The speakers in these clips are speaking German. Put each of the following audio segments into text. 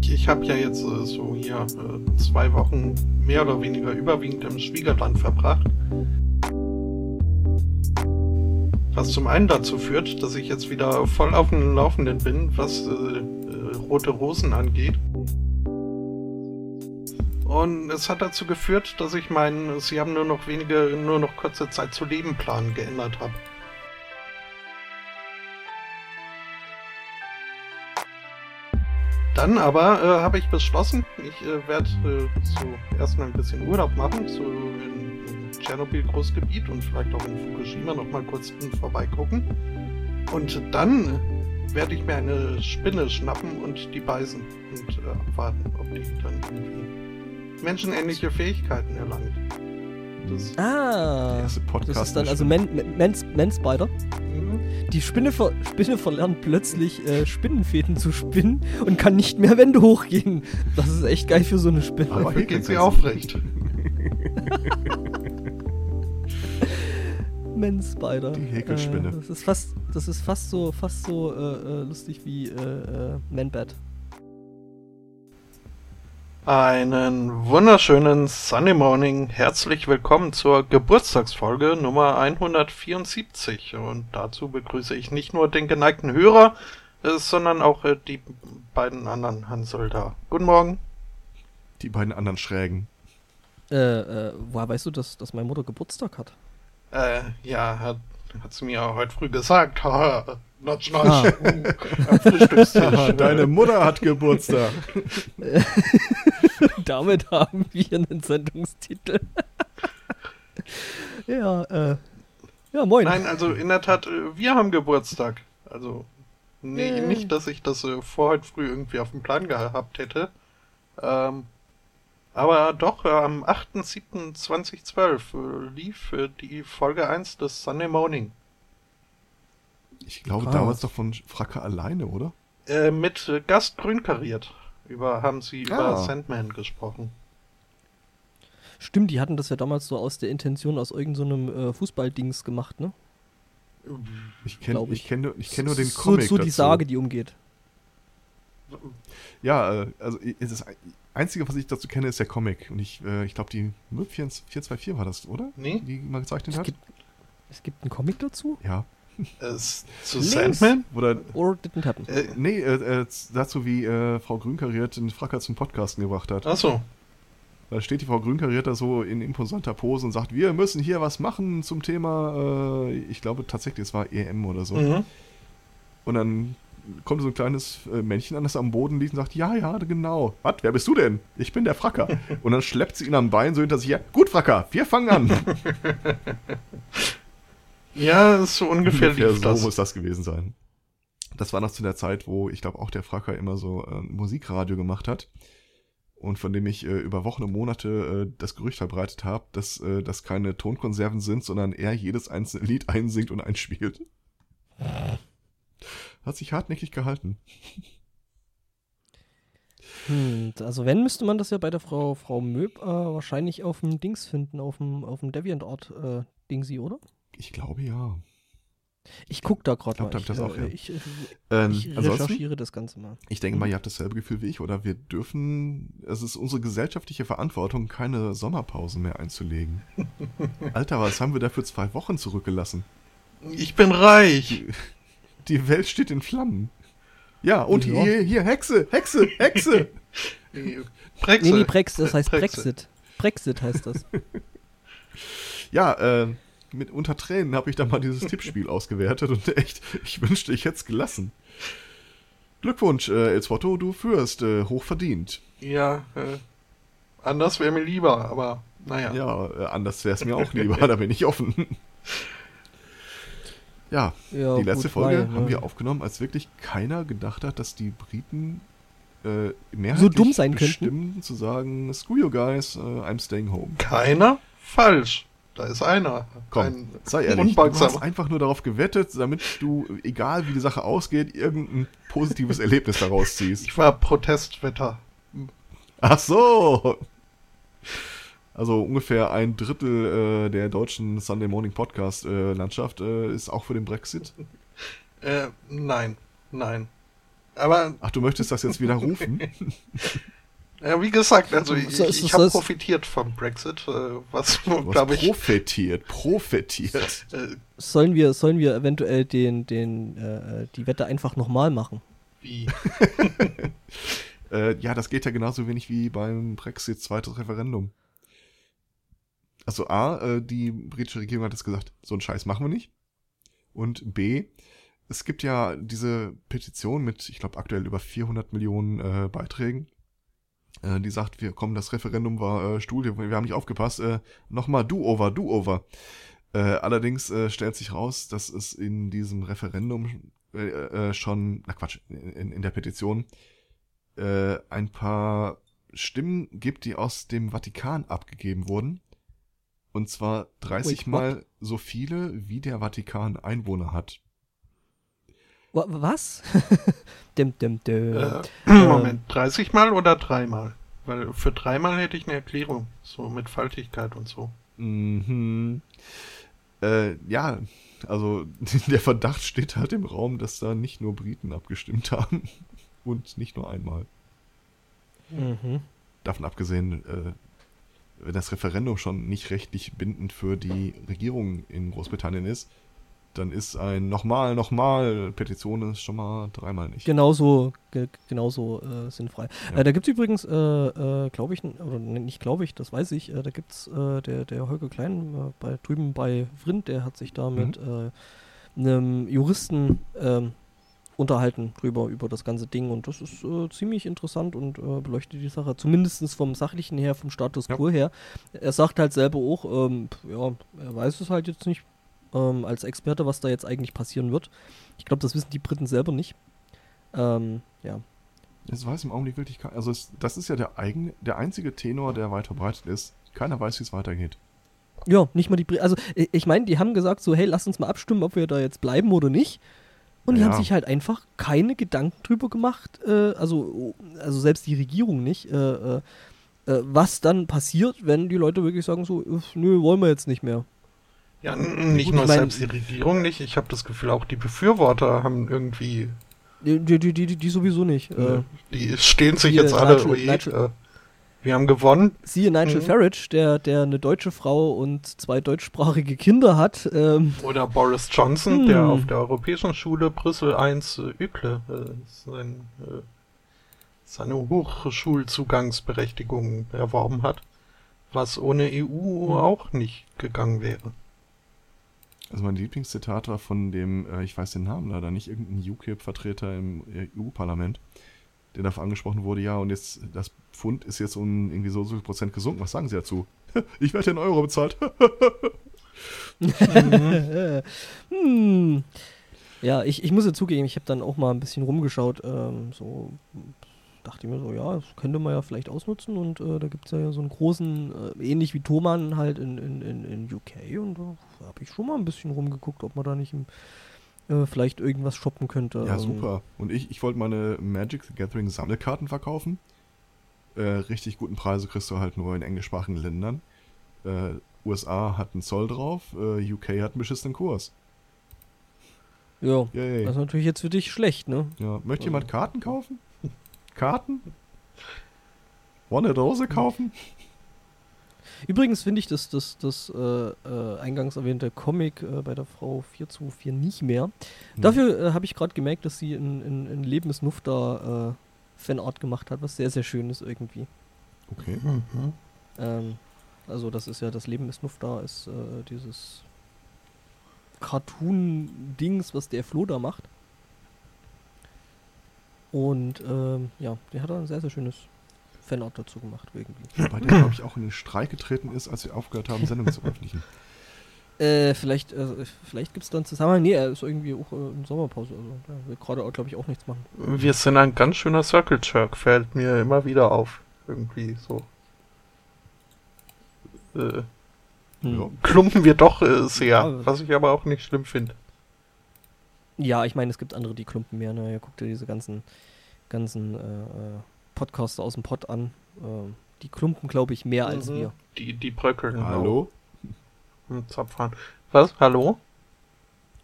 Ich habe ja jetzt äh, so hier äh, zwei Wochen mehr oder weniger überwiegend im Schwiegerland verbracht. Was zum einen dazu führt, dass ich jetzt wieder voll auf dem Laufenden bin, was äh, äh, rote Rosen angeht. Und es hat dazu geführt, dass ich meinen Sie haben nur noch wenige, nur noch kurze Zeit zu leben Plan geändert habe. Dann aber äh, habe ich beschlossen, ich äh, werde äh, so erstmal ein bisschen Urlaub machen, so in, in Tschernobyl Großgebiet und vielleicht auch in Fukushima nochmal kurz vorbeigucken. Und dann werde ich mir eine Spinne schnappen und die beißen und äh, abwarten, ob die dann irgendwie menschenähnliche Fähigkeiten erlangt. Das ah, der erste Podcast das ist dann also Men, Men, Men Spider. Mhm. Die Spinne, ver Spinne verlernt plötzlich äh, Spinnenfäden zu spinnen und kann nicht mehr Wände hochgehen. Das ist echt geil für so eine Spinne. Aber hier geht sie aufrecht. Men Spider. Die Häkelspinne. Äh, das ist fast, das ist fast so, fast so äh, äh lustig wie äh, äh Man Bat. Einen wunderschönen Sunday Morning. Herzlich willkommen zur Geburtstagsfolge Nummer 174. Und dazu begrüße ich nicht nur den geneigten Hörer, äh, sondern auch äh, die beiden anderen Hansel da. Guten Morgen. Die beiden anderen Schrägen. Äh, äh, woher weißt du, dass, dass meine Mutter Geburtstag hat? Äh, ja, hat, hat sie mir heute früh gesagt. Notch, notch. Ah. Uh, Deine Mutter hat Geburtstag. Damit haben wir einen Sendungstitel. ja, äh. Ja, moin. Nein, also in der Tat, äh, wir haben Geburtstag. Also, nee, äh. nicht, dass ich das äh, vor heute früh irgendwie auf dem Plan gehabt hätte. Ähm, aber doch, äh, am 8.7.2012 äh, lief äh, die Folge 1 des Sunday Morning. Ich glaube, Krass. damals doch von Fracke alleine, oder? Äh, mit äh, Gast grün kariert. Über, haben sie ah. über Sandman gesprochen. Stimmt, die hatten das ja damals so aus der Intention aus irgendeinem so äh, Fußballdings gemacht, ne? Ich kenne ich. Ich kenn, ich kenn nur den Comic. So, so die Sage, die umgeht. Ja, äh, also das Einzige, was ich dazu kenne, ist der Comic. Und ich, äh, ich glaube, die 424 war das, oder? Nee. Die man gezeichnet es hat. Gibt, es gibt einen Comic dazu? Ja. Es, zu Links. Sandman? Oder, Or didn't happen. Äh, nee, äh, äh, dazu, wie äh, Frau Grünkariert den Fracker zum Podcasten gebracht hat. Ach so. Da steht die Frau Grünkariert da so in imposanter Pose und sagt, wir müssen hier was machen zum Thema, äh, ich glaube tatsächlich, es war EM oder so. Mhm. Und dann kommt so ein kleines äh, Männchen an, das am Boden liegt und sagt, ja, ja, genau. Was, wer bist du denn? Ich bin der Fracker. und dann schleppt sie ihn am Bein so hinter sich her. Gut, Fracker, wir fangen an. ja, so ungefähr, ungefähr so das. muss das gewesen sein. Das war noch zu der Zeit, wo ich glaube auch der Fracker immer so äh, Musikradio gemacht hat und von dem ich äh, über Wochen und Monate äh, das Gerücht verbreitet habe, dass äh, das keine Tonkonserven sind, sondern er jedes einzelne Lied einsingt und einspielt. Hat sich hartnäckig gehalten. Hm, also wenn, müsste man das ja bei der Frau, Frau Möb äh, wahrscheinlich auf dem Dings finden, auf dem, auf dem Deviant-Ort äh, Dingsy, oder? Ich glaube ja. Ich gucke da gerade mal. Ich, das auch, äh, ja. ich, äh, ähm, ich recherchiere das Ganze mal. Ich denke mal, ihr habt dasselbe Gefühl wie ich, oder wir dürfen, es ist unsere gesellschaftliche Verantwortung, keine Sommerpausen mehr einzulegen. Alter, was haben wir da für zwei Wochen zurückgelassen? Ich bin reich. Die Welt steht in Flammen. Ja, und ja. Hier, hier, Hexe, Hexe, Hexe. Brexit. Nee, nee, Brexit, das heißt Brexit. Brexit heißt das. ja, äh, mit unter Tränen habe ich da mal dieses Tippspiel ausgewertet und echt, ich wünschte, ich hätte es gelassen. Glückwunsch, äh, Elsfoto, du führst, äh, hochverdient. Ja, äh, anders wäre mir lieber, aber naja. Ja, äh, anders wäre es mir auch lieber, da bin ich offen. Ja, ja die letzte Folge weil, haben ja. wir aufgenommen, als wirklich keiner gedacht hat, dass die Briten äh, mehrheitlich so dumm sein bestimmen, könnten. zu sagen, screw you guys, uh, I'm staying home. Keiner? Falsch. Da ist einer. Komm, ein sei ehrlich, du hast einfach nur darauf gewettet, damit du, egal wie die Sache ausgeht, irgendein positives Erlebnis daraus ziehst. Ich war Protestwetter. Ach so. Also ungefähr ein Drittel äh, der deutschen Sunday Morning Podcast äh, Landschaft äh, ist auch für den Brexit. Äh, nein, nein. Aber. Ach, du möchtest das jetzt wieder rufen? Ja, wie gesagt, also ich, ich, ich habe profitiert vom Brexit, äh, was glaube ich. Profitiert, profitiert. Äh, sollen wir, sollen wir eventuell den, den, äh, die Wette einfach nochmal machen? Wie? äh, ja, das geht ja genauso wenig wie beim Brexit zweites Referendum. Also A, äh, die britische Regierung hat es gesagt, so einen Scheiß machen wir nicht. Und B, es gibt ja diese Petition mit, ich glaube, aktuell über 400 Millionen äh, Beiträgen äh, die sagt, wir kommen, das Referendum war äh, Stuhl, wir haben nicht aufgepasst, äh, nochmal Do-Over, Do-Over. Äh, allerdings äh, stellt sich raus, dass es in diesem Referendum äh, äh, schon, na Quatsch, in, in der Petition äh, ein paar Stimmen gibt, die aus dem Vatikan abgegeben wurden. Und zwar 30 Wait, mal so viele, wie der Vatikan Einwohner hat. Was? dim, dim, dim. Äh, Moment, 30 Mal oder dreimal? Weil für dreimal hätte ich eine Erklärung, so mit Faltigkeit und so. Mhm. Äh, ja, also der Verdacht steht halt im Raum, dass da nicht nur Briten abgestimmt haben und nicht nur einmal. Mhm. Davon abgesehen, äh, wenn das Referendum schon nicht rechtlich bindend für die Regierung in Großbritannien ist, dann ist ein nochmal, nochmal Petition ist schon mal dreimal nicht. Genauso, ge genauso äh, sinnfrei. Ja. Äh, da gibt es übrigens, äh, äh glaube ich, oder nicht glaube ich, das weiß ich, äh, da gibt es äh, der, der Holger Klein bei, drüben bei Vrind, der hat sich da mhm. mit einem Juristen ähm, unterhalten drüber, über das ganze Ding und das ist ziemlich interessant und beleuchtet die Sache, zumindest vom sachlichen her, vom Status quo ja. her. Er sagt halt selber auch, ähm, ja, er weiß es halt jetzt nicht ähm, als Experte, was da jetzt eigentlich passieren wird. Ich glaube, das wissen die Briten selber nicht. Ähm, ja. Das weiß im Augenblick wirklich keiner. Also es, das ist ja der, eigene, der einzige Tenor, der weit verbreitet ist. Keiner weiß, wie es weitergeht. Ja, nicht mal die Briten. Also ich meine, die haben gesagt so, hey, lass uns mal abstimmen, ob wir da jetzt bleiben oder nicht. Und die haben sich halt einfach keine Gedanken drüber gemacht, äh, also, also selbst die Regierung nicht, äh, äh, äh was dann passiert, wenn die Leute wirklich sagen so, nö, wollen wir jetzt nicht mehr. Ja, nicht Gut, nur mein, selbst die Regierung nicht. Ich habe das Gefühl, auch die Befürworter haben irgendwie. Die, die, die, die, sowieso nicht. Äh, die stehen sich jetzt alle. Nigel, oje, Nigel, äh, wir haben gewonnen. Siehe Nigel mhm. Farage, der, der eine deutsche Frau und zwei deutschsprachige Kinder hat. Ähm, Oder Boris Johnson, hm. der auf der Europäischen Schule Brüssel 1 äh, Ükle äh, sein, äh, seine Hochschulzugangsberechtigung erworben hat. Was ohne EU mhm. auch nicht gegangen wäre. Also mein Lieblingszitat war von dem, äh, ich weiß den Namen leider nicht, irgendein UKIP-Vertreter im EU-Parlament, der darauf angesprochen wurde, ja, und jetzt, das Pfund ist jetzt um irgendwie so, so viel Prozent gesunken. Was sagen Sie dazu? ich werde in Euro bezahlt. hm. Ja, ich, ich muss ja zugeben, ich habe dann auch mal ein bisschen rumgeschaut, ähm, so dachte ich mir so, ja, das könnte man ja vielleicht ausnutzen und äh, da gibt es ja so einen großen, äh, ähnlich wie Thomann halt in, in, in, in UK und da habe ich schon mal ein bisschen rumgeguckt, ob man da nicht im, äh, vielleicht irgendwas shoppen könnte. Ja, ähm, super. Und ich, ich wollte meine Magic the Gathering Sammelkarten verkaufen. Äh, richtig guten Preise kriegst du halt nur in englischsprachigen Ländern. Äh, USA hat einen Zoll drauf, äh, UK hat einen beschissenen Kurs. Ja, Yay. das ist natürlich jetzt für dich schlecht, ne? Ja, möchte jemand Karten kaufen? Karten? Wollen eine Dose kaufen? Übrigens finde ich das, das, das äh, äh, eingangs erwähnte Comic äh, bei der Frau 424 nicht mehr. Mhm. Dafür äh, habe ich gerade gemerkt, dass sie in, in, in Leben ist Nuff da äh, Fanart gemacht hat, was sehr, sehr schön ist irgendwie. Okay. Mhm. Ähm, also das ist ja, das Leben ist Nuff da, ist äh, dieses Cartoon-Dings, was der Flo da macht. Und ähm, ja, der hat ein sehr, sehr schönes Fanart dazu gemacht irgendwie. Wobei der, glaube ich, auch in den Streik getreten ist, als sie aufgehört haben, Sendungen zu veröffentlichen. Äh, vielleicht, äh, vielleicht gibt es dann Zusammenhang. Nee, er ist irgendwie auch äh, in Sommerpause. Also der will gerade, glaube ich, auch nichts machen. Wir sind ein ganz schöner Circle Jerk, fällt mir immer wieder auf. Irgendwie so. Äh, hm. Klumpen wir doch äh, sehr, ja, was ich aber auch nicht schlimm finde. Ja, ich meine, es gibt andere, die klumpen mehr. Ne? Ja, guck dir diese ganzen, ganzen äh, äh Podcaster aus dem Pod an. Äh, die klumpen, glaube ich, mehr mhm. als wir. Die, die bröckeln. Ja. Hallo? Hm, Zapfhahn. Was? Hallo?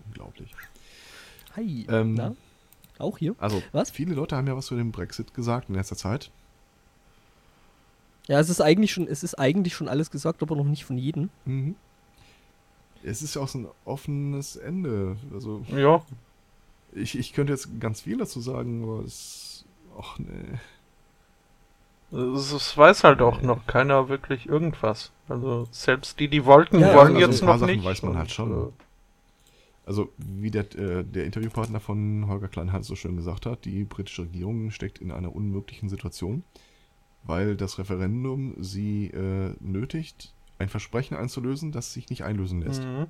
Unglaublich. Hi. Ähm, Na? Auch hier? Also, was? Viele Leute haben ja was zu dem Brexit gesagt in letzter Zeit. Ja, es ist eigentlich schon, es ist eigentlich schon alles gesagt, aber noch nicht von jedem. Mhm. Es ist ja auch so ein offenes Ende. Also, ja. Ich, ich könnte jetzt ganz viel dazu sagen, aber es. Ach nee. Es weiß halt auch noch keiner wirklich irgendwas. Also selbst die, die wollten, ja, wollen also jetzt noch Sachen nicht. weiß man halt schon. Äh, also wie der, äh, der Interviewpartner von Holger Kleinhans so schön gesagt hat, die britische Regierung steckt in einer unmöglichen Situation, weil das Referendum sie äh, nötigt, ein Versprechen einzulösen, das sich nicht einlösen lässt. Mhm.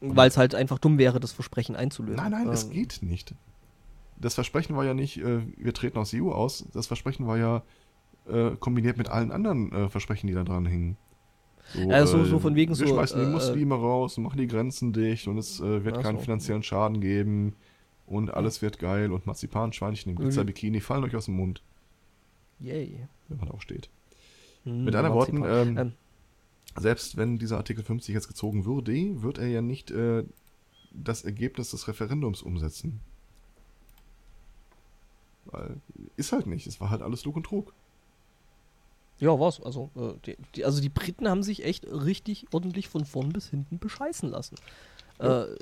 Weil es halt einfach dumm wäre, das Versprechen einzulösen. Nein, nein, ähm. es geht nicht das Versprechen war ja nicht, äh, wir treten aus der EU aus, das Versprechen war ja äh, kombiniert mit allen anderen äh, Versprechen, die da dran hingen. So, ja, so, so von wegen wir so. Wir schmeißen die äh, Muslime raus und machen die Grenzen dicht und es äh, wird keinen finanziellen Schaden geben und alles wird geil und Marzipanschweinchen im Glitzer-Bikini fallen euch aus dem Mund. Yay. Wenn man auch steht. Hm, mit anderen Worten, ähm, ähm. selbst wenn dieser Artikel 50 jetzt gezogen würde, wird er ja nicht äh, das Ergebnis des Referendums umsetzen. Weil ist halt nicht. Es war halt alles Lug und Trug. Ja, war's. Also, äh, die, die, also die Briten haben sich echt richtig ordentlich von vorn bis hinten bescheißen lassen. Ja. Äh,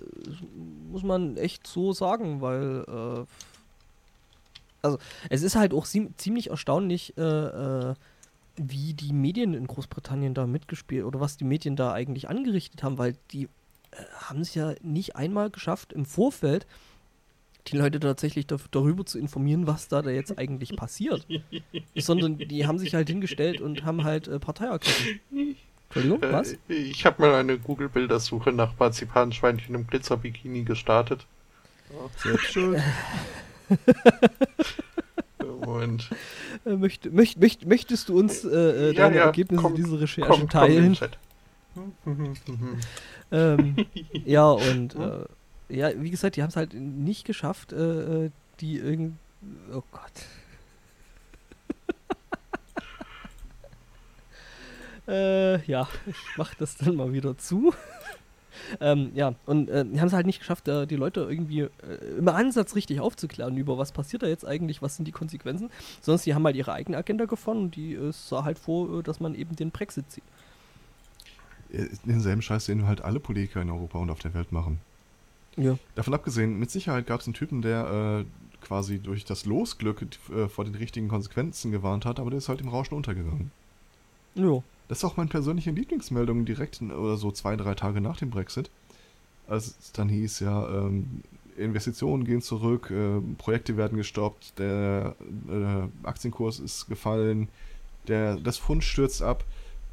muss man echt so sagen, weil äh, also es ist halt auch ziemlich erstaunlich, äh, äh, wie die Medien in Großbritannien da mitgespielt oder was die Medien da eigentlich angerichtet haben, weil die äh, haben es ja nicht einmal geschafft im Vorfeld die Leute tatsächlich darüber zu informieren, was da, da jetzt eigentlich passiert. Sondern die haben sich halt hingestellt und haben halt äh, Partei ergriffen. Entschuldigung, äh, was? Äh, ich habe mal eine Google-Bildersuche nach Marzipanschweinchen im Glitzerbikini gestartet. Oh, selbst schuld. Moment. Äh, möcht, möcht, möcht, möchtest du uns äh, äh deine ja, Ergebnisse komm, dieser Recherche komm, teilen? Komm ähm, ja, und äh, ja, wie gesagt, die haben es halt nicht geschafft, äh, äh die irgend. Oh Gott. äh, ja, ich mach das dann mal wieder zu. Ähm, ja, und äh, die haben es halt nicht geschafft, äh, die Leute irgendwie äh, im Ansatz richtig aufzuklären über was passiert da jetzt eigentlich, was sind die Konsequenzen. Sonst die haben halt ihre eigene Agenda gefunden und die äh, sah halt vor, äh, dass man eben den Brexit zieht. Denselben Scheiß, den halt alle Politiker in Europa und auf der Welt machen. Ja. Davon abgesehen, mit Sicherheit gab es einen Typen, der äh, quasi durch das Losglück äh, vor den richtigen Konsequenzen gewarnt hat, aber der ist halt im Rauschen untergegangen. Ja. Das ist auch meine persönliche Lieblingsmeldung direkt oder so zwei, drei Tage nach dem Brexit. Als es dann hieß, ja, ähm, Investitionen gehen zurück, äh, Projekte werden gestoppt, der äh, Aktienkurs ist gefallen, der, das Fund stürzt ab,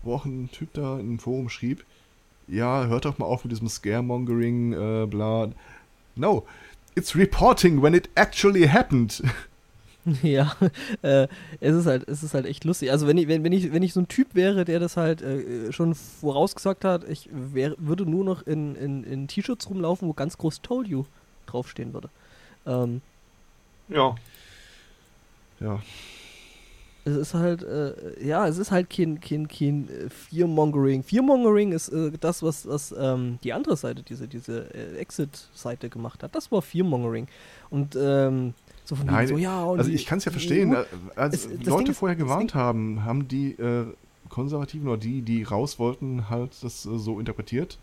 wo auch ein Typ da im Forum schrieb, ja, hört doch mal auf mit diesem Scaremongering, äh, bla. No, it's reporting when it actually happened. Ja, äh, es ist halt, es ist halt echt lustig. Also wenn ich, wenn, wenn ich, wenn ich so ein Typ wäre, der das halt äh, schon vorausgesagt hat, ich wär, würde nur noch in, in, in T-Shirts rumlaufen, wo ganz groß Told You draufstehen würde. Ähm, ja. Ja es ist halt, äh, ja, es ist halt kein, kein, kein äh, Fearmongering. Fearmongering ist äh, das, was, was ähm, die andere Seite, diese, diese äh, Exit-Seite gemacht hat. Das war Fearmongering. Und ähm, so von Nein, so, ja. also ich kann es ja verstehen. Uh, als es, Leute ist, vorher gewarnt haben, haben die äh, Konservativen oder die, die raus wollten, halt das äh, so interpretiert,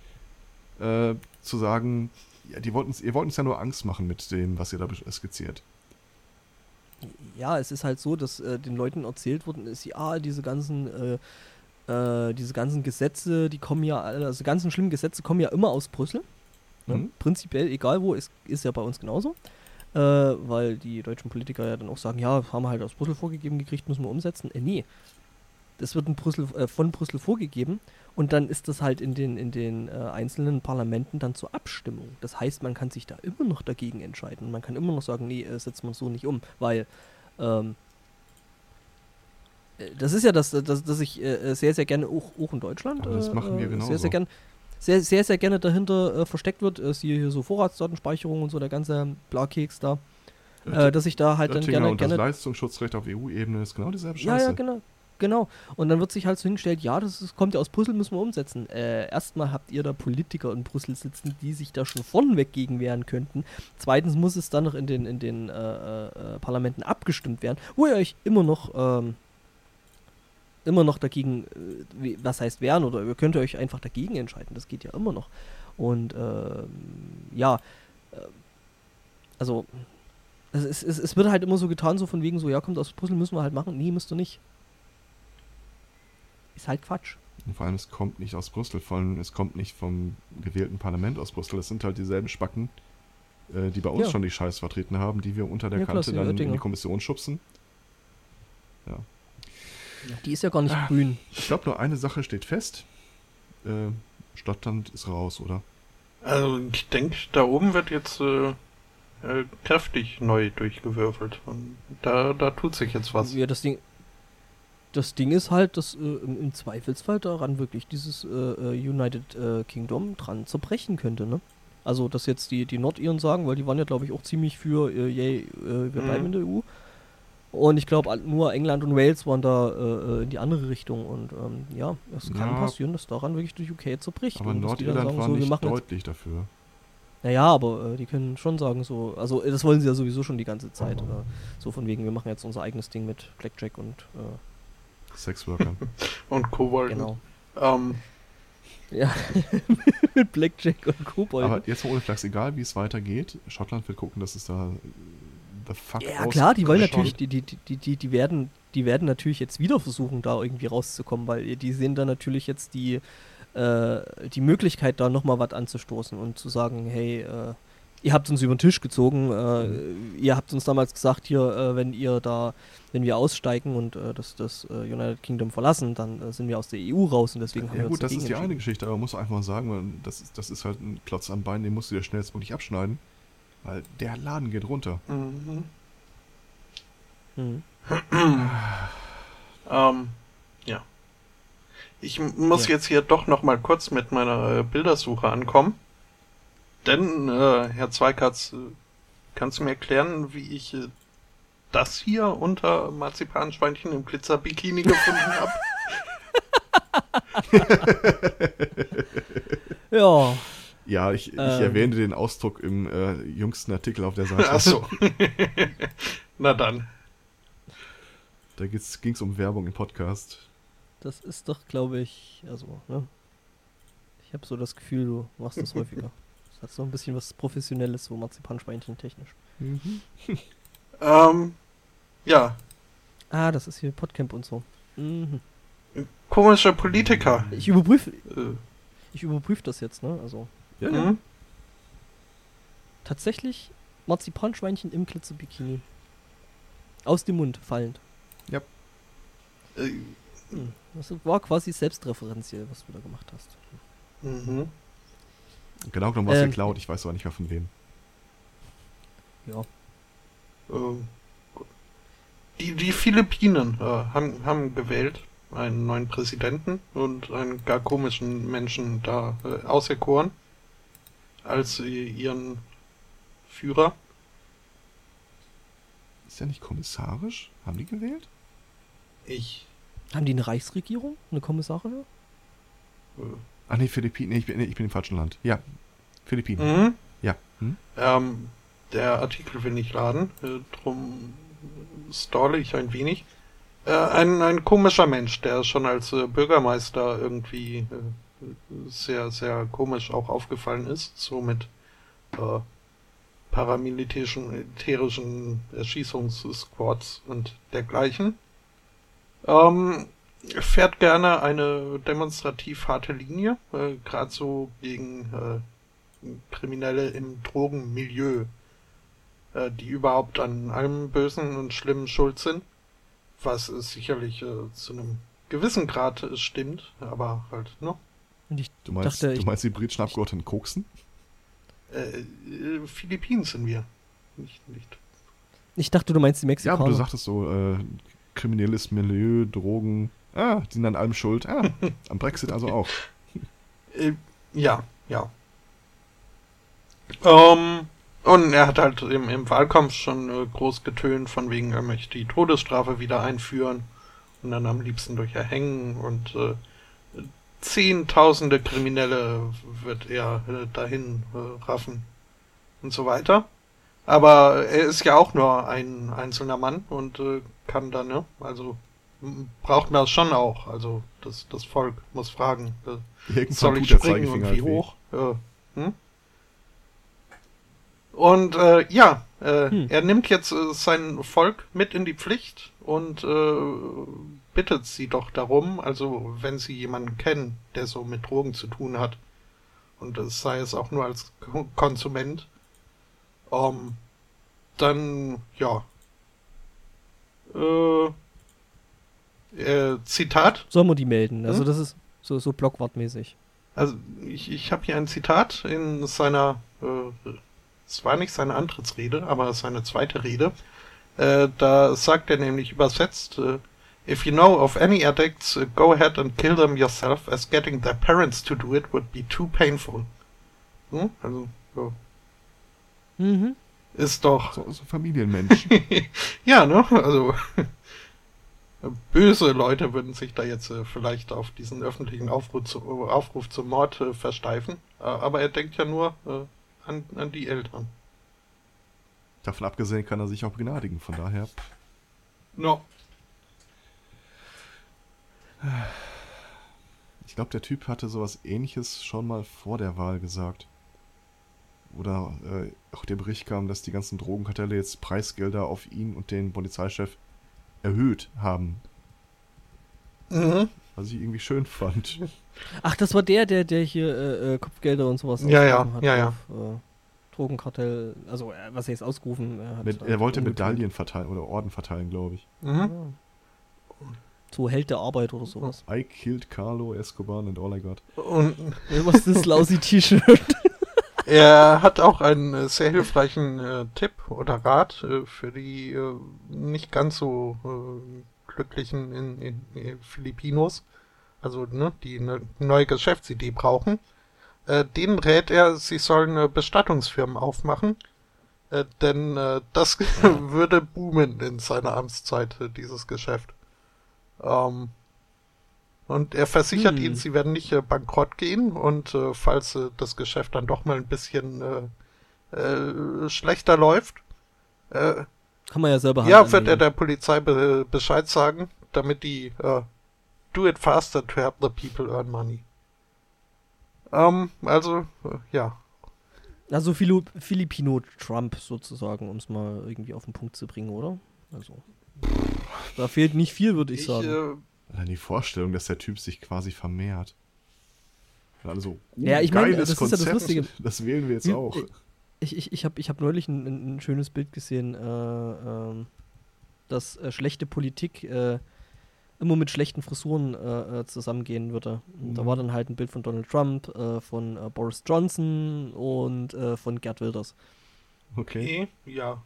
zu sagen, ja, die wollten, ihr wollt uns ja nur Angst machen mit dem, was ihr da skizziert ja, es ist halt so, dass äh, den Leuten erzählt worden ist, ja, diese ganzen, äh, äh, diese ganzen Gesetze, die kommen ja, also ganzen schlimmen Gesetze kommen ja immer aus Brüssel. Ne? Mhm. Prinzipiell, egal wo, ist, ist ja bei uns genauso. Äh, weil die deutschen Politiker ja dann auch sagen, ja, haben wir halt aus Brüssel vorgegeben gekriegt, müssen wir umsetzen. Äh, nee, das wird in Brüssel, äh, von Brüssel vorgegeben und dann ist das halt in den, in den äh, einzelnen Parlamenten dann zur Abstimmung. Das heißt, man kann sich da immer noch dagegen entscheiden. Man kann immer noch sagen, nee, äh, setzen wir so nicht um, weil ähm, äh, das ist ja das, das, das ich äh, sehr, sehr gerne auch, auch in Deutschland Aber das machen wir genauso. sehr, sehr, gern, sehr, sehr, sehr gerne dahinter äh, versteckt wird. Äh, siehe hier so Vorratsdatenspeicherung und so, der ganze Blakeks da. Äh, dass ich da halt dann gerne. Und das Leistungsschutzrecht auf EU-Ebene ist genau dieselbe Scheiße. Ja, ja, genau. Genau. Und dann wird sich halt so hingestellt, ja, das ist, kommt ja aus Brüssel, müssen wir umsetzen. Äh, erstmal habt ihr da Politiker in Brüssel sitzen, die sich da schon vorneweg gegen wehren könnten. Zweitens muss es dann noch in den, in den äh, äh, Parlamenten abgestimmt werden, wo ihr euch immer noch ähm, immer noch dagegen, äh, was heißt wehren, oder ihr könnt euch einfach dagegen entscheiden. Das geht ja immer noch. Und ähm, ja, äh, also es, es, es wird halt immer so getan, so von wegen so, ja, kommt aus Brüssel, müssen wir halt machen. Nee, müsst du nicht. Ist halt Quatsch. Und vor allem, es kommt nicht aus Brüssel, vor allem, es kommt nicht vom gewählten Parlament aus Brüssel. Es sind halt dieselben Spacken, äh, die bei uns ja. schon die Scheiß vertreten haben, die wir unter der ja, Kante dann in die Kommission schubsen. Ja. Die ist ja gar nicht ah, grün. Ich glaube, nur eine Sache steht fest. Äh, Stadtland ist raus, oder? Also, ich denke, da oben wird jetzt äh, äh, kräftig neu durchgewürfelt. Und da, da tut sich jetzt was. Ja, das Ding, das Ding ist halt, dass äh, im, im, Zweifelsfall daran wirklich dieses äh, äh United äh, Kingdom dran zerbrechen könnte, ne? Also, dass jetzt die, die Nordiren sagen, weil die waren ja, glaube ich, auch ziemlich für, äh, yay, wir bleiben mhm. in der EU. Und ich glaube, nur England und Wales waren da in die andere Richtung. Und ähm, ja, es kann ja, passieren, dass daran wirklich durch UK zerbricht. Aber Nordirland war so, nicht deutlich dafür. Naja, aber äh, die können schon sagen, so, also das wollen sie ja sowieso schon die ganze Zeit. Äh, so von wegen, wir machen jetzt unser eigenes Ding mit Blackjack und äh, Sexworker. und Kobold. Genau. Ähm. Ja, mit Blackjack und Kobold. Aber jetzt mal ohne Flachs, egal wie es weitergeht, Schottland wird gucken, dass es da the fuck Ja klar, die wollen natürlich, die, die, die, die, die werden, die werden natürlich jetzt wieder versuchen, da irgendwie rauszukommen, weil die sehen da natürlich jetzt die äh, die Möglichkeit, da nochmal was anzustoßen und zu sagen, hey, äh, ihr habt uns über den Tisch gezogen, äh, mhm. ihr habt uns damals gesagt, hier, äh, wenn ihr da, wenn wir aussteigen und äh, das, das äh, United Kingdom verlassen, dann sind wir aus der EU raus und deswegen ja, haben wir ja, gut, das ist die eine Geschichte, aber man muss einfach mal sagen, das ist, das ist halt ein Klotz am Bein, den musst du dir schnellstmöglich abschneiden, weil der Laden geht runter. Mhm. Mhm. ähm, ja. Ich muss ja. jetzt hier doch noch mal kurz mit meiner äh, Bildersuche ankommen. Denn, äh, Herr Zweikatz, äh, kannst du mir erklären, wie ich äh, das hier unter Marzipanschweinchen im Glitzerbikini gefunden habe? ja. Ja, ich, ich ähm. erwähne den Ausdruck im äh, jüngsten Artikel auf der Seite. Ach so. Na dann. Da ging es um Werbung im Podcast. Das ist doch, glaube ich, also, ne? Ich habe so das Gefühl, du machst das häufiger. Das hat so ein bisschen was Professionelles, so Marzipanschweinchen technisch. Mhm. ähm, ja. Ah, das ist hier Podcamp und so. Mhm. Komischer Politiker. Ich überprüfe. Äh. Ich überprüfe das jetzt, ne? Also. Ja, ja. Mhm. Tatsächlich Marzipanschweinchen im Glitzerbikini. Aus dem Mund fallend. Ja. Äh, hm. Das war quasi selbstreferenziell, was du da gemacht hast. Mhm. Genau genommen war es ähm, geklaut, ich weiß aber nicht mehr von wem. Ja. Ähm, die, die Philippinen äh, haben, haben gewählt einen neuen Präsidenten und einen gar komischen Menschen da äh, auserkoren als ihren Führer. Ist der nicht kommissarisch? Haben die gewählt? Ich haben die eine Reichsregierung? Eine Kommissarin? Äh. Ach nee, Philippinen. Nee, ich bin, nee, ich bin im falschen Land. Ja, Philippinen. Mhm. Ja. Hm? Ähm, der Artikel will nicht laden, äh, drum stalle ich ein wenig. Äh, ein, ein komischer Mensch, der schon als äh, Bürgermeister irgendwie äh, sehr, sehr komisch auch aufgefallen ist, so mit äh, paramilitärischen militärischen Erschießungssquads und dergleichen. Ähm, fährt gerne eine demonstrativ harte Linie, äh, gerade so gegen äh, Kriminelle im Drogenmilieu, äh, die überhaupt an allem Bösen und Schlimmen schuld sind, was sicherlich äh, zu einem gewissen Grad stimmt, aber halt, ne? du meinst, dachte, du meinst die britischen Abgeordneten koksen? Äh, äh, Philippinen sind wir. Nicht, nicht. Ich dachte, du meinst die Mexikaner. Ja, aber du sagtest so, äh, kriminelles Milieu, Drogen. Ah, die sind an allem schuld. Ah, am Brexit also auch. Äh, ja, ja. Um, ähm, und er hat halt im, im Wahlkampf schon äh, groß getönt, von wegen, er möchte die Todesstrafe wieder einführen und dann am liebsten durch Erhängen und äh, zehntausende Kriminelle wird er äh, dahin äh, raffen und so weiter. Aber er ist ja auch nur ein einzelner Mann und äh, kann dann, ne? Also braucht man das schon auch. Also das, das Volk muss fragen, äh, soll ich springen und wie halt hoch? Äh, hm? Und äh, ja, äh, hm. er nimmt jetzt äh, sein Volk mit in die Pflicht und äh, bittet sie doch darum, also wenn sie jemanden kennen, der so mit Drogen zu tun hat, und es sei es auch nur als Konsument, ähm, dann, ja, äh, äh, Zitat. Sollen wir die melden? Also hm? das ist so, so blockwortmäßig. Also ich, ich habe hier ein Zitat in seiner, äh, es war nicht seine Antrittsrede, aber seine zweite Rede. Äh, da sagt er nämlich übersetzt, äh, If you know of any addicts, uh, go ahead and kill them yourself, as getting their parents to do it would be too painful. Hm? Also, so. Mhm. Ist doch. So, so Familienmensch. ja, ne? Also. böse Leute würden sich da jetzt äh, vielleicht auf diesen öffentlichen Aufruf, zu, Aufruf zum Mord äh, versteifen. Äh, aber er denkt ja nur an, an die Eltern. Davon abgesehen kann er sich auch begnadigen, von daher. No. Ich glaube, der Typ hatte sowas ähnliches schon mal vor der Wahl gesagt. Oder äh, auch der Bericht kam, dass die ganzen Drogenkartelle jetzt Preisgelder auf ihn und den Polizeichef erhöht haben. Mhm. Was ich irgendwie schön fand. Ach, das war der, der, der hier äh, äh Kopfgelder und sowas ja, ja, hat. Ja, ja, auf, äh, Drogenkartell, also äh, was er jetzt ausgerufen hat. Mit, er wollte Medaillen verteilen oder Orden verteilen, glaube ich. Mhm. So Held der Arbeit oder sowas. I killed Carlo Escobar and all I got. Und was ist das lousy T-Shirt? er hat auch einen äh, sehr hilfreichen äh, Tipp oder Rat äh, für die äh, nicht ganz so äh, glücklichen in, in, in Filipinos, also ne, die eine neue Geschäftsidee brauchen. Äh, denen rät er, sie sollen Bestattungsfirmen aufmachen, denn das würde boomen in seiner Amtszeit, dieses Geschäft. Ähm, und er versichert hm. ihnen, sie werden nicht äh, bankrott gehen und äh, falls äh, das Geschäft dann doch mal ein bisschen äh, äh, schlechter läuft, äh, kann man ja selber Ja, wird er der Polizei be Bescheid sagen, damit die do it faster to help the people earn money. Ähm, also, ja. Also Filo Filipino Trump sozusagen, um es mal irgendwie auf den Punkt zu bringen, oder? Also. Da fehlt nicht viel, würde ich, ich, sagen. Äh, die Vorstellung, dass der Typ sich quasi vermehrt. Also, uh, ja, ich meine, das Konzept, ist ja das Lustige. Das wählen wir jetzt hm, auch. Ich, ich, ich habe ich hab neulich ein, ein schönes Bild gesehen, äh, äh, dass äh, schlechte Politik äh, immer mit schlechten Frisuren äh, zusammengehen würde. Mhm. Da war dann halt ein Bild von Donald Trump, von Boris Johnson und von Gerd Wilders. Okay. Ja.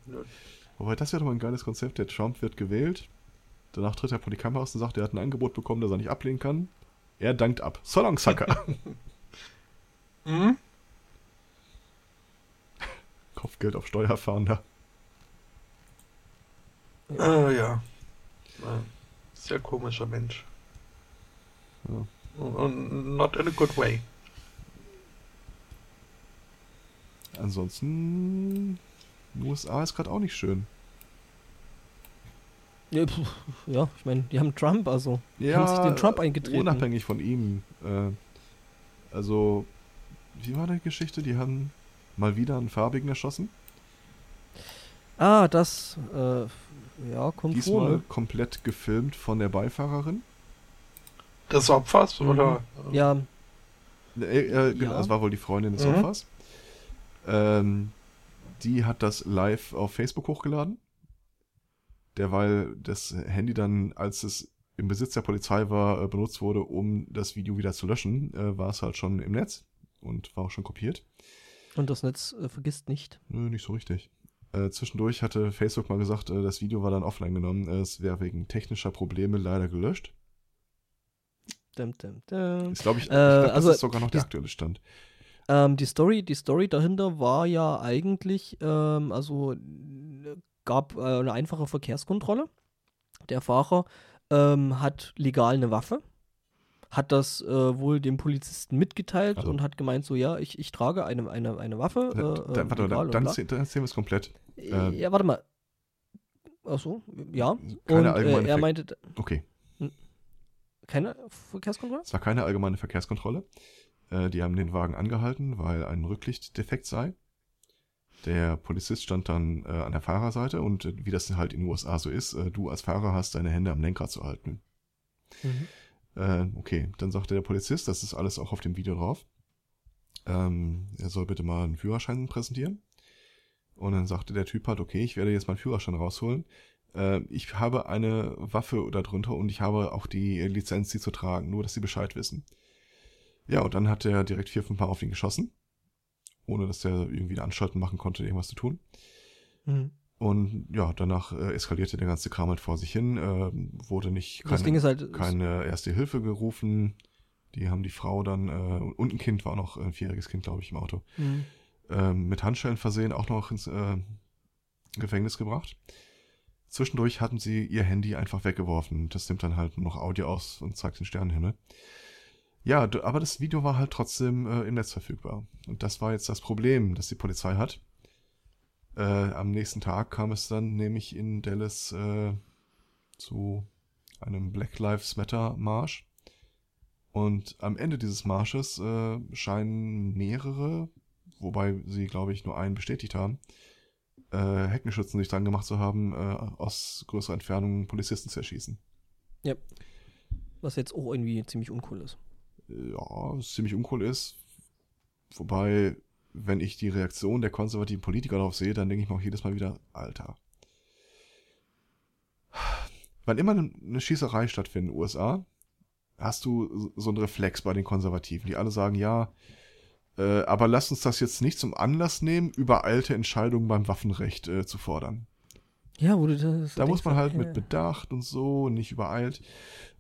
Wobei, das wäre doch mal ein geiles Konzept. Der Trump wird gewählt. Danach tritt er vor die Kamera und sagt, er hat ein Angebot bekommen, das er nicht ablehnen kann. Er dankt ab. So long, Sucker. mhm. Kopfgeld auf Steuerfahnder. Äh, ja. Sehr komischer Mensch. Ja. Und not in a good way. Ansonsten USA ist gerade auch nicht schön. Ja, ja ich meine, die haben Trump, also ja, haben sich den Trump eingetreten. Unabhängig von ihm. Äh, also, wie war die Geschichte? Die haben mal wieder einen Farbigen erschossen. Ah, das, äh, ja, kommt Diesmal vor, ne? komplett gefilmt von der Beifahrerin. Des Opfers, mhm. oder? Ja. Äh, äh, genau, ja. das war wohl die Freundin des mhm. Opfers. Ähm, die hat das live auf Facebook hochgeladen. Derweil das Handy dann, als es im Besitz der Polizei war, äh, benutzt wurde, um das Video wieder zu löschen, äh, war es halt schon im Netz und war auch schon kopiert. Und das Netz äh, vergisst nicht? Nö, nicht so richtig. Äh, zwischendurch hatte Facebook mal gesagt, äh, das Video war dann offline genommen. Äh, es wäre wegen technischer Probleme leider gelöscht. Dum, dum, dum. Ist, glaube ich, ich glaub, also, das ist sogar noch der aktuelle Stand. Ähm, die Story, die Story dahinter war ja eigentlich, ähm, also gab äh, eine einfache Verkehrskontrolle. Der Fahrer äh, ähm, hat legal eine Waffe, hat das äh, wohl dem Polizisten mitgeteilt also. und hat gemeint, so ja, ich, ich trage eine, eine, eine Waffe. Äh, dann, warte, dann, dann, dann erzählen wir es komplett. Äh, ja, warte mal. Achso, ja. Keine und äh, er meinte. Okay. Keine Verkehrskontrolle? Es war keine allgemeine Verkehrskontrolle. Äh, die haben den Wagen angehalten, weil ein Rücklicht defekt sei. Der Polizist stand dann äh, an der Fahrerseite und äh, wie das halt in den USA so ist, äh, du als Fahrer hast deine Hände am Lenkrad zu halten. Mhm. Äh, okay, dann sagte der Polizist, das ist alles auch auf dem Video drauf. Ähm, er soll bitte mal einen Führerschein präsentieren. Und dann sagte der Typ halt, okay, ich werde jetzt meinen Führerschein rausholen. Äh, ich habe eine Waffe darunter und ich habe auch die Lizenz, sie zu tragen, nur dass sie Bescheid wissen. Ja, und dann hat er direkt vier, fünf Mal auf ihn geschossen ohne dass er irgendwie Anstalten machen konnte, irgendwas zu tun. Mhm. Und ja, danach äh, eskalierte der ganze Kram halt vor sich hin, äh, wurde nicht keine, halt, keine erste Hilfe gerufen. Die haben die Frau dann, äh, und ein Kind war noch, ein vierjähriges Kind, glaube ich, im Auto, mhm. ähm, mit Handschellen versehen, auch noch ins äh, Gefängnis gebracht. Zwischendurch hatten sie ihr Handy einfach weggeworfen. Das nimmt dann halt noch Audio aus und zeigt den Sternenhimmel. Ja, aber das Video war halt trotzdem äh, im Netz verfügbar. Und das war jetzt das Problem, das die Polizei hat. Äh, am nächsten Tag kam es dann nämlich in Dallas äh, zu einem Black Lives Matter Marsch. Und am Ende dieses Marsches äh, scheinen mehrere, wobei sie, glaube ich, nur einen bestätigt haben, äh, Heckenschützen sich dran gemacht zu haben, äh, aus größerer Entfernung Polizisten zu erschießen. Ja. Was jetzt auch irgendwie ziemlich uncool ist ja, ziemlich uncool ist. Wobei, wenn ich die Reaktion der konservativen Politiker darauf sehe, dann denke ich mir auch jedes Mal wieder, Alter. Wann immer eine Schießerei stattfindet in den USA, hast du so einen Reflex bei den Konservativen, die alle sagen, ja, äh, aber lass uns das jetzt nicht zum Anlass nehmen, übereilte Entscheidungen beim Waffenrecht äh, zu fordern. Ja, wo du das. Da muss man halt mit Bedacht und so, nicht übereilt.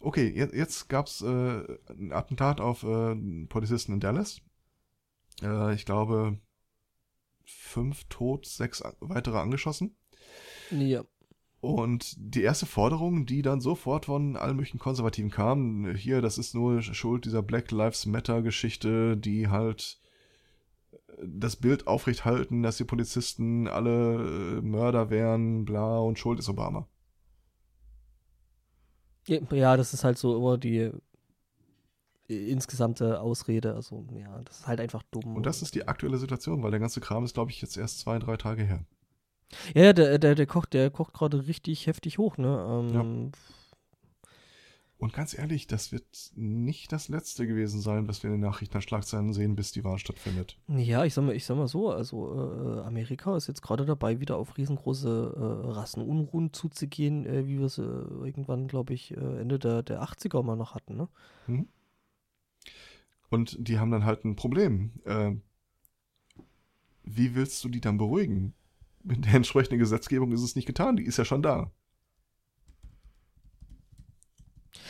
Okay, jetzt, jetzt gab's äh, ein Attentat auf äh, Polizisten in Dallas. Äh, ich glaube, fünf tot, sechs weitere angeschossen. Ja. Und die erste Forderung, die dann sofort von allen möglichen Konservativen kam, hier, das ist nur Schuld dieser Black Lives Matter Geschichte, die halt das Bild aufrechthalten, dass die Polizisten alle äh, Mörder wären, bla und schuld ist Obama. Ja, das ist halt so immer die äh, insgesamte Ausrede. Also, ja, das ist halt einfach dumm. Und das ist die aktuelle Situation, weil der ganze Kram ist, glaube ich, jetzt erst zwei, drei Tage her. Ja, der, der, der kocht, der kocht gerade richtig heftig hoch, ne? Ähm, ja. Und ganz ehrlich, das wird nicht das letzte gewesen sein, was wir in den Nachrichten Schlagzeilen sehen, bis die Wahl stattfindet. Ja, ich sag mal, ich sag mal so, also äh, Amerika ist jetzt gerade dabei, wieder auf riesengroße äh, Rassenunruhen zuzugehen, äh, wie wir es äh, irgendwann, glaube ich, äh, Ende der, der 80er mal noch hatten, ne? Hm. Und die haben dann halt ein Problem. Äh, wie willst du die dann beruhigen? Mit der entsprechenden Gesetzgebung ist es nicht getan, die ist ja schon da.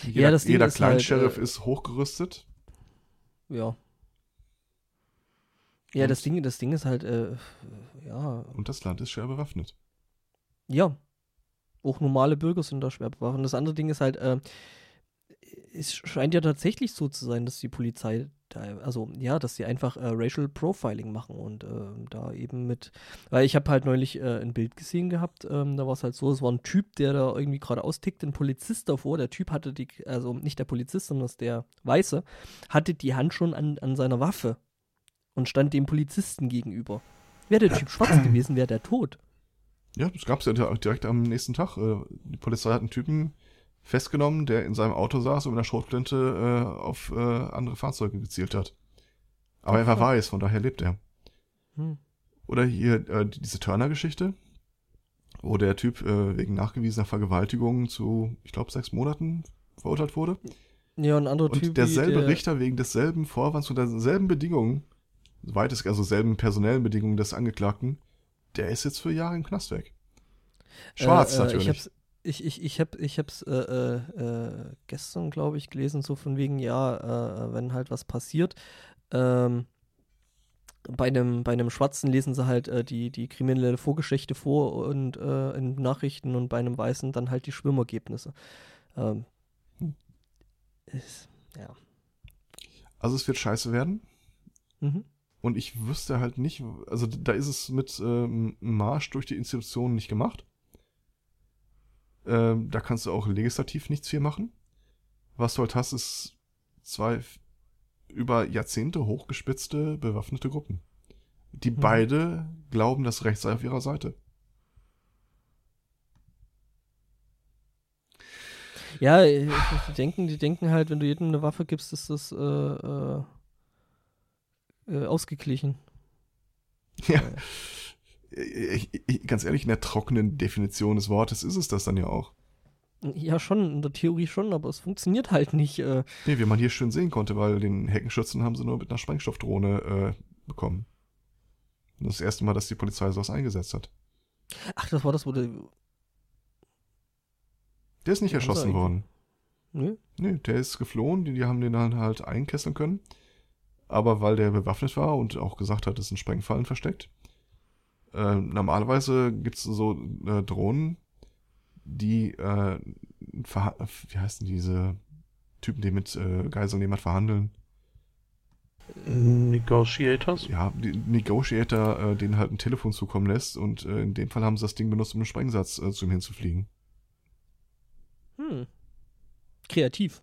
Jeder, ja, das jeder Kleinsheriff halt, äh, ist hochgerüstet. Ja. Ja, das Ding, das Ding ist halt, äh, ja. Und das Land ist schwer bewaffnet. Ja. Auch normale Bürger sind da schwer bewaffnet. Das andere Ding ist halt, äh, es scheint ja tatsächlich so zu sein, dass die Polizei also ja, dass sie einfach äh, Racial Profiling machen und äh, da eben mit, weil ich habe halt neulich äh, ein Bild gesehen gehabt, ähm, da war es halt so, es war ein Typ, der da irgendwie gerade austickt, ein Polizist davor, der Typ hatte die, also nicht der Polizist, sondern der Weiße, hatte die Hand schon an, an seiner Waffe und stand dem Polizisten gegenüber. Wäre der Typ schwarz gewesen, wäre der tot. Ja, das gab es ja direkt am nächsten Tag. Äh, die Polizei hat einen Typen festgenommen, der in seinem Auto saß und mit einer Schrotflinte äh, auf äh, andere Fahrzeuge gezielt hat. Aber er war weiß, von daher lebt er. Hm. Oder hier äh, diese Turner-Geschichte, wo der Typ äh, wegen nachgewiesener Vergewaltigung zu, ich glaube, sechs Monaten verurteilt wurde. Ja, ein anderer und Typ. derselbe der... Richter wegen desselben Vorwands und derselben Bedingungen, weitest also selben personellen Bedingungen des Angeklagten, der ist jetzt für Jahre im Knast weg. Schwarz äh, äh, natürlich. Ich ich, ich, habe ich hab's äh, äh, äh, gestern, glaube ich, gelesen, so von wegen, ja, äh, wenn halt was passiert, ähm, bei einem, bei einem Schwarzen lesen sie halt äh, die, die kriminelle Vorgeschichte vor und äh, in Nachrichten und bei einem Weißen dann halt die Schwimmergebnisse. Ähm, ist, ja. Also es wird scheiße werden. Mhm. Und ich wüsste halt nicht, also da ist es mit ähm, Marsch durch die Institutionen nicht gemacht. Ähm, da kannst du auch legislativ nichts viel machen. Was du halt hast, ist zwei über Jahrzehnte hochgespitzte bewaffnete Gruppen. Die mhm. beide glauben, das Recht sei auf ihrer Seite. Ja, die denken, die denken halt, wenn du jedem eine Waffe gibst, ist das äh, äh, äh ausgeglichen. Ja. Ich, ich, ganz ehrlich, in der trockenen Definition des Wortes ist es das dann ja auch. Ja, schon, in der Theorie schon, aber es funktioniert halt nicht. Äh. Nee, wie man hier schön sehen konnte, weil den Heckenschützen haben sie nur mit einer Sprengstoffdrohne äh, bekommen. Das erste Mal, dass die Polizei sowas eingesetzt hat. Ach, das war das, wo der. Der ist nicht der erschossen worden. Nee? Nee, der ist geflohen, die, die haben den dann halt einkesseln können. Aber weil der bewaffnet war und auch gesagt hat, es sind Sprengfallen versteckt. Äh, normalerweise gibt es so äh, Drohnen, die, äh, wie heißen diese Typen, die mit äh, Geiselnehmern verhandeln? Negotiators? Ja, die Negotiator, äh, denen halt ein Telefon zukommen lässt und äh, in dem Fall haben sie das Ding benutzt, um einen Sprengsatz äh, zu ihm hinzufliegen. Hm. Kreativ.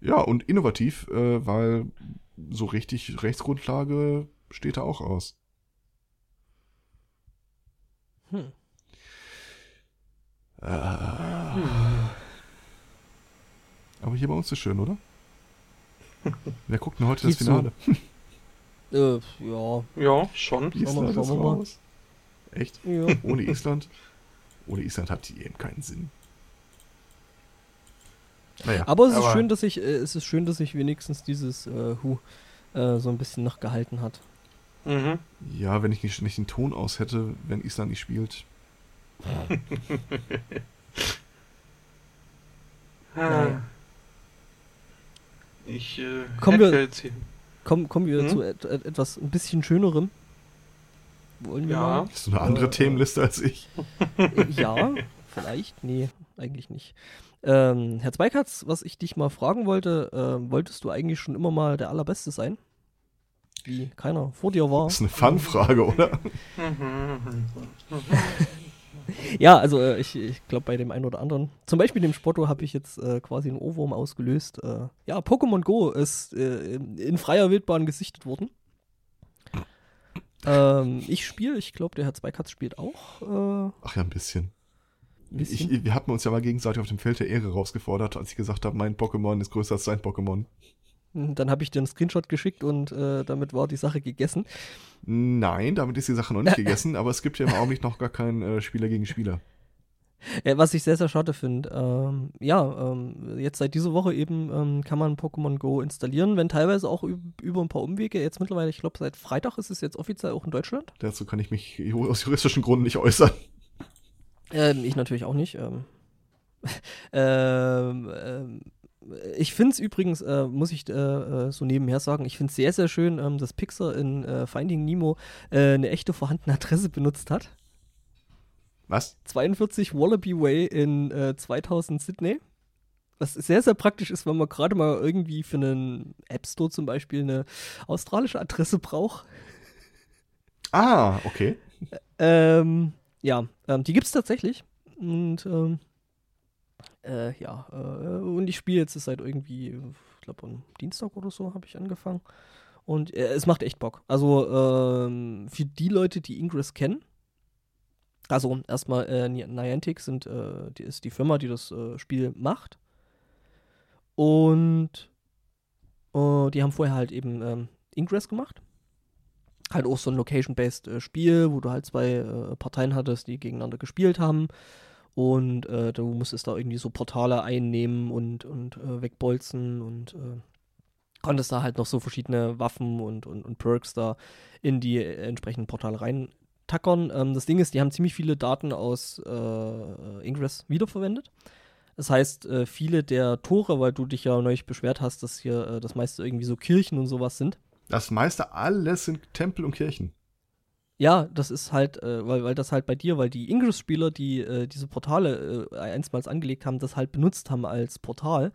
Ja, und innovativ, äh, weil so richtig Rechtsgrundlage steht da auch aus. Hm. Aber hier bei uns ist schön, oder? Wer guckt denn heute Geht das Finale? So. äh, ja. Ja, schon. Island ist raus. Echt? Ja. Ohne Island? Ohne Island hat die eben keinen Sinn. Naja, aber es aber ist schön, dass ich, äh, es ist schön, dass sich wenigstens dieses äh, Hu äh, so ein bisschen noch gehalten hat. Mhm. Ja, wenn ich nicht, nicht den Ton aus hätte, wenn Island nicht spielt. naja. Ich äh, kommen wir, jetzt hier. Kommen, kommen wir hm? zu et etwas ein bisschen schönerem. Wollen wir ja. mal? Hast du eine andere äh, Themenliste als ich? ja, vielleicht. Nee, eigentlich nicht. Ähm, Herr Zweikatz, was ich dich mal fragen wollte, äh, wolltest du eigentlich schon immer mal der Allerbeste sein? Wie keiner vor dir war. Das ist eine Fangfrage, oder? ja, also äh, ich, ich glaube bei dem einen oder anderen. Zum Beispiel dem Spotto habe ich jetzt äh, quasi einen Ohrwurm ausgelöst. Äh, ja, Pokémon Go ist äh, in freier Wildbahn gesichtet worden. Ähm, ich spiele, ich glaube, der Herr Zweikatz spielt auch. Äh, Ach ja, ein bisschen. Ich, wir hatten uns ja mal gegenseitig auf dem Feld der Ehre rausgefordert, als ich gesagt habe, mein Pokémon ist größer als sein Pokémon. Dann habe ich dir einen Screenshot geschickt und äh, damit war die Sache gegessen. Nein, damit ist die Sache noch nicht gegessen, aber es gibt ja im Augenblick noch gar keinen äh, Spieler gegen Spieler. Ja, was ich sehr, sehr schade finde. Ähm, ja, ähm, jetzt seit dieser Woche eben ähm, kann man Pokémon Go installieren, wenn teilweise auch über ein paar Umwege. Jetzt mittlerweile, ich glaube, seit Freitag ist es jetzt offiziell auch in Deutschland. Dazu kann ich mich aus juristischen Gründen nicht äußern. Ähm, ich natürlich auch nicht. Ähm, ähm, ähm ich finde es übrigens, äh, muss ich äh, äh, so nebenher sagen, ich finde es sehr, sehr schön, ähm, dass Pixar in äh, Finding Nemo äh, eine echte vorhandene Adresse benutzt hat. Was? 42 Wallaby Way in 2000 äh, Sydney. Was sehr, sehr praktisch ist, wenn man gerade mal irgendwie für einen App Store zum Beispiel eine australische Adresse braucht. Ah, okay. Ähm, ja, ähm, die gibt es tatsächlich. Und ähm, äh, ja, äh, und ich spiele jetzt seit irgendwie, ich glaube am Dienstag oder so habe ich angefangen. Und äh, es macht echt Bock. Also ähm, für die Leute, die Ingress kennen, also erstmal äh, Niantic sind, äh, die ist die Firma, die das äh, Spiel macht. Und äh, die haben vorher halt eben ähm, Ingress gemacht. Halt auch so ein Location-based äh, Spiel, wo du halt zwei äh, Parteien hattest, die gegeneinander gespielt haben. Und äh, du musstest da irgendwie so Portale einnehmen und, und äh, wegbolzen und äh, konntest da halt noch so verschiedene Waffen und, und, und Perks da in die äh, entsprechenden Portale reintackern. Ähm, das Ding ist, die haben ziemlich viele Daten aus äh, Ingress wiederverwendet. Das heißt, äh, viele der Tore, weil du dich ja neulich beschwert hast, dass hier das meiste irgendwie so Kirchen und sowas sind. Das meiste alles sind Tempel und Kirchen. Ja, das ist halt, äh, weil, weil das halt bei dir, weil die Ingress-Spieler, die äh, diese Portale äh, einstmals angelegt haben, das halt benutzt haben als Portal.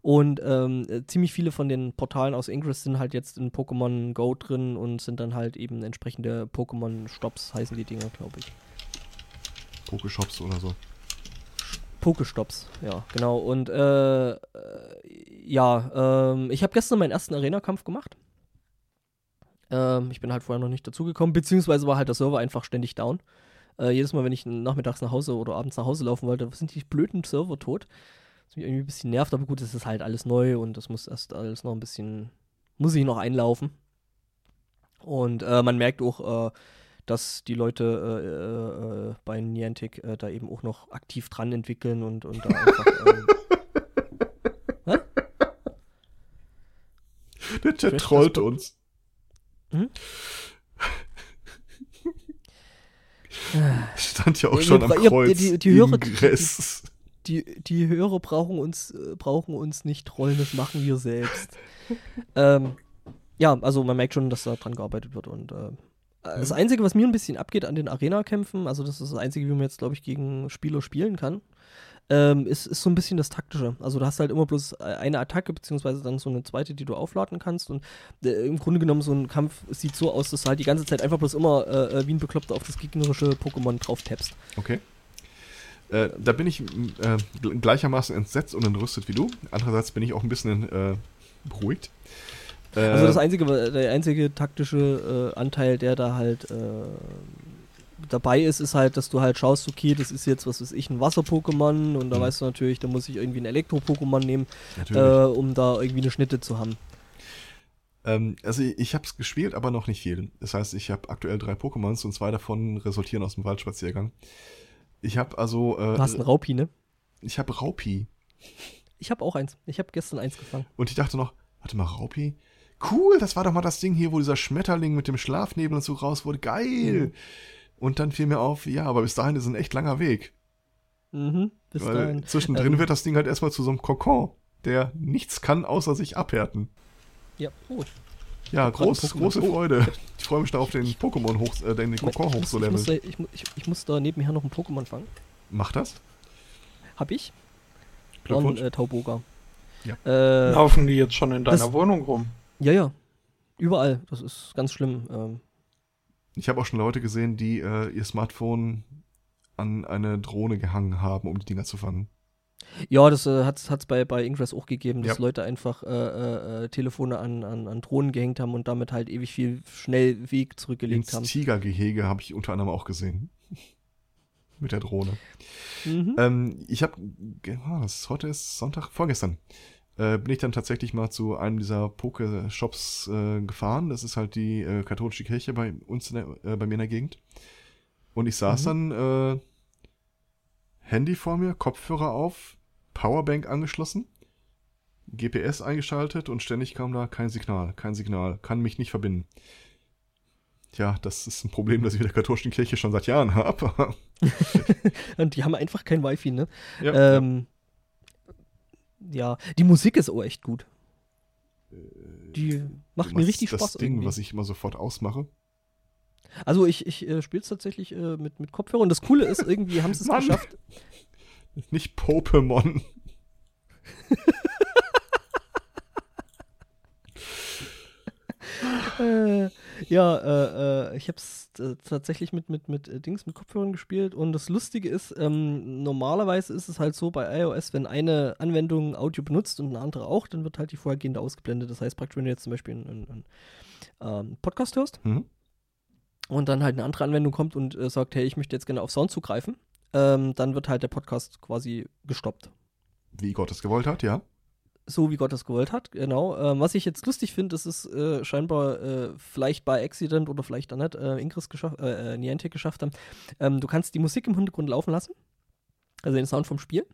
Und ähm, ziemlich viele von den Portalen aus Ingress sind halt jetzt in Pokémon Go drin und sind dann halt eben entsprechende Pokémon-Stops, heißen die Dinger, glaube ich. Pokeshops oder so. Pokestops, ja, genau. Und äh, äh ja, ähm, ich habe gestern meinen ersten Arena-Kampf gemacht. Ähm, ich bin halt vorher noch nicht dazugekommen, beziehungsweise war halt der Server einfach ständig down. Äh, jedes Mal, wenn ich nachmittags nach Hause oder abends nach Hause laufen wollte, sind die blöden Server tot. Das mich irgendwie ein bisschen nervt, aber gut, es ist halt alles neu und das muss erst alles noch ein bisschen, muss ich noch einlaufen. Und äh, man merkt auch, äh, dass die Leute äh, äh, bei Niantic äh, da eben auch noch aktiv dran entwickeln und, und da einfach. ähm, Der Chat trollt uns. Hm? Stand ja auch schon am Kreuz. Die, die, Hörer, die, die, Hörer brauchen uns, äh, brauchen uns nicht trollen, das machen wir selbst. ähm, ja, also man merkt schon, dass da dran gearbeitet wird und äh, das Einzige, was mir ein bisschen abgeht an den Arena-Kämpfen, also das ist das Einzige, wie man jetzt, glaube ich, gegen Spieler spielen kann, ähm, ist, ist so ein bisschen das Taktische. Also du hast halt immer bloß eine Attacke, beziehungsweise dann so eine zweite, die du aufladen kannst. Und äh, im Grunde genommen, so ein Kampf sieht so aus, dass du halt die ganze Zeit einfach bloß immer äh, äh wie ein Bekloppter auf das gegnerische Pokémon drauf tappst. Okay. Äh, da bin ich äh, gleichermaßen entsetzt und entrüstet wie du. Andererseits bin ich auch ein bisschen äh, beruhigt. also das einzige, der einzige taktische Anteil, der da halt dabei ist, ist halt, dass du halt schaust, okay, das ist jetzt, was weiß ich, ein Wasser-Pokémon und da mhm. weißt du natürlich, da muss ich irgendwie ein Elektro-Pokémon nehmen, äh, um da irgendwie eine Schnitte zu haben. Ähm, also ich, ich habe es gespielt, aber noch nicht viel. Das heißt, ich habe aktuell drei Pokémons und zwei davon resultieren aus dem Waldspaziergang. Ich habe also... Äh, du hast einen Raupi, ne? Ich habe Raupi. Ich habe auch eins. Ich habe gestern eins gefangen. Und ich dachte noch, warte mal, Raupi? Cool, das war doch mal das Ding hier, wo dieser Schmetterling mit dem Schlafnebel und so raus wurde. Geil! Mhm. Und dann fiel mir auf, ja, aber bis dahin ist ein echt langer Weg. Mhm, bis Weil dahin. Zwischendrin ähm, wird das Ding halt erstmal zu so einem Kokon, der nichts kann, außer sich abhärten. Ja, gut. Ja, groß, große oh. Freude. Ich freue mich da auf den Pokémon hoch, äh, den Kokon hochzuleveln. Ich, ich, ich, ich, muss da nebenher noch ein Pokémon fangen. Mach das. Hab ich. Glückwunsch. Und äh, Tauboga. Ja. Äh, Laufen die jetzt schon in deiner das, Wohnung rum? Ja, ja. Überall. Das ist ganz schlimm. Ähm, ich habe auch schon Leute gesehen, die äh, ihr Smartphone an eine Drohne gehangen haben, um die Dinger zu fangen. Ja, das äh, hat es bei, bei Ingress auch gegeben, dass ja. Leute einfach äh, äh, äh, Telefone an, an, an Drohnen gehängt haben und damit halt ewig viel schnell Weg zurückgelegt Ins haben. Tigergehege habe ich unter anderem auch gesehen. Mit der Drohne. Mhm. Ähm, ich habe, was, heute ist Sonntag, vorgestern, äh, bin ich dann tatsächlich mal zu einem dieser Poke-Shops äh, gefahren. Das ist halt die äh, katholische Kirche bei uns, der, äh, bei mir in der Gegend. Und ich saß mhm. dann äh, Handy vor mir, Kopfhörer auf, Powerbank angeschlossen, GPS eingeschaltet und ständig kam da kein Signal, kein Signal, kann mich nicht verbinden. Tja, das ist ein Problem, das ich mit der katholischen Kirche schon seit Jahren habe. und die haben einfach kein Wifi, ne? Ja, ähm, ja ja, die Musik ist auch echt gut. Die macht mir richtig Spaß. Das Ding, irgendwie. was ich immer sofort ausmache. Also ich, ich äh, spiele es tatsächlich äh, mit, mit Kopfhörer und das Coole ist, irgendwie haben sie es geschafft. Nicht Pokémon. äh, ja, äh, äh, ich habe es äh, tatsächlich mit, mit, mit äh, Dings, mit Kopfhörern gespielt. Und das Lustige ist, ähm, normalerweise ist es halt so bei iOS, wenn eine Anwendung Audio benutzt und eine andere auch, dann wird halt die vorhergehende ausgeblendet. Das heißt praktisch, wenn du jetzt zum Beispiel einen, einen, einen ähm, Podcast hörst mhm. und dann halt eine andere Anwendung kommt und äh, sagt, hey, ich möchte jetzt gerne auf Sound zugreifen, ähm, dann wird halt der Podcast quasi gestoppt. Wie Gott es gewollt hat, ja so wie Gott es gewollt hat, genau. Ähm, was ich jetzt lustig finde, ist es äh, scheinbar äh, vielleicht bei Accident oder vielleicht auch nicht äh, Ingress geschafft, äh, äh, Niantic geschafft haben. Ähm, du kannst die Musik im Hintergrund laufen lassen, also den Sound vom Spiel,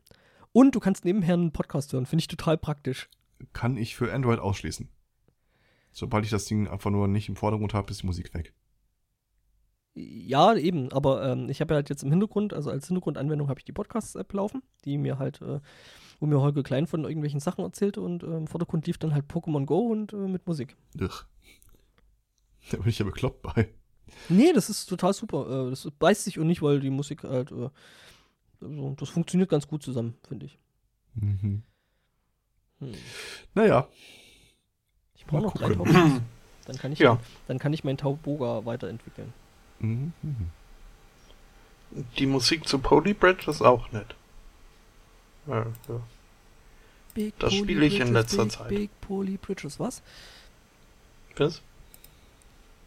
und du kannst nebenher einen Podcast hören. Finde ich total praktisch. Kann ich für Android ausschließen. Sobald ich das Ding einfach nur nicht im Vordergrund habe, ist die Musik weg. Ja, eben, aber ähm, ich habe halt jetzt im Hintergrund, also als Hintergrundanwendung habe ich die Podcasts-App laufen, die mir halt äh, wo mir Holger Klein von irgendwelchen Sachen erzählte und äh, im Vordergrund lief dann halt Pokémon Go und äh, mit Musik. Ugh. Da bin ich ja bekloppt bei. Nee, das ist total super. Äh, das beißt sich und nicht, weil die Musik halt. also, das funktioniert ganz gut zusammen, finde ich. Mhm. Hm. Naja. Ich brauche noch drei Taubos. Dann kann ich, ja. dann kann ich mein Tauboga weiterentwickeln. Mhm. Die Musik zu Polybridge ist auch nett. Ja, ja. Das spiele ich in letzter Big, Zeit. Big Poly Bridges, was? Was?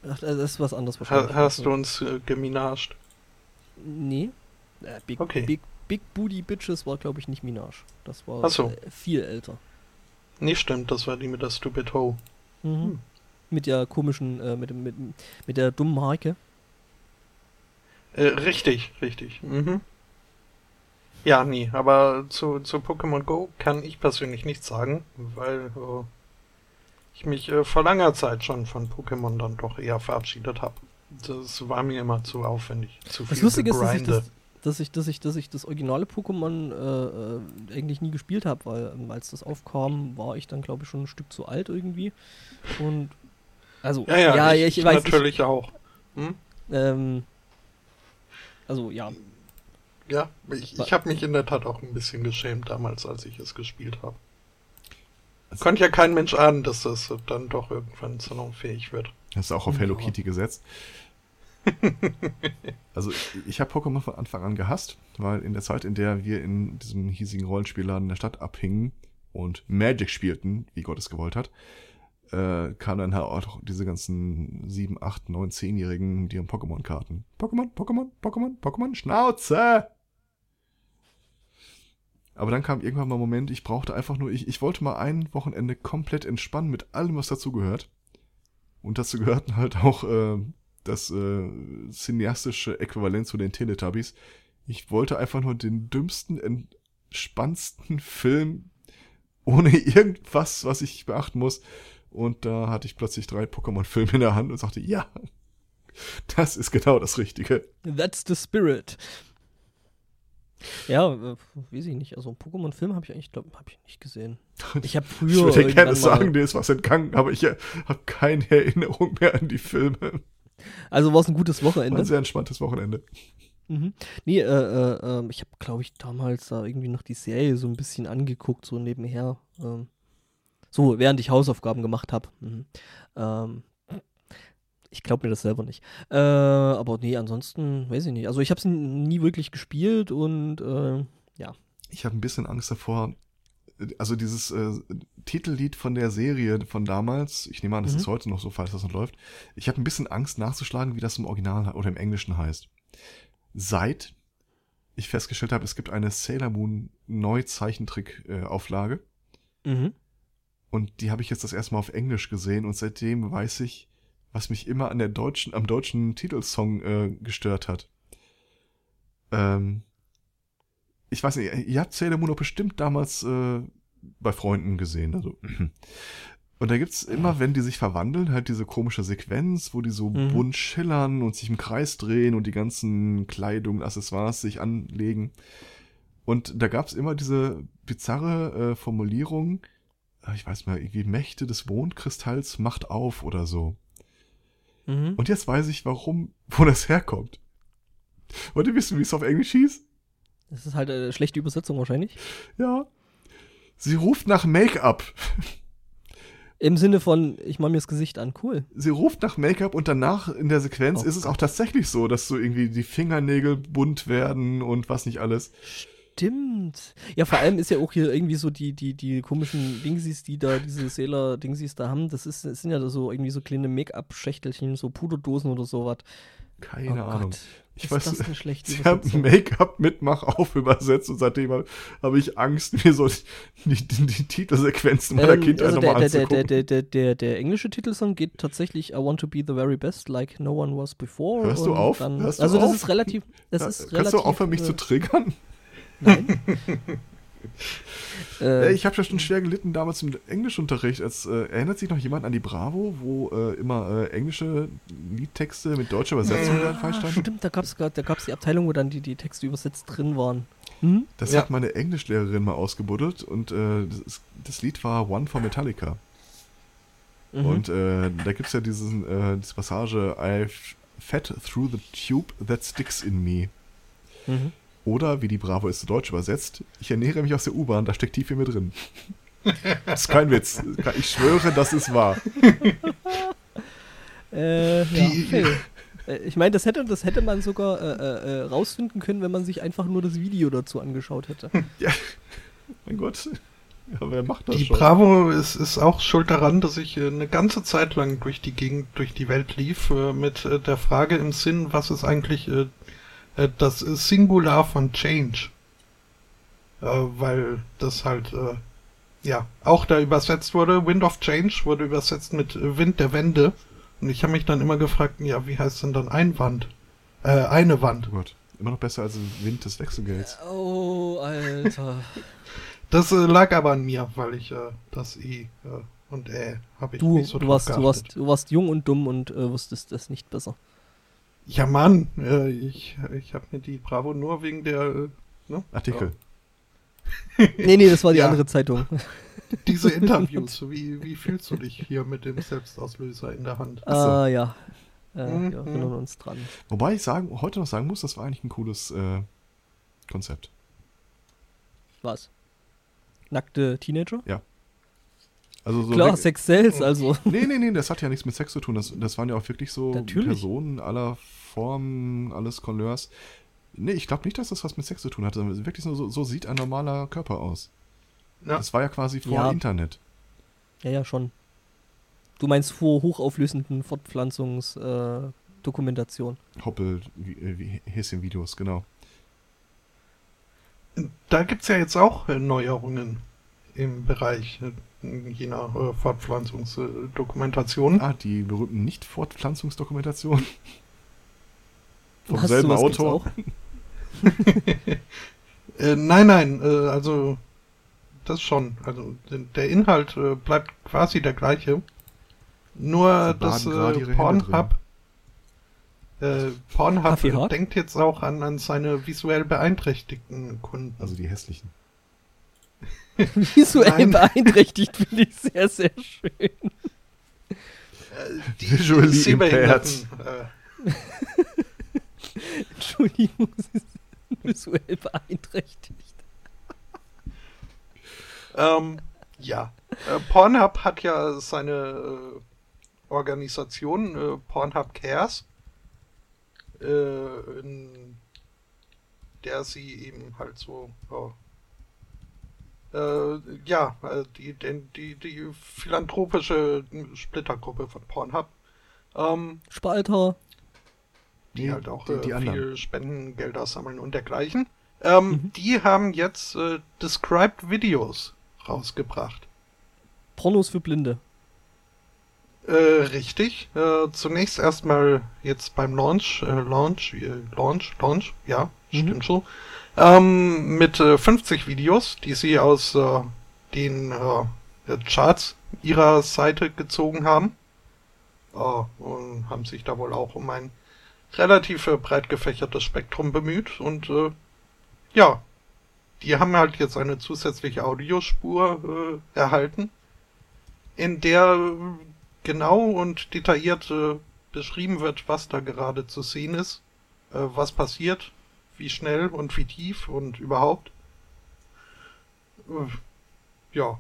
Ach, das ist was anderes wahrscheinlich. Ha hast du uns äh, geminascht? Nee. Äh, Big, okay. Big, Big Booty Bitches war, glaube ich, nicht Minaj. Das war so. äh, viel älter. Nee, stimmt, das war die mit der Stupid Ho. Mhm. Hm. Mit der komischen, äh, mit, mit, mit der dummen Marke. Äh, richtig, richtig. Mhm. Ja, nie. Aber zu, zu Pokémon Go kann ich persönlich nichts sagen, weil äh, ich mich äh, vor langer Zeit schon von Pokémon dann doch eher verabschiedet habe. Das war mir immer zu aufwendig. Zu viel das Lustige ist, dass ich das, dass ich, dass ich, dass ich das originale Pokémon äh, äh eigentlich nie gespielt habe, weil ähm, als das aufkam, war ich dann glaube ich schon ein Stück zu alt irgendwie. Und also ja, ja, ja ich, ich, weiß natürlich ich, auch. Hm? Ähm, also ja. Ja, ich, ich habe mich in der Tat auch ein bisschen geschämt damals, als ich es gespielt habe. Also, Konnte ja kein Mensch ahnen, dass das dann doch irgendwann salonfähig wird. Hast du auch auf Hello Kitty gesetzt? also ich habe Pokémon von Anfang an gehasst, weil in der Zeit, in der wir in diesem hiesigen Rollenspielladen in der Stadt abhingen und Magic spielten, wie Gott es gewollt hat, äh, kamen dann halt auch diese ganzen 7, 8, 9, 10-Jährigen, die haben Pokémon-Karten. Pokémon, Pokémon, Pokémon, Pokémon, Schnauze! Aber dann kam irgendwann mal ein Moment, ich brauchte einfach nur, ich, ich wollte mal ein Wochenende komplett entspannen mit allem, was dazu gehört. Und dazu gehörten halt auch äh, das äh, cineastische Äquivalent zu den Teletubbies. Ich wollte einfach nur den dümmsten, entspannendsten Film ohne irgendwas, was ich beachten muss, und da hatte ich plötzlich drei Pokémon-Filme in der Hand und sagte, ja, das ist genau das Richtige. That's the spirit. Ja, äh, weiß ich nicht. Also Pokémon-Film habe ich eigentlich, glaube habe ich nicht gesehen. Ich habe früher. Ich würde gerne sagen, dir ist was entgangen, aber ich äh, habe keine Erinnerung mehr an die Filme. Also war es ein gutes Wochenende. Ein sehr entspanntes Wochenende. Mhm. Nee, äh, äh, ähm, ich habe, glaube ich, damals da irgendwie noch die Serie so ein bisschen angeguckt, so nebenher. Ähm, so, während ich Hausaufgaben gemacht habe. Mhm. Ähm, ich glaube mir das selber nicht. Äh, aber nee, ansonsten weiß ich nicht. Also ich habe es nie wirklich gespielt und äh, ja. Ich habe ein bisschen Angst davor. Also dieses äh, Titellied von der Serie von damals, ich nehme an, das mhm. ist heute noch so, falls das noch läuft. Ich habe ein bisschen Angst nachzuschlagen, wie das im Original oder im Englischen heißt. Seit ich festgestellt habe, es gibt eine Sailor Moon Neuzeichentrick-Auflage. Äh, mhm. Und die habe ich jetzt das erste Mal auf Englisch gesehen und seitdem weiß ich, was mich immer an der deutschen, am deutschen Titelsong äh, gestört hat. Ähm, ich weiß nicht, ihr habt Sailor Moon auch bestimmt damals äh, bei Freunden gesehen. Also. Und da gibt's immer, wenn die sich verwandeln, halt diese komische Sequenz, wo die so mhm. bunt schillern und sich im Kreis drehen und die ganzen Kleidungen, Accessoires sich anlegen. Und da gab's immer diese bizarre äh, Formulierung, ich weiß mal, irgendwie Mächte des Mondkristalls macht auf oder so. Mhm. Und jetzt weiß ich, warum, wo das herkommt. Wollt ihr wissen, wie es auf Englisch hieß? Das ist halt eine schlechte Übersetzung wahrscheinlich. Ja. Sie ruft nach Make-up. Im Sinne von, ich mache mir das Gesicht an, cool. Sie ruft nach Make-up und danach in der Sequenz oh. ist es auch tatsächlich so, dass so irgendwie die Fingernägel bunt werden und was nicht alles. Stimmt. Ja, vor allem ist ja auch hier irgendwie so die, die, die komischen Dingsies, die da, diese Sailor-Dingsies da haben, das, ist, das sind ja so irgendwie so kleine Make-up-Schächtelchen, so Puderdosen oder sowas. Keine oh Ahnung. Gott. Ich weiß, das eine schlechte sie haben Make-up mit Mach auf übersetzt und seitdem habe hab ich Angst, mir so die, die, die Titelsequenzen meiner ähm, Kindheit also nochmal der, der, der, der, der, der englische Titelsong geht tatsächlich I want to be the very best, like no one was before. Hörst du auf? Dann, Hörst also du das auf? ist relativ. Das ja, ist kannst relativ, du aufhören, mich äh, zu triggern? Nein. äh, ich habe ja schon schwer gelitten damals im Englischunterricht. Als, äh, erinnert sich noch jemand an die Bravo, wo äh, immer äh, englische Liedtexte mit deutscher Übersetzung ja, falsch standen? Stimmt, da gab es da gab's die Abteilung, wo dann die, die Texte übersetzt drin waren. Hm? Das ja. hat meine Englischlehrerin mal ausgebuddelt und äh, das, das, Lied war One for Metallica. Mhm. Und äh, da gibt es ja diesen, diese Passage I've fed through the tube that sticks in me. Mhm. Oder, wie die Bravo es zu Deutsch übersetzt, ich ernähre mich aus der U-Bahn, da steckt tief in mir drin. Das ist kein Witz. Ich schwöre, das ist wahr. äh, ja, äh, Ich meine, das hätte, das hätte man sogar äh, äh, äh, rausfinden können, wenn man sich einfach nur das Video dazu angeschaut hätte. Ja, mein Gott. Ja, wer macht das die schon? Bravo ist, ist auch schuld daran, dass ich äh, eine ganze Zeit lang durch die Gegend, durch die Welt lief, äh, mit äh, der Frage im Sinn, was ist eigentlich äh, äh, das Singular von Change? Äh, weil das halt, ja, auch da übersetzt wurde. Wind of Change wurde übersetzt mit Wind der Wende. Und ich habe mich dann immer gefragt, ja, wie heißt denn dann Einwand? Äh, eine Wand. Oh Gott, immer noch besser als Wind des Wechselgelds. Oh, Alter. Das äh, lag aber an mir, weil ich äh, das I äh, und Ä habe ich du, nicht so du warst, du warst, du warst jung und dumm und äh, wusstest das nicht besser. Ja, Mann, äh, ich, ich habe mir die Bravo nur wegen der äh, ne? Artikel. Ja. nee, nee, das war die ja. andere Zeitung. Diese Interviews, wie, wie fühlst du dich hier mit dem Selbstauslöser in der Hand? Ah, uh, ja. Äh, mhm. Wir erinnern uns dran. Wobei ich sagen, heute noch sagen muss, das war eigentlich ein cooles äh, Konzept. Was? Nackte Teenager? Ja. Also so Klar, Sex Sales, also. Nee, nee, nee, das hat ja nichts mit Sex zu tun. Das, das waren ja auch wirklich so Natürlich. Personen aller Formen, alles Couleurs. Nee, ich glaube nicht, dass das was mit Sex zu tun hatte. Wirklich so, so sieht ein normaler Körper aus. Ja. Das war ja quasi vor ja. Internet. Ja, ja, schon. Du meinst vor hochauflösenden Fortpflanzungsdokumentation. Äh, Hoppel, wie, Häschen-Videos, genau. Da gibt es ja jetzt auch Neuerungen im Bereich äh, jener äh, Fortpflanzungsdokumentation. Ah, die berühmten Nicht-Fortpflanzungsdokumentationen. Vom Hast selben Autor. äh, nein, nein, äh, also das schon. Also der Inhalt äh, bleibt quasi der gleiche. Nur das äh, Pornhub äh, Pornhub denkt jetzt auch an, an seine visuell beeinträchtigten Kunden. Also die hässlichen. visuell beeinträchtigt finde ich sehr, sehr schön. Äh, die, Visually die impaired. Äh. Entschuldigung, sie sind visuell beeinträchtigt. ähm, ja. Äh, Pornhub hat ja seine äh, Organisation äh, Pornhub Cares äh, in der sie eben halt so ja, äh, ja, äh, die, die, die philanthropische Splittergruppe von Pornhub. Ähm, Spalter. Die, die halt auch die, die äh, viel Spendengelder sammeln und dergleichen. Ähm, mhm. Die haben jetzt äh, Described Videos rausgebracht. Pornos für Blinde. Äh, richtig. Äh, zunächst erstmal jetzt beim Launch, äh, Launch, äh, Launch, Launch, ja, mhm. stimmt schon. Ähm, mit 50 äh, Videos, die sie aus äh, den Charts ihrer Seite gezogen haben. und haben sich da wohl auch um ein relativ breit gefächertes Spektrum bemüht und ja, die haben halt jetzt eine zusätzliche Audiospur erhalten, in der genau und detailliert äh, beschrieben wird, was da gerade zu sehen ist, äh, was passiert, wie schnell und wie tief und überhaupt. Ja.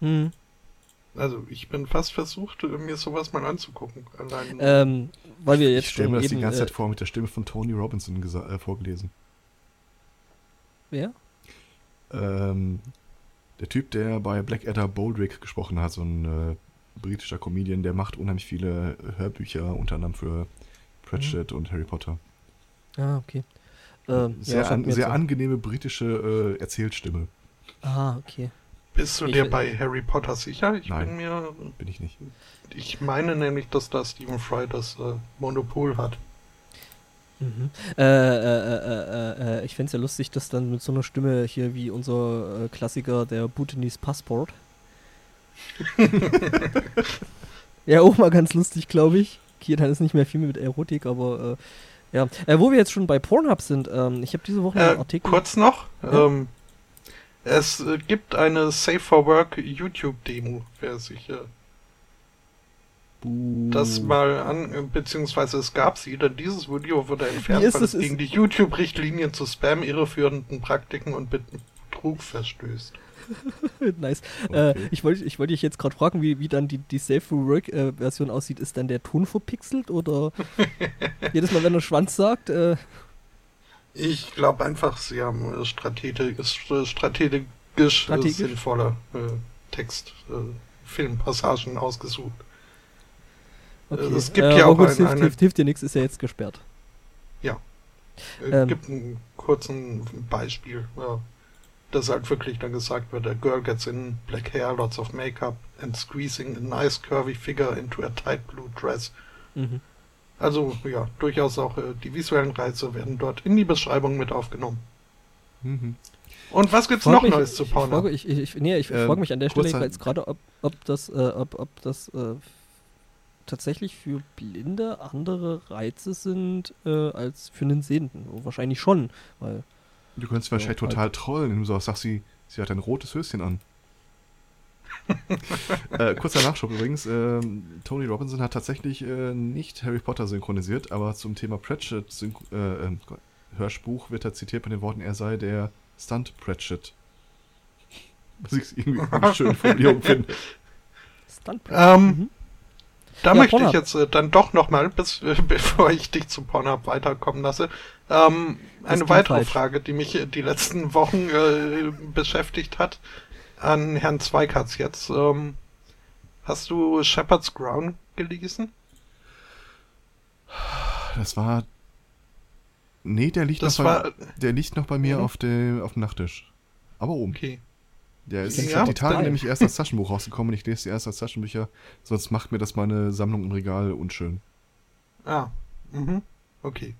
Hm. Also ich bin fast versucht, mir sowas mal anzugucken. Allein, ähm, weil wir jetzt ich stelle mir das eben, die ganze Zeit äh, vor mit der Stimme von Tony Robinson äh, vorgelesen. Wer? Ähm, der Typ, der bei Blackadder Boldrick gesprochen hat, so ein äh, britischer Comedian, der macht unheimlich viele Hörbücher, unter anderem für Pratchett mhm. und Harry Potter. Ah, okay. Ähm, sehr ja, an, sehr angenehme britische äh, Erzählstimme. Ah, okay. Bist du ich dir bei Harry Potter sicher? Ich Nein, bin mir. Bin ich nicht. Ich meine nämlich, dass da Stephen Fry das äh, Monopol hat. Mhm. Äh, äh, äh, äh ich fände es ja lustig, dass dann mit so einer Stimme hier wie unser äh, Klassiker, der Bhutanese Passport, ja, auch mal ganz lustig, glaube ich. Hier dann ist nicht mehr viel mit Erotik, aber äh, ja. Äh, wo wir jetzt schon bei Pornhub sind, ähm, ich habe diese Woche einen äh, Artikel. Kurz noch. Ja? Ähm, es äh, gibt eine Safe for Work YouTube-Demo, wer sich äh, das mal an, beziehungsweise es gab sie, denn dieses Video wurde entfernt, weil es gegen die YouTube-Richtlinien zu Spam, irreführenden Praktiken und Betrug verstößt. nice. Äh, okay. Äh, ich wollte ich wollt dich jetzt gerade fragen, wie, wie dann die, die Safe-for-Work-Version äh, aussieht. Ist dann der Ton verpixelt oder jedes Mal, wenn er Schwanz sagt? Äh, ich glaube einfach, sie haben strategisch, strategisch, strategisch? sinnvolle äh, Text, äh, Filmpassagen ausgesucht. Okay. es gibt ja auch ein, hilft, hilft, hilft dir nichts, ist ja jetzt gesperrt. Ja. Es ähm, gibt ein kurzen Beispiel. Ja dass halt wirklich dann gesagt wird, a girl gets in black hair, lots of makeup and squeezing a nice curvy figure into a tight blue dress. Mhm. Also ja, durchaus auch äh, die visuellen Reize werden dort in die Beschreibung mit aufgenommen. Mhm. Und was gibt's noch mich, Neues zu Porno? Ich, ich, ich, nee, ich ähm, frage mich an der Stelle jetzt gerade, ob, ob das, äh, ob, ob das äh, tatsächlich für Blinde andere Reize sind äh, als für einen Sehenden. Wahrscheinlich schon, weil Du könntest wahrscheinlich ja, total halt. trollen, wenn du sagst, sag sie, sie hat ein rotes Höschen an. äh, kurzer Nachschub übrigens. Äh, Tony Robinson hat tatsächlich äh, nicht Harry Potter synchronisiert, aber zum Thema Pratchett äh, ähm, Hörspruch wird er zitiert mit den Worten, er sei der Stunt Pratchett. Was ich irgendwie eine schöne Formulierung finde. Stunt Pratchett. Ähm, mhm. Da ja, möchte Pornhub. ich jetzt äh, dann doch nochmal, bis, äh, bevor ich dich zu Pornhub weiterkommen lasse, ähm, eine weitere falsch. Frage, die mich die letzten Wochen äh, beschäftigt hat, an Herrn Zweikatz jetzt. Ähm, hast du Shepherd's Crown gelesen? Das war. Nee, der liegt, das noch, war, bei, der liegt noch bei mir mhm. auf, dem, auf dem Nachttisch. Aber oben. Okay. Der ist ja, die Tage nämlich erst als Taschenbuch rausgekommen und ich lese die erst als Taschenbücher, sonst macht mir das meine Sammlung im Regal unschön. Ah, mhm. Okay.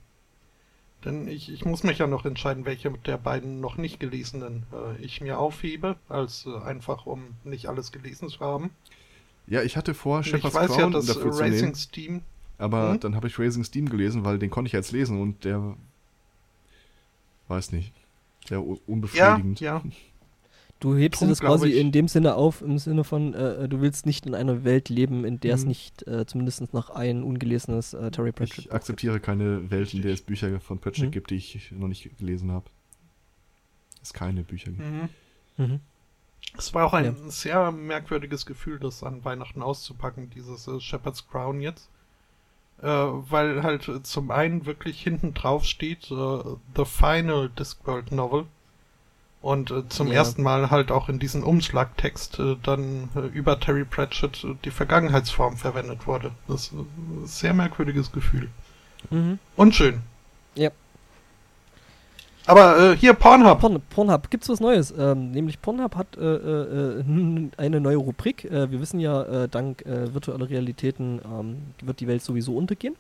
Denn ich, ich muss mich ja noch entscheiden, welche der beiden noch nicht gelesenen äh, ich mir aufhebe, als äh, einfach um nicht alles gelesen zu haben. Ja, ich hatte vor, Shepard's Crown ja, dass dafür Racing zu nehmen, Steam. Aber hm? dann habe ich Racing Steam gelesen, weil den konnte ich jetzt lesen und der weiß nicht. Der unbefriedigend. Ja, ja. Du hebst Drum, das quasi in dem Sinne auf, im Sinne von, äh, äh, du willst nicht in einer Welt leben, in der mhm. es nicht äh, zumindest noch ein ungelesenes äh, Terry Pratchett Ich akzeptiere keine Welt, in der es Bücher von Pratchett mhm. gibt, die ich noch nicht gelesen habe. Es keine Bücher gibt. Mhm. Mhm. Es war auch ein ja. sehr merkwürdiges Gefühl, das an Weihnachten auszupacken, dieses äh, Shepherd's Crown jetzt. Äh, weil halt zum einen wirklich hinten drauf steht äh, The Final Discworld Novel und äh, zum ja. ersten Mal halt auch in diesem Umschlagtext äh, dann äh, über Terry Pratchett äh, die Vergangenheitsform verwendet wurde. Das ist ein sehr merkwürdiges Gefühl. Mhm. Und schön. Ja. Aber äh, hier Pornhub. Porn, Pornhub, gibt's was Neues? Ähm, nämlich Pornhub hat äh, eine neue Rubrik. wir wissen ja, dank virtueller Realitäten ähm, wird die Welt sowieso untergehen.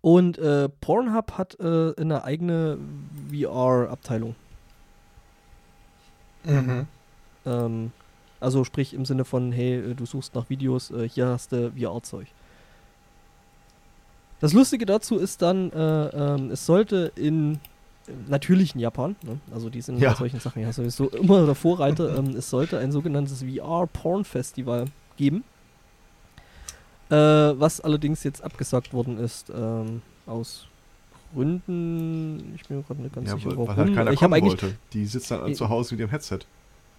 Und Pornhub hat eine eigene VR-Abteilung. Mhm. Ähm, also sprich im Sinne von, hey, äh, du suchst nach Videos, äh, hier hast du VR-Zeug. Das Lustige dazu ist dann, äh, ähm, es sollte in natürlich in Japan, ne? also die sind ja. bei solchen Sachen ja sowieso immer der Vorreiter, ähm, es sollte ein sogenanntes VR-Porn-Festival geben, äh, was allerdings jetzt abgesagt worden ist ähm, aus Gründen, ich bin gerade nicht ganz ja, sicher, warum. Weil halt keiner ich kommen wollte. Die sitzt dann zu Hause mit ihrem Headset.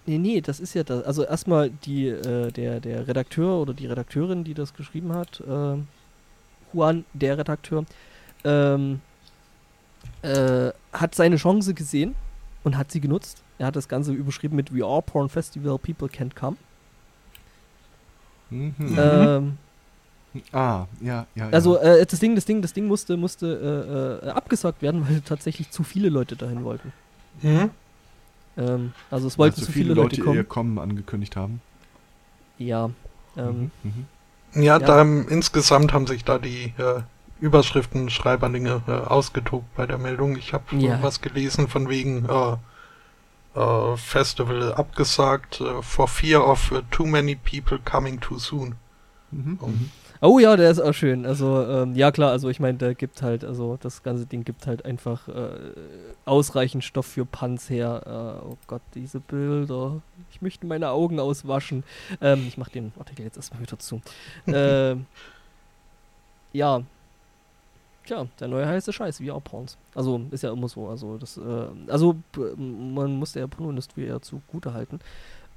Nee, nee, das ist ja das. Also erstmal die, äh, der, der Redakteur oder die Redakteurin, die das geschrieben hat, äh, Juan, der Redakteur, ähm, äh, hat seine Chance gesehen und hat sie genutzt. Er hat das Ganze überschrieben mit We Are Porn Festival, People Can't Come. Mhm. Ähm, Ah, ja, ja. Also äh, das Ding, das Ding, das Ding musste, musste äh, äh, abgesagt werden, weil tatsächlich zu viele Leute dahin wollten. Mhm. Ähm, also es wollten zu viele, viele Leute, Leute kommen. ihr Kommen angekündigt haben. Ja. Ähm, mhm, mhm. Ja, ja. Da, insgesamt haben sich da die äh, Überschriften Schreiberlinge äh, ausgetobt bei der Meldung. Ich habe ja. was gelesen von wegen äh, äh, Festival abgesagt for fear of too many people coming too soon. Mhm. Um, mhm. Oh ja, der ist auch schön. Also, ähm, ja klar, also ich meine, der gibt halt, also das ganze Ding gibt halt einfach äh, ausreichend Stoff für Panz her. Äh, oh Gott, diese Bilder. Ich möchte meine Augen auswaschen. Ähm, ich mach den Artikel jetzt erstmal wieder zu. ähm, ja. Tja, der neue heiße Scheiß, VR-Porns. Also ist ja immer so. Also das, äh, also man muss der Pornoindustrie ja zugute halten,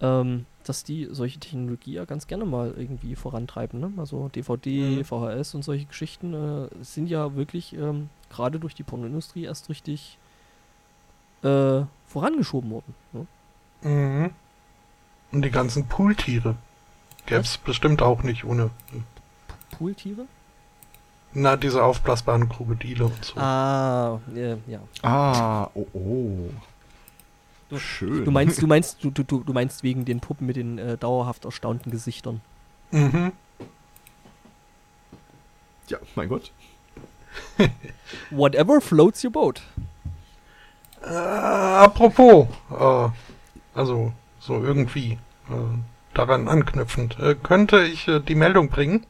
ähm, dass die solche Technologie ja ganz gerne mal irgendwie vorantreiben. Ne? Also DVD, mhm. VHS und solche Geschichten äh, sind ja wirklich ähm, gerade durch die Pornoindustrie erst richtig äh, vorangeschoben worden. Ne? Mhm. Und die ganzen Pooltiere. Gäbe es bestimmt auch nicht ohne. Pooltiere? Na, diese aufblasbaren Krokodile und so. Ah, äh, ja. Ah, oh, oh. Du, Schön. Du meinst, du meinst, du, du, du meinst wegen den Puppen mit den äh, dauerhaft erstaunten Gesichtern. Mhm. Ja, mein Gott. Whatever floats your boat. Äh, apropos, äh, also so irgendwie äh, daran anknüpfend, äh, könnte ich äh, die Meldung bringen,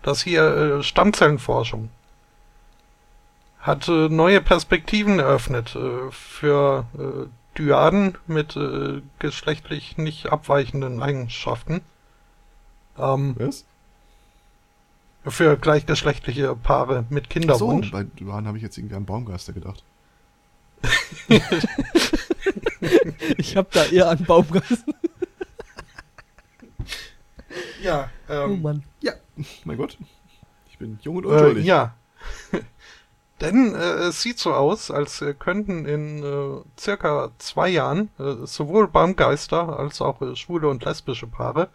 dass hier äh, Stammzellenforschung hat äh, neue Perspektiven eröffnet äh, für äh, Dyaden mit äh, geschlechtlich nicht abweichenden Eigenschaften. Ähm, Was? Für gleichgeschlechtliche Paare mit Kinderwunsch. So, bei Dyaden habe ich jetzt irgendwie an Baumgeister gedacht. ich habe da eher an Baumgeister. ja, ähm, oh Mann. Ja, mein Gott. Ich bin jung und unschuldig. Äh, ja. Denn äh, es sieht so aus, als äh, könnten in äh, circa zwei Jahren äh, sowohl Baumgeister als auch äh, schwule und lesbische Paare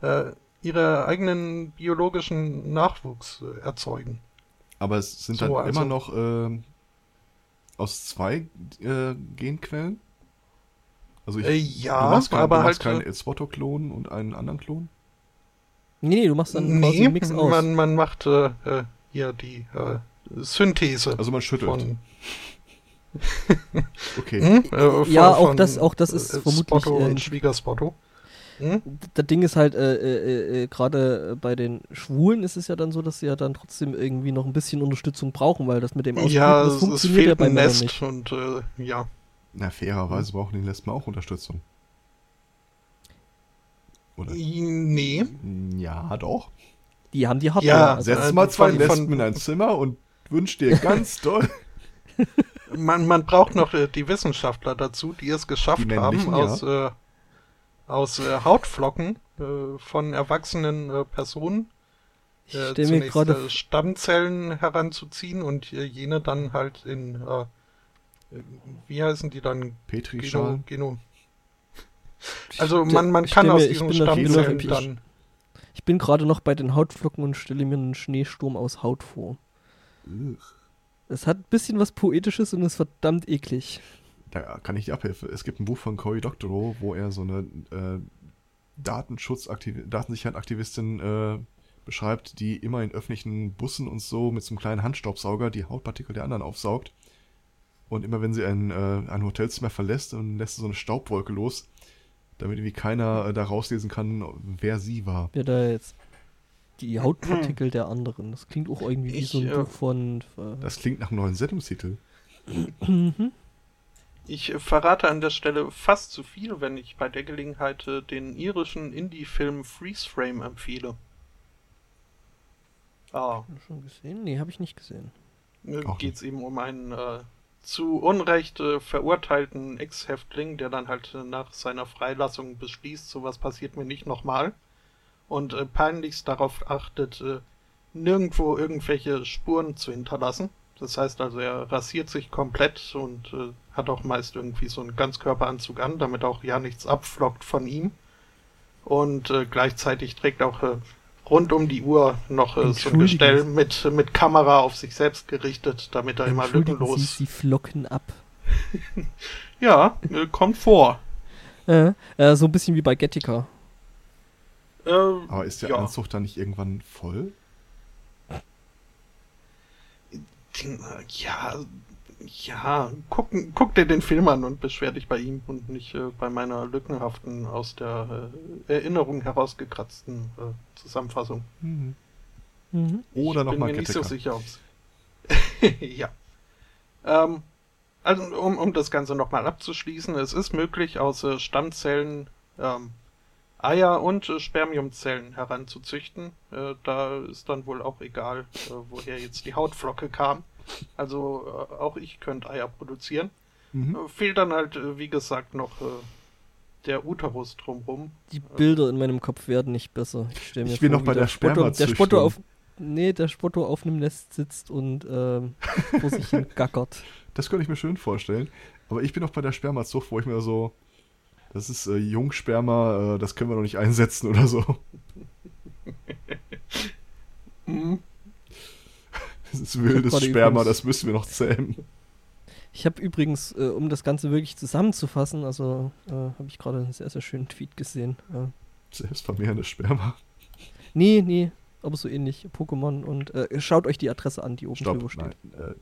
äh, ihre eigenen biologischen Nachwuchs äh, erzeugen. Aber es sind so, dann also, immer noch äh, aus zwei äh, Genquellen? Also ich, äh, ja, du machst kein, aber du machst halt keinen Elspoto-Klon und einen anderen Klon? Nee, nee, du machst dann nee, quasi einen Mix aus. Man, man macht äh, äh, hier die äh, Synthese. Also man schüttelt. Von okay. Hm? Äh, ja, auch das, auch das ist äh, vermutlich. Spotto und Schwiegerspotto. Hm? Das Ding ist halt, äh, äh, äh, gerade bei den Schwulen ist es ja dann so, dass sie ja dann trotzdem irgendwie noch ein bisschen Unterstützung brauchen, weil das mit dem Ausflug, ja, das funktioniert ja bei Männern nicht. Und, äh, ja. Na, fairerweise brauchen die Lesben auch Unterstützung. Oder? Nee. Ja, doch. Die haben die Hardware. Ja, also setz mal zwei Lesben in ein Zimmer und wünsch dir ganz doll. Man, man braucht noch äh, die Wissenschaftler dazu, die es geschafft die haben, aus, ja. äh, aus äh, Hautflocken äh, von erwachsenen äh, Personen äh, zunächst äh, Stammzellen heranzuziehen und jene dann halt in, äh, wie heißen die dann? Petrischalen. Geno, Geno also man, man kann aus diesen Stammzellen dann... Ich bin gerade noch bei den Hautflocken und stelle mir einen Schneesturm aus Haut vor. Es hat ein bisschen was Poetisches und ist verdammt eklig. Da kann ich dir abhelfen. Es gibt ein Buch von Cory Doctorow, wo er so eine äh, Datensicherheit-Aktivistin äh, beschreibt, die immer in öffentlichen Bussen und so mit so einem kleinen Handstaubsauger die Hautpartikel der anderen aufsaugt. Und immer wenn sie ein, äh, ein Hotelzimmer verlässt, dann lässt sie so eine Staubwolke los, damit irgendwie keiner äh, da rauslesen kann, wer sie war. Wer da jetzt die Hautpartikel der anderen. Das klingt auch irgendwie ich, wie so ein äh, Buch von. Äh, das klingt nach einem neuen Sendungstitel. Mhm. Ich äh, verrate an der Stelle fast zu viel, wenn ich bei der Gelegenheit äh, den irischen Indie-Film Freeze Frame empfehle. Ah. Schon gesehen? Nee, habe ich nicht gesehen. Geht es eben um einen äh, zu Unrecht äh, verurteilten Ex-Häftling, der dann halt äh, nach seiner Freilassung beschließt, sowas passiert mir nicht nochmal. Und äh, peinlichst darauf achtet, äh, nirgendwo irgendwelche Spuren zu hinterlassen. Das heißt also, er rasiert sich komplett und äh, hat auch meist irgendwie so einen Ganzkörperanzug an, damit auch ja nichts abflockt von ihm. Und äh, gleichzeitig trägt auch äh, rund um die Uhr noch äh, so ein Gestell mit, mit Kamera auf sich selbst gerichtet, damit er immer lückenlos. Sie, sie flocken ab. ja, äh, kommt vor. Äh, äh, so ein bisschen wie bei Gettica. Äh, Aber ist der ja. Anzug dann nicht irgendwann voll? Ja, ja, guck, guck dir den Film an und beschwer dich bei ihm und nicht äh, bei meiner lückenhaften, aus der äh, Erinnerung herausgekratzten äh, Zusammenfassung. Mhm. Mhm. Oder nochmal Ich bin mir nicht so sicher, ob's. ja. Ähm, also, um, um das Ganze nochmal abzuschließen, es ist möglich, aus äh, Stammzellen ähm, Eier und äh, Spermiumzellen heranzuzüchten. Äh, da ist dann wohl auch egal, äh, woher jetzt die Hautflocke kam. Also äh, auch ich könnte Eier produzieren. Mhm. Äh, fehlt dann halt, äh, wie gesagt, noch der Uterus drumrum. Die Bilder in meinem Kopf werden nicht besser. Ich, mir ich will vor, noch bei der, der Spotto, der Spotto auf Nee, der Spotto auf einem Nest sitzt und ähm, vor sich hin gackert. Das könnte ich mir schön vorstellen. Aber ich bin noch bei der Spermazucht, wo ich mir so, das ist äh, Jungsperma, äh, das können wir noch nicht einsetzen oder so. mhm. Das ist wildes Sperma, das müssen wir noch zähmen. Ich habe übrigens, äh, um das Ganze wirklich zusammenzufassen, also äh, habe ich gerade einen sehr, sehr schönen Tweet gesehen. Äh. Selbstvermehrendes Sperma. Nee, nee, aber so ähnlich. Pokémon und äh, schaut euch die Adresse an, die oben Stopp, drüber steht. Nein,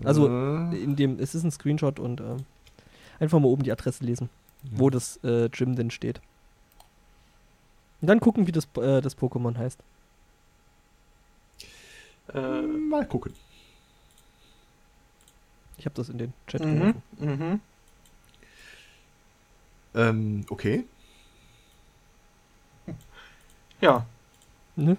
äh, also in dem, es ist ein Screenshot und äh, einfach mal oben die Adresse lesen, ja. wo das äh, Gym denn steht. Und dann gucken, wie das, äh, das Pokémon heißt. Äh, mal gucken. Ich habe das in den Chat mhm, geworfen. Mhm. Ähm, okay. Ja. Ne?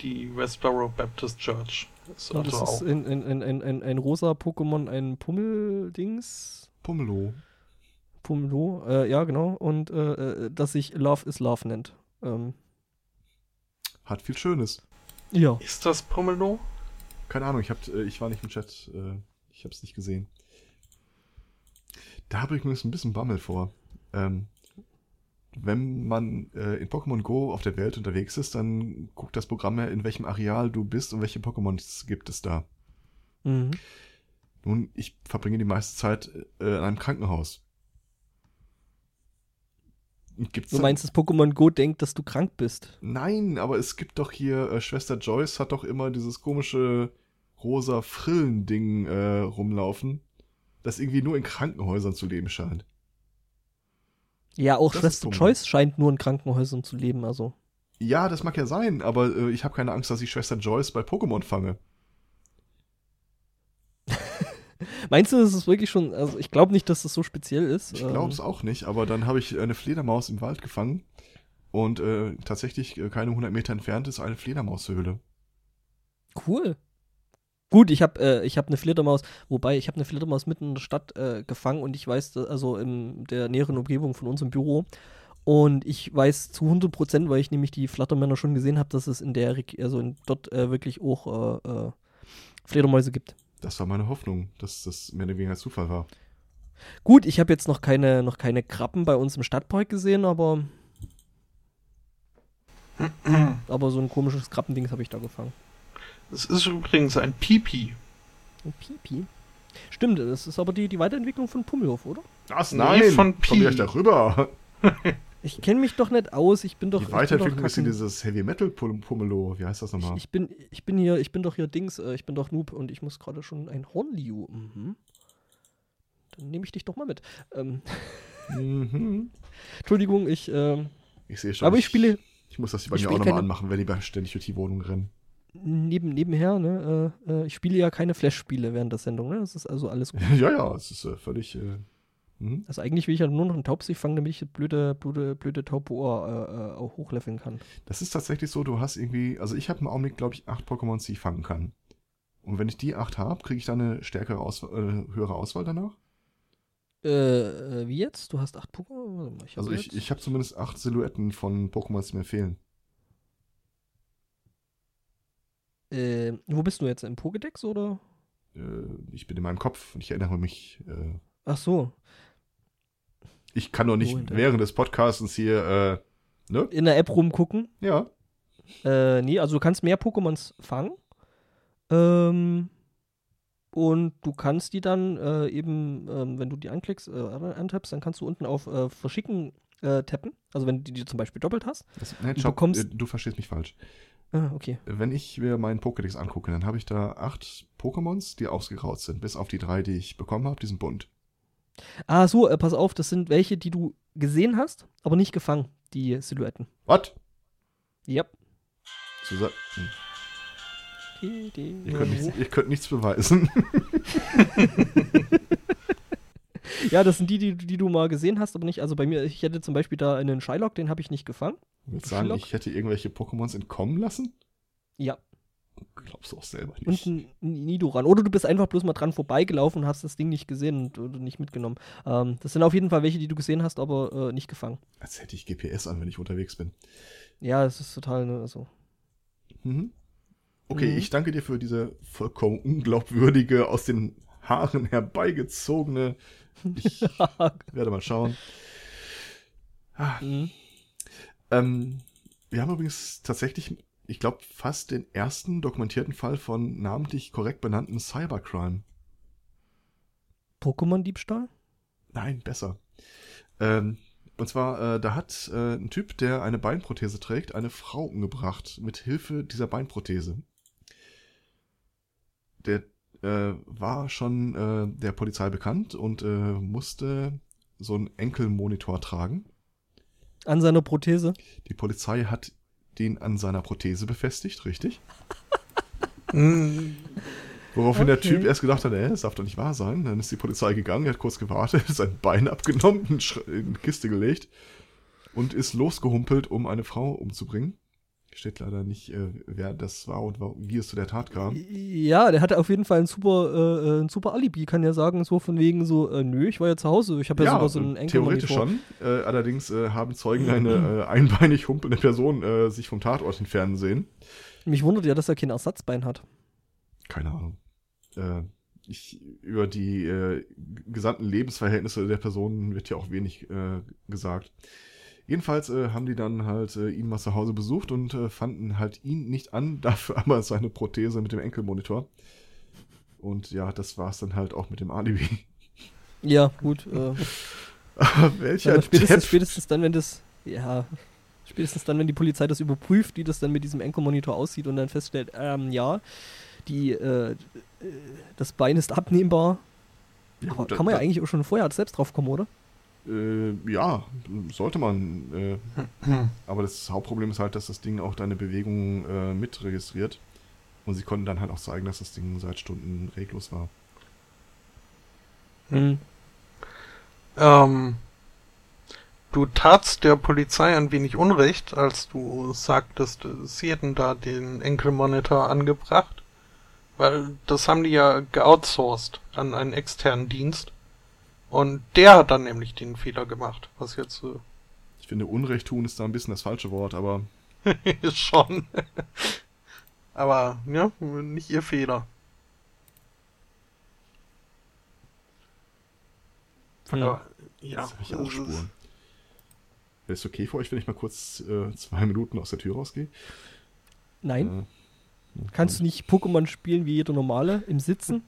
Die Westboro Baptist Church. Das also ist ein, ein, ein, ein, ein rosa Pokémon, ein Pummeldings. Pummelo. Pummelo, äh, ja, genau. Und äh, äh, das sich Love is Love nennt. Ähm. Hat viel Schönes. Ja. Ist das Pummelo? Keine Ahnung, ich, hab, äh, ich war nicht im Chat. Äh, ich habe es nicht gesehen. Da habe ich mir ein bisschen Bammel vor. Ähm, wenn man äh, in Pokémon Go auf der Welt unterwegs ist, dann guckt das Programm ja, in welchem Areal du bist und welche Pokémon gibt es da. Mhm. Nun, ich verbringe die meiste Zeit äh, in einem Krankenhaus. Gibt's du meinst, das Pokémon Go denkt, dass du krank bist? Nein, aber es gibt doch hier, äh, Schwester Joyce hat doch immer dieses komische rosa Frillen-Ding äh, rumlaufen, das irgendwie nur in Krankenhäusern zu leben scheint. Ja, auch das Schwester Joyce scheint nur in Krankenhäusern zu leben, also. Ja, das mag ja sein, aber äh, ich habe keine Angst, dass ich Schwester Joyce bei Pokémon fange. Meinst du, das ist wirklich schon, also ich glaube nicht, dass das so speziell ist. Ich glaube es ähm. auch nicht, aber dann habe ich eine Fledermaus im Wald gefangen und äh, tatsächlich äh, keine 100 Meter entfernt ist eine Fledermaushöhle. Cool. Gut, ich habe äh, ich hab eine Fledermaus, wobei ich habe eine Fledermaus mitten in der Stadt äh, gefangen und ich weiß, also in der näheren Umgebung von unserem Büro. Und ich weiß zu 100 Prozent, weil ich nämlich die Flattermänner schon gesehen habe, dass es in der, also in, dort äh, wirklich auch äh, äh, Fledermäuse gibt. Das war meine Hoffnung, dass das mehr oder weniger Zufall war. Gut, ich habe jetzt noch keine, noch keine Krabben bei uns im Stadtpark gesehen, aber. aber so ein komisches Krabbending habe ich da gefangen. Es ist übrigens ein Pipi. Ein Pipi? Stimmt, das ist aber die, die Weiterentwicklung von Pummelhof, oder? Das nein, nee, von Pi. Komm ich darüber. ich kenne mich doch nicht aus, ich bin doch. Die Weiterentwicklung ist dieses Heavy Metal Pummelo, wie heißt das nochmal? Ich, ich, bin, ich bin hier, ich bin doch hier Dings, äh, ich bin doch Noob und ich muss gerade schon ein Hornliu. Mhm. Dann nehme ich dich doch mal mit. Ähm. Mhm. Entschuldigung, ich. Ähm, ich sehe schon. Aber ich, ich spiele. Ich muss das bei mir auch nochmal anmachen, wenn die ständig durch die Wohnung rennen neben, nebenher, ne, äh, äh, ich spiele ja keine Flash-Spiele während der Sendung, ne? Das ist also alles gut. Ja, ja, es ist äh, völlig. Äh, mhm. also eigentlich will ich ja nur noch einen Taubsig fangen, damit ich das blöde, blöde, blöde Taubohr äh, äh, auch hochleveln kann. Das ist tatsächlich so, du hast irgendwie, also ich habe im Augenblick, glaube ich, acht Pokémon, die ich fangen kann. Und wenn ich die acht habe, kriege ich dann eine stärkere Auswahl, äh, höhere Auswahl danach? Äh, wie jetzt? Du hast acht Pokémon? Ich also ich, ich habe zumindest acht Silhouetten von Pokémon, die mir fehlen. Äh, wo bist du jetzt? Im Pokédex oder? Äh, ich bin in meinem Kopf und ich erinnere mich. Äh, Ach so. Ich kann doch nicht oh, während des Podcasts hier, äh, ne? In der App rumgucken. Ja. Äh, nee, also du kannst mehr Pokémons fangen. Ähm, und du kannst die dann äh, eben, ähm, wenn du die anklickst, äh, antappst, dann kannst du unten auf äh, Verschicken äh, tappen. Also wenn du die zum Beispiel doppelt hast. Das, nein, du, bekommst, du verstehst mich falsch. Ah, okay. Wenn ich mir meinen Pokédex angucke, dann habe ich da acht Pokémons, die ausgegraut sind. Bis auf die drei, die ich bekommen habe, die sind bunt. Ah, so, äh, pass auf, das sind welche, die du gesehen hast, aber nicht gefangen, die Silhouetten. Was? Yep. Zusa hm. Ihr könnt, nichts, ihr könnt nichts beweisen. ja, das sind die, die, die du mal gesehen hast, aber nicht. Also bei mir, ich hätte zum Beispiel da einen Shylock, den habe ich nicht gefangen. Willst sagen, Shylock. ich hätte irgendwelche Pokémons entkommen lassen? Ja. Glaubst du auch selber nicht. Und ein Nidoran. Oder du bist einfach bloß mal dran vorbeigelaufen und hast das Ding nicht gesehen und, nicht mitgenommen. Ähm, das sind auf jeden Fall welche, die du gesehen hast, aber äh, nicht gefangen. Als hätte ich GPS an, wenn ich unterwegs bin. Ja, es ist total, ne, also. Mhm. Okay, mhm. ich danke dir für diese vollkommen unglaubwürdige, aus den Haaren herbeigezogene. Ich werde mal schauen. Ah. Mhm. Ähm, wir haben übrigens tatsächlich, ich glaube, fast den ersten dokumentierten Fall von namentlich korrekt benannten Cybercrime. Pokémon-Diebstahl? Nein, besser. Ähm, und zwar, äh, da hat äh, ein Typ, der eine Beinprothese trägt, eine Frau umgebracht mit Hilfe dieser Beinprothese. Der äh, war schon äh, der Polizei bekannt und äh, musste so einen Enkelmonitor tragen. An seiner Prothese? Die Polizei hat den an seiner Prothese befestigt, richtig? Woraufhin okay. der Typ erst gedacht hat, ey, das darf doch nicht wahr sein. Dann ist die Polizei gegangen, hat kurz gewartet, sein Bein abgenommen, in eine Kiste gelegt und ist losgehumpelt, um eine Frau umzubringen. Steht leider nicht, äh, wer das war und wie es zu der Tat kam. Ja, der hatte auf jeden Fall ein super, äh, äh, ein super Alibi, kann ja sagen, so von wegen so, äh, nö, ich war ja zu Hause, ich habe ja, ja, sogar so einen Enkel. Theoretisch schon. Äh, allerdings äh, haben Zeugen eine einbeinig humpelnde Person sich vom Tatort entfernen sehen. Mich wundert ja, dass er kein Ersatzbein hat. Keine Ahnung. ich, über die gesamten Lebensverhältnisse der Person wird ja auch wenig gesagt. Jedenfalls äh, haben die dann halt äh, ihn mal zu Hause besucht und äh, fanden halt ihn nicht an, dafür aber seine Prothese mit dem Enkelmonitor. Und ja, das war es dann halt auch mit dem Alibi. Ja, gut. Äh, welcher ja, spätestens, spätestens dann, wenn das, ja, spätestens dann, wenn die Polizei das überprüft, wie das dann mit diesem Enkelmonitor aussieht und dann feststellt, ähm, ja, die, äh, das Bein ist abnehmbar. Ja, gut, kann man ja eigentlich auch schon vorher selbst drauf kommen, oder? Äh, ja, sollte man. Äh, aber das Hauptproblem ist halt, dass das Ding auch deine Bewegungen äh, mitregistriert. Und sie konnten dann halt auch zeigen, dass das Ding seit Stunden reglos war. Hm. Ähm, du tatst der Polizei ein wenig Unrecht, als du sagtest, sie hätten da den Enkelmonitor angebracht. Weil das haben die ja geoutsourced an einen externen Dienst. Und der hat dann nämlich den Fehler gemacht, was jetzt. Äh ich finde, Unrecht tun ist da ein bisschen das falsche Wort, aber. Schon. aber, ja, nicht ihr Fehler. Ja, aber, ja. Das ich auch Spuren. Wäre es okay für euch, wenn ich mal kurz äh, zwei Minuten aus der Tür rausgehe? Nein. Äh, Kannst du nicht Pokémon spielen wie jeder normale im Sitzen?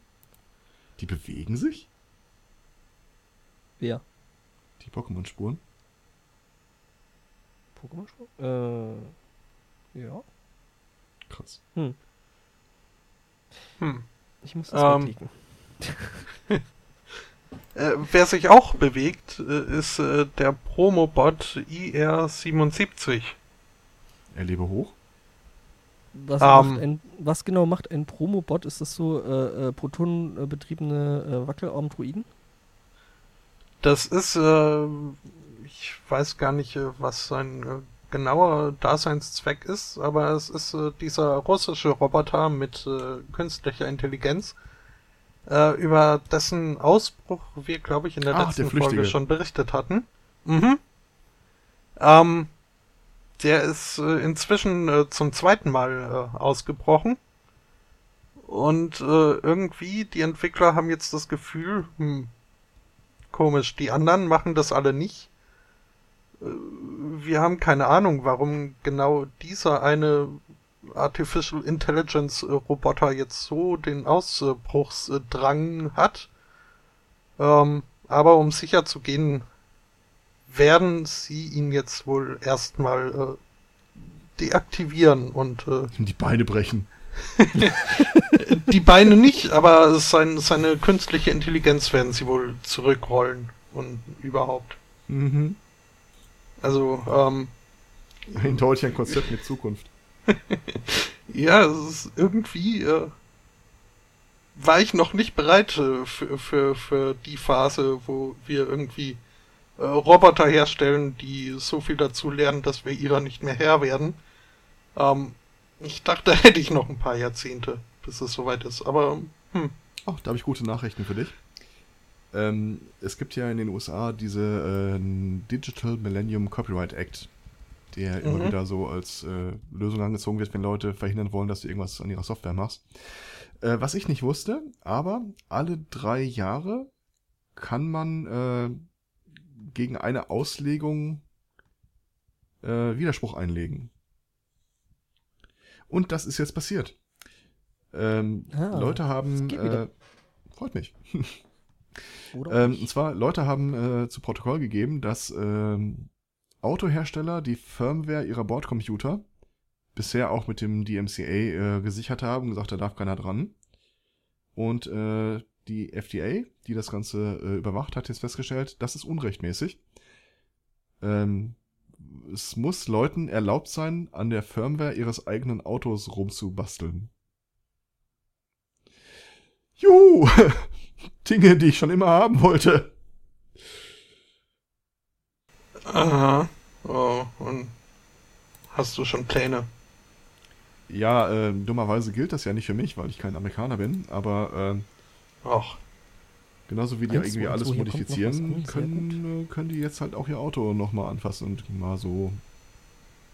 Die bewegen sich? Wer? Die Pokémon-Spuren. Pokémon-Spuren? Äh. Ja. Krass. Hm. Hm. Ich muss das ähm, äh, wer sich auch bewegt, äh, ist äh, der Promobot IR77. Er lebe hoch. Was, um, ähm. ein, was, genau macht ein Promobot? Ist das so äh, äh, protonenbetriebene äh, Wackelarm-Druiden? Das ist, äh, ich weiß gar nicht, äh, was sein äh, genauer Daseinszweck ist, aber es ist äh, dieser russische Roboter mit äh, künstlicher Intelligenz, äh, über dessen Ausbruch wir, glaube ich, in der Ach, letzten der Folge schon berichtet hatten. Mhm. Ähm, der ist äh, inzwischen äh, zum zweiten Mal ausgebrochen. Und irgendwie, die Entwickler haben jetzt das Gefühl, hm, Komisch, die anderen machen das alle nicht. Äh, wir haben keine Ahnung, warum genau dieser eine Artificial Intelligence Roboter jetzt so den Ausbruchsdrang hat. Ähm, aber um sicher zu gehen, werden sie ihn jetzt wohl erstmal äh, deaktivieren und äh, die Beine brechen. die Beine nicht, aber sein, seine künstliche Intelligenz werden sie wohl zurückrollen und überhaupt. Mhm. Also, ähm. Ein deutlicher Konzept mit Zukunft. ja, es ist irgendwie, äh, war ich noch nicht bereit äh, für, für, für die Phase, wo wir irgendwie äh, Roboter herstellen, die so viel dazu lernen, dass wir ihrer nicht mehr Herr werden. Ähm, ich dachte, da hätte ich noch ein paar Jahrzehnte, bis es soweit ist. Aber, hm. Ach, da habe ich gute Nachrichten für dich. Ähm, es gibt ja in den USA diese äh, Digital Millennium Copyright Act, der mhm. immer wieder so als äh, Lösung angezogen wird, wenn Leute verhindern wollen, dass du irgendwas an ihrer Software machst. Äh, was ich nicht wusste, aber alle drei Jahre kann man äh, gegen eine Auslegung äh, Widerspruch einlegen. Und das ist jetzt passiert. Ähm, ah, Leute haben. Äh, freut mich. ähm, und zwar, Leute haben äh, zu Protokoll gegeben, dass ähm, Autohersteller die Firmware ihrer Bordcomputer bisher auch mit dem DMCA äh, gesichert haben, gesagt, da darf keiner dran. Und äh, die FDA, die das Ganze äh, überwacht, hat jetzt festgestellt, das ist unrechtmäßig. Ähm, es muss Leuten erlaubt sein, an der Firmware ihres eigenen Autos rumzubasteln. Juhu! Dinge, die ich schon immer haben wollte. Aha. Oh, und hast du schon Pläne? Ja, äh, dummerweise gilt das ja nicht für mich, weil ich kein Amerikaner bin, aber äh, Ach. Genauso wie die Eins, irgendwie alles modifizieren können, äh, können die jetzt halt auch ihr Auto nochmal anfassen und mal so.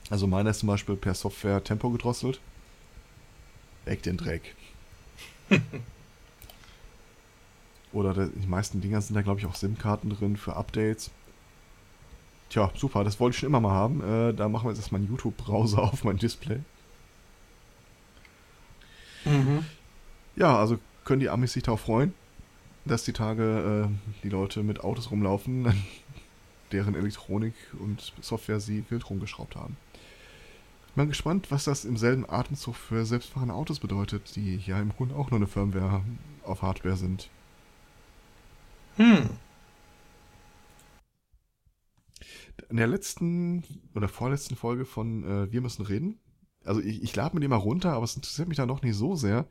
Also meiner ist zum Beispiel per Software Tempo gedrosselt. Weg den Dreck. Oder der, die meisten Dinger sind da, glaube ich, auch SIM-Karten drin für Updates. Tja, super, das wollte ich schon immer mal haben. Äh, da machen wir jetzt erstmal einen YouTube-Browser auf mein Display. Mhm. Ja, also können die Amis sich darauf freuen, dass die Tage äh, die Leute mit Autos rumlaufen, deren Elektronik und Software sie wild rumgeschraubt haben. Ich bin gespannt, was das im selben Atemzug für selbstfahrende Autos bedeutet, die ja im Grunde auch nur eine Firmware auf Hardware sind. Hm. In der letzten oder vorletzten Folge von äh, Wir müssen reden also ich, ich lade mir die mal runter, aber es interessiert mich da noch nicht so sehr,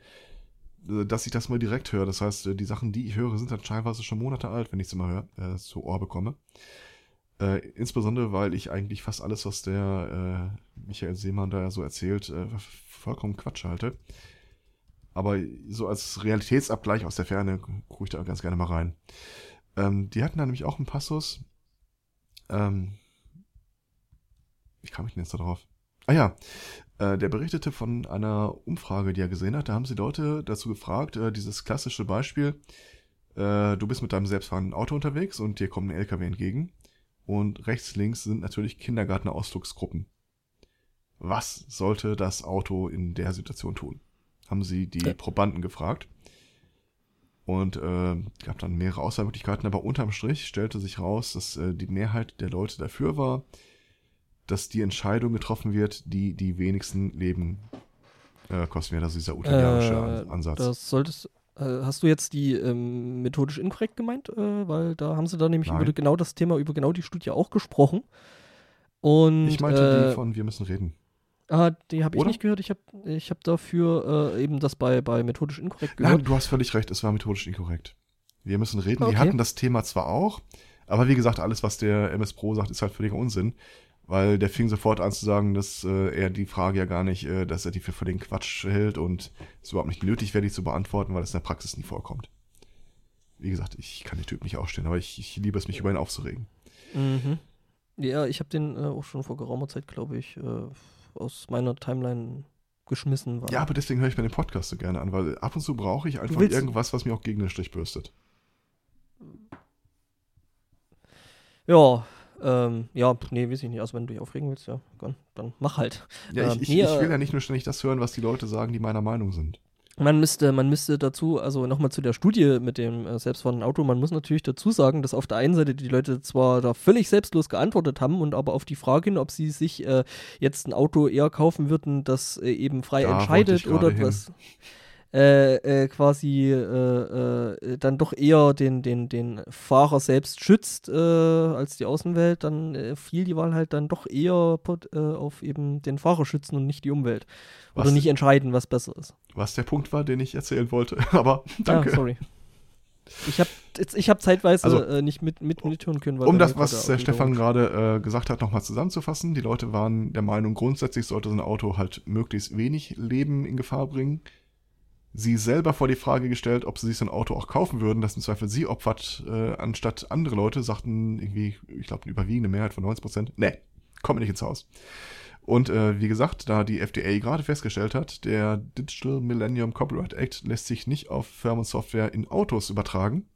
dass ich das mal direkt höre. Das heißt, äh, die Sachen, die ich höre, sind dann teilweise schon Monate alt, wenn ich sie mal höre, äh, zu Ohr bekomme. Äh, insbesondere, weil ich eigentlich fast alles, was der äh, Michael Seemann da so erzählt, äh, vollkommen Quatsch halte. Aber so als Realitätsabgleich aus der Ferne gucke ich da ganz gerne mal rein. Ähm, die hatten da nämlich auch einen Passus. Ähm, wie kam ich denn jetzt da drauf? Ah ja, äh, der berichtete von einer Umfrage, die er gesehen hat. Da haben sie Leute dazu gefragt, äh, dieses klassische Beispiel, äh, du bist mit deinem selbstfahrenden Auto unterwegs und dir kommt ein LKW entgegen. Und rechts, links sind natürlich Kindergartenausflugsgruppen. Was sollte das Auto in der Situation tun? Haben sie die ja. Probanden gefragt. Und äh, gab dann mehrere Auswahlmöglichkeiten, aber unterm Strich stellte sich raus, dass äh, die Mehrheit der Leute dafür war, dass die Entscheidung getroffen wird, die die wenigsten Leben äh, kosten wird. Also dieser utopianische äh, Ansatz. Das solltest, äh, hast du jetzt die ähm, methodisch inkorrekt gemeint? Äh, weil da haben sie da nämlich Nein. über genau das Thema, über genau die Studie auch gesprochen. Und, ich meinte die äh, von Wir müssen reden. Ah, die habe ich nicht gehört. Ich habe ich hab dafür äh, eben das bei, bei methodisch inkorrekt gehört. Nein, du hast völlig recht, es war methodisch inkorrekt. Wir müssen reden. Okay. Die hatten das Thema zwar auch, aber wie gesagt, alles, was der MS Pro sagt, ist halt völliger Unsinn weil der fing sofort an zu sagen, dass äh, er die Frage ja gar nicht, äh, dass er die für, für den Quatsch hält und es überhaupt nicht nötig wäre, die zu beantworten, weil es in der Praxis nie vorkommt. Wie gesagt, ich kann den Typ nicht ausstehen, aber ich, ich liebe es, mich über ihn aufzuregen. Mhm. Ja, ich habe den äh, auch schon vor geraumer Zeit, glaube ich, äh, aus meiner Timeline geschmissen. War. Ja, aber deswegen höre ich mir den Podcast so gerne an, weil ab und zu brauche ich einfach irgendwas, was mir auch gegen den Strich bürstet. Ja, ähm, ja, nee, weiß ich nicht. Also wenn du dich aufregen willst, ja, dann, mach halt. Ja, ich, ich, mir, ich will ja nicht nur ständig das hören, was die Leute sagen, die meiner Meinung sind. Man müsste, man müsste dazu, also nochmal zu der Studie mit dem äh, selbstfahrenden Auto, man muss natürlich dazu sagen, dass auf der einen Seite die Leute zwar da völlig selbstlos geantwortet haben und aber auf die Frage hin, ob sie sich äh, jetzt ein Auto eher kaufen würden, das äh, eben frei da entscheidet oder was. Äh, äh, quasi äh, äh, dann doch eher den, den, den Fahrer selbst schützt äh, als die Außenwelt, dann äh, fiel die Wahl halt dann doch eher auf eben den Fahrer schützen und nicht die Umwelt. Was Oder nicht entscheiden, was besser ist. Was der Punkt war, den ich erzählen wollte. Aber danke. Ah, sorry. Ich habe ich hab zeitweise also, äh, nicht mit, mit mithören können. um das, was der Stefan gerade äh, gesagt hat, nochmal zusammenzufassen. Die Leute waren der Meinung, grundsätzlich sollte so ein Auto halt möglichst wenig Leben in Gefahr bringen. Sie selber vor die Frage gestellt, ob sie sich so ein Auto auch kaufen würden, das im Zweifel sie opfert, äh, anstatt andere Leute, sagten irgendwie, ich glaube, eine überwiegende Mehrheit von 90 Prozent, nee, komm nicht ins Haus. Und äh, wie gesagt, da die FDA gerade festgestellt hat, der Digital Millennium Copyright Act lässt sich nicht auf Firmensoftware in Autos übertragen,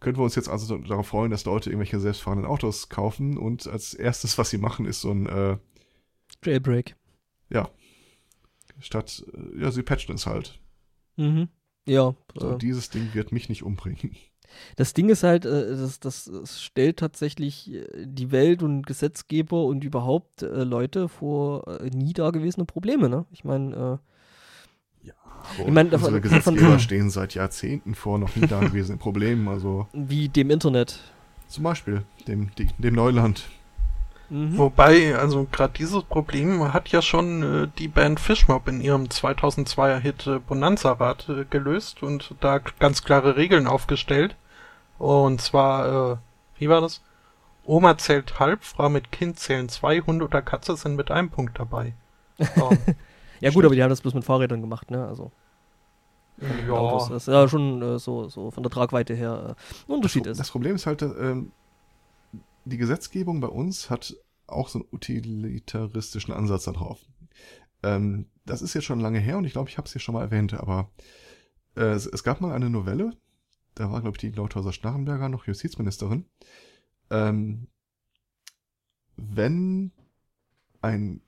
können wir uns jetzt also darauf freuen, dass Leute irgendwelche selbstfahrenden Autos kaufen und als erstes, was sie machen, ist so ein äh, Jailbreak. Ja. Statt, äh, ja, sie patchen es halt. Mhm. Ja. So, äh, dieses Ding wird mich nicht umbringen. Das Ding ist halt, äh, das, das, das, stellt tatsächlich äh, die Welt und Gesetzgeber und überhaupt äh, Leute vor äh, nie dagewesene Probleme, ne? Ich meine, äh, ja, ich meine, unsere Gesetzgeber von, stehen seit Jahrzehnten vor noch nie dagewesenen Problemen, also. Wie dem Internet. Zum Beispiel, dem, dem Neuland. Mhm. Wobei, also gerade dieses Problem hat ja schon äh, die Band Fishmob in ihrem 2002er Hit äh, Bonanza Rad äh, gelöst und da ganz klare Regeln aufgestellt. Und zwar, äh, wie war das? Oma zählt halb, Frau mit Kind zählen zwei, Hund oder Katze sind mit einem Punkt dabei. Um, ja gut, aber die haben das bloß mit Fahrrädern gemacht, ne? Also. Ja. Das ist ja schon äh, so, so von der Tragweite her äh, ein Unterschied das, ist. Das Problem ist halt, äh, die Gesetzgebung bei uns hat auch so einen utilitaristischen Ansatz darauf. Ähm, das ist jetzt schon lange her und ich glaube, ich habe es hier schon mal erwähnt, aber äh, es, es, gab mal eine Novelle, da war, glaube ich, die Lauthauser Schnarrenberger noch Justizministerin. Ähm, wenn ein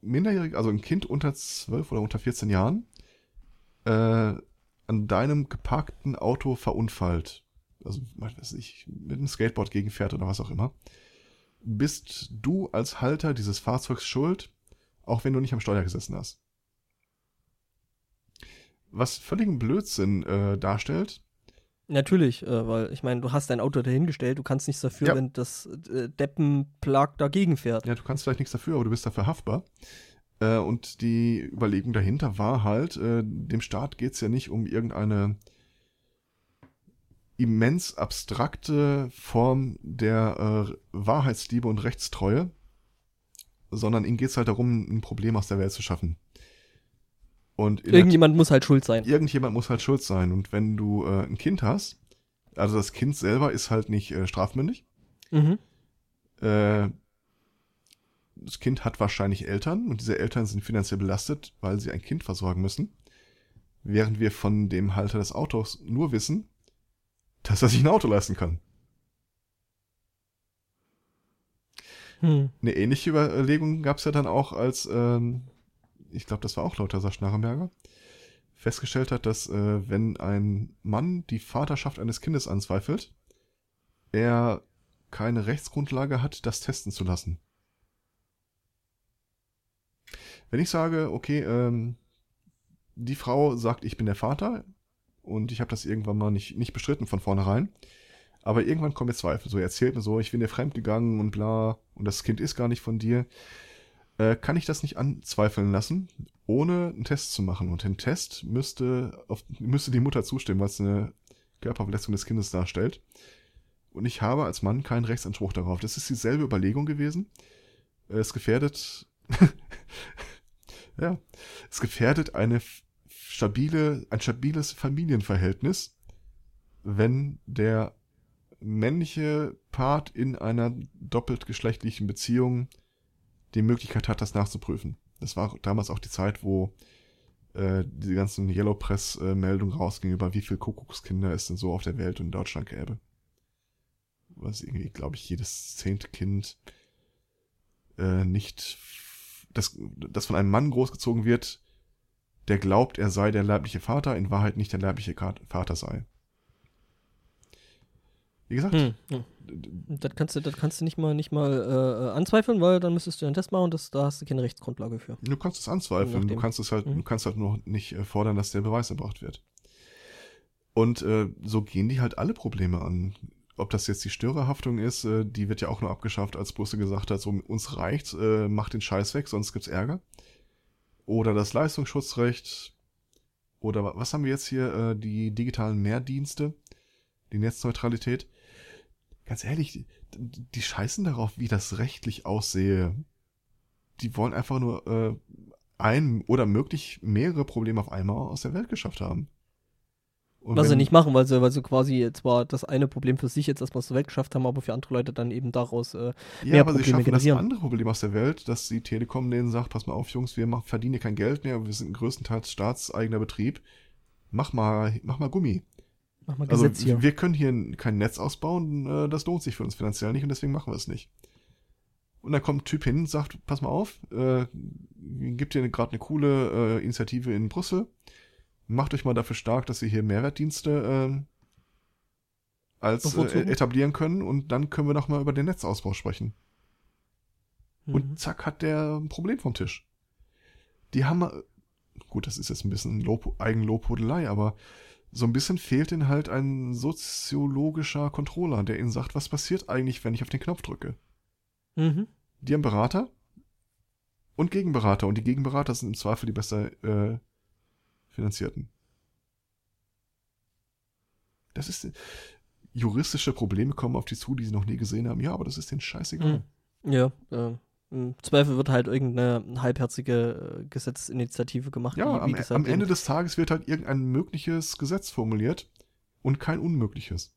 Minderjähriger, also ein Kind unter 12 oder unter 14 Jahren, äh, an deinem geparkten Auto verunfallt, also weiß ich, mit einem Skateboard gegenfährt oder was auch immer, bist du als Halter dieses Fahrzeugs schuld, auch wenn du nicht am Steuer gesessen hast. Was völligen Blödsinn äh, darstellt, Natürlich, äh, weil ich meine, du hast dein Auto dahingestellt, du kannst nichts dafür, ja. wenn das äh, Deppenplag dagegen fährt. Ja, du kannst vielleicht nichts dafür, aber du bist dafür haftbar. Äh, und die Überlegung dahinter war halt, äh, dem Staat geht es ja nicht um irgendeine immens abstrakte Form der äh, Wahrheitsliebe und Rechtstreue, sondern ihm geht es halt darum, ein Problem aus der Welt zu schaffen. Und irgendjemand muss halt schuld sein. Irgendjemand muss halt schuld sein. Und wenn du äh, ein Kind hast, also das Kind selber ist halt nicht äh, strafmündig. Mhm. Äh, das Kind hat wahrscheinlich Eltern und diese Eltern sind finanziell belastet, weil sie ein Kind versorgen müssen. Während wir von dem Halter des Autos nur wissen, dass er sich ein Auto leisten kann. Hm. Eine ähnliche Überlegung gab es ja dann auch, als ähm, ich glaube, das war auch lauter Schnarrenberger, festgestellt hat, dass äh, wenn ein Mann die Vaterschaft eines Kindes anzweifelt, er keine Rechtsgrundlage hat, das testen zu lassen. Wenn ich sage, okay, ähm, die Frau sagt, ich bin der Vater und ich habe das irgendwann mal nicht, nicht bestritten von vornherein, aber irgendwann kommen jetzt Zweifel. So, er erzählt mir so, ich bin dir fremd gegangen und bla, und das Kind ist gar nicht von dir äh, kann ich das nicht anzweifeln lassen, ohne einen Test zu machen. Und den Test müsste, auf, müsste die Mutter zustimmen, weil es eine Körperverletzung des Kindes darstellt. Und ich habe als Mann keinen Rechtsanspruch darauf. Das ist dieselbe Überlegung gewesen. Es gefährdet, ja, es gefährdet eine stabile, ein stabiles Familienverhältnis, wenn der männliche Part in einer doppelt geschlechtlichen Beziehung die Möglichkeit hat, das nachzuprüfen. Das war damals auch die Zeit, wo äh, die ganzen Yellow Press äh, rausgingen über wie viele Kuckuckskinder es denn so auf der Welt und in Deutschland gäbe. Was irgendwie, glaube ich, jedes zehnte Kind äh, nicht, das, das von einem Mann großgezogen wird, der glaubt, er sei der leibliche Vater, in Wahrheit nicht der leibliche Vater sei. Wie gesagt. Hm, hm. Das kannst du, das kannst du nicht mal, nicht mal äh, anzweifeln, weil dann müsstest du einen Test machen und das, da hast du keine Rechtsgrundlage für. Du kannst es anzweifeln, du kannst es halt, mhm. du kannst halt nur nicht äh, fordern, dass der Beweis erbracht wird. Und äh, so gehen die halt alle Probleme an. Ob das jetzt die Störerhaftung ist, äh, die wird ja auch nur abgeschafft, als Busse gesagt hat, so uns reicht, äh, macht den Scheiß weg, sonst gibt's Ärger. Oder das Leistungsschutzrecht. Oder was haben wir jetzt hier? Äh, die digitalen Mehrdienste, die Netzneutralität. Ganz ehrlich, die, scheißen darauf, wie das rechtlich aussehe. Die wollen einfach nur äh, ein oder möglich mehrere Probleme auf einmal aus der Welt geschafft haben. Und Was sie nicht machen, weil sie, weil sie quasi zwar das eine Problem für sich jetzt erstmal aus der Welt geschafft haben, aber für andere Leute dann eben daraus äh, mehr ja, aber Probleme sie schaffen generieren. das andere Problem aus der Welt, dass die Telekom denen sagt, pass mal auf, Jungs, wir machen, verdienen hier kein Geld mehr, wir sind größtenteils staatseigener Betrieb. Mach mal, mach mal Gummi. Mach mal also, Gesetz also, hier. Wir können hier kein Netz ausbauen, äh, das lohnt sich für uns finanziell nicht und deswegen machen wir es nicht. Und dann kommt ein Typ hin und sagt, pass mal auf, äh, gibt dir gerade eine coole äh, Initiative in Brüssel macht euch mal dafür stark, dass ihr hier Mehrwertdienste äh, als äh, etablieren können und dann können wir noch mal über den Netzausbau sprechen. Mhm. Und zack hat der ein Problem vom Tisch. Die haben, äh, gut, das ist jetzt ein bisschen Lob, Eigenlobhudelei, aber so ein bisschen fehlt ihnen halt ein soziologischer Controller, der ihnen sagt, was passiert eigentlich, wenn ich auf den Knopf drücke. Mhm. Die haben Berater und Gegenberater und die Gegenberater sind im Zweifel die besser äh, Finanzierten. Das ist. Juristische Probleme kommen auf die zu, die sie noch nie gesehen haben. Ja, aber das ist denen scheißegal. Mhm. Ja, äh, im Zweifel wird halt irgendeine halbherzige äh, Gesetzesinitiative gemacht. Ja, am, am Ende des Tages wird halt irgendein mögliches Gesetz formuliert und kein unmögliches.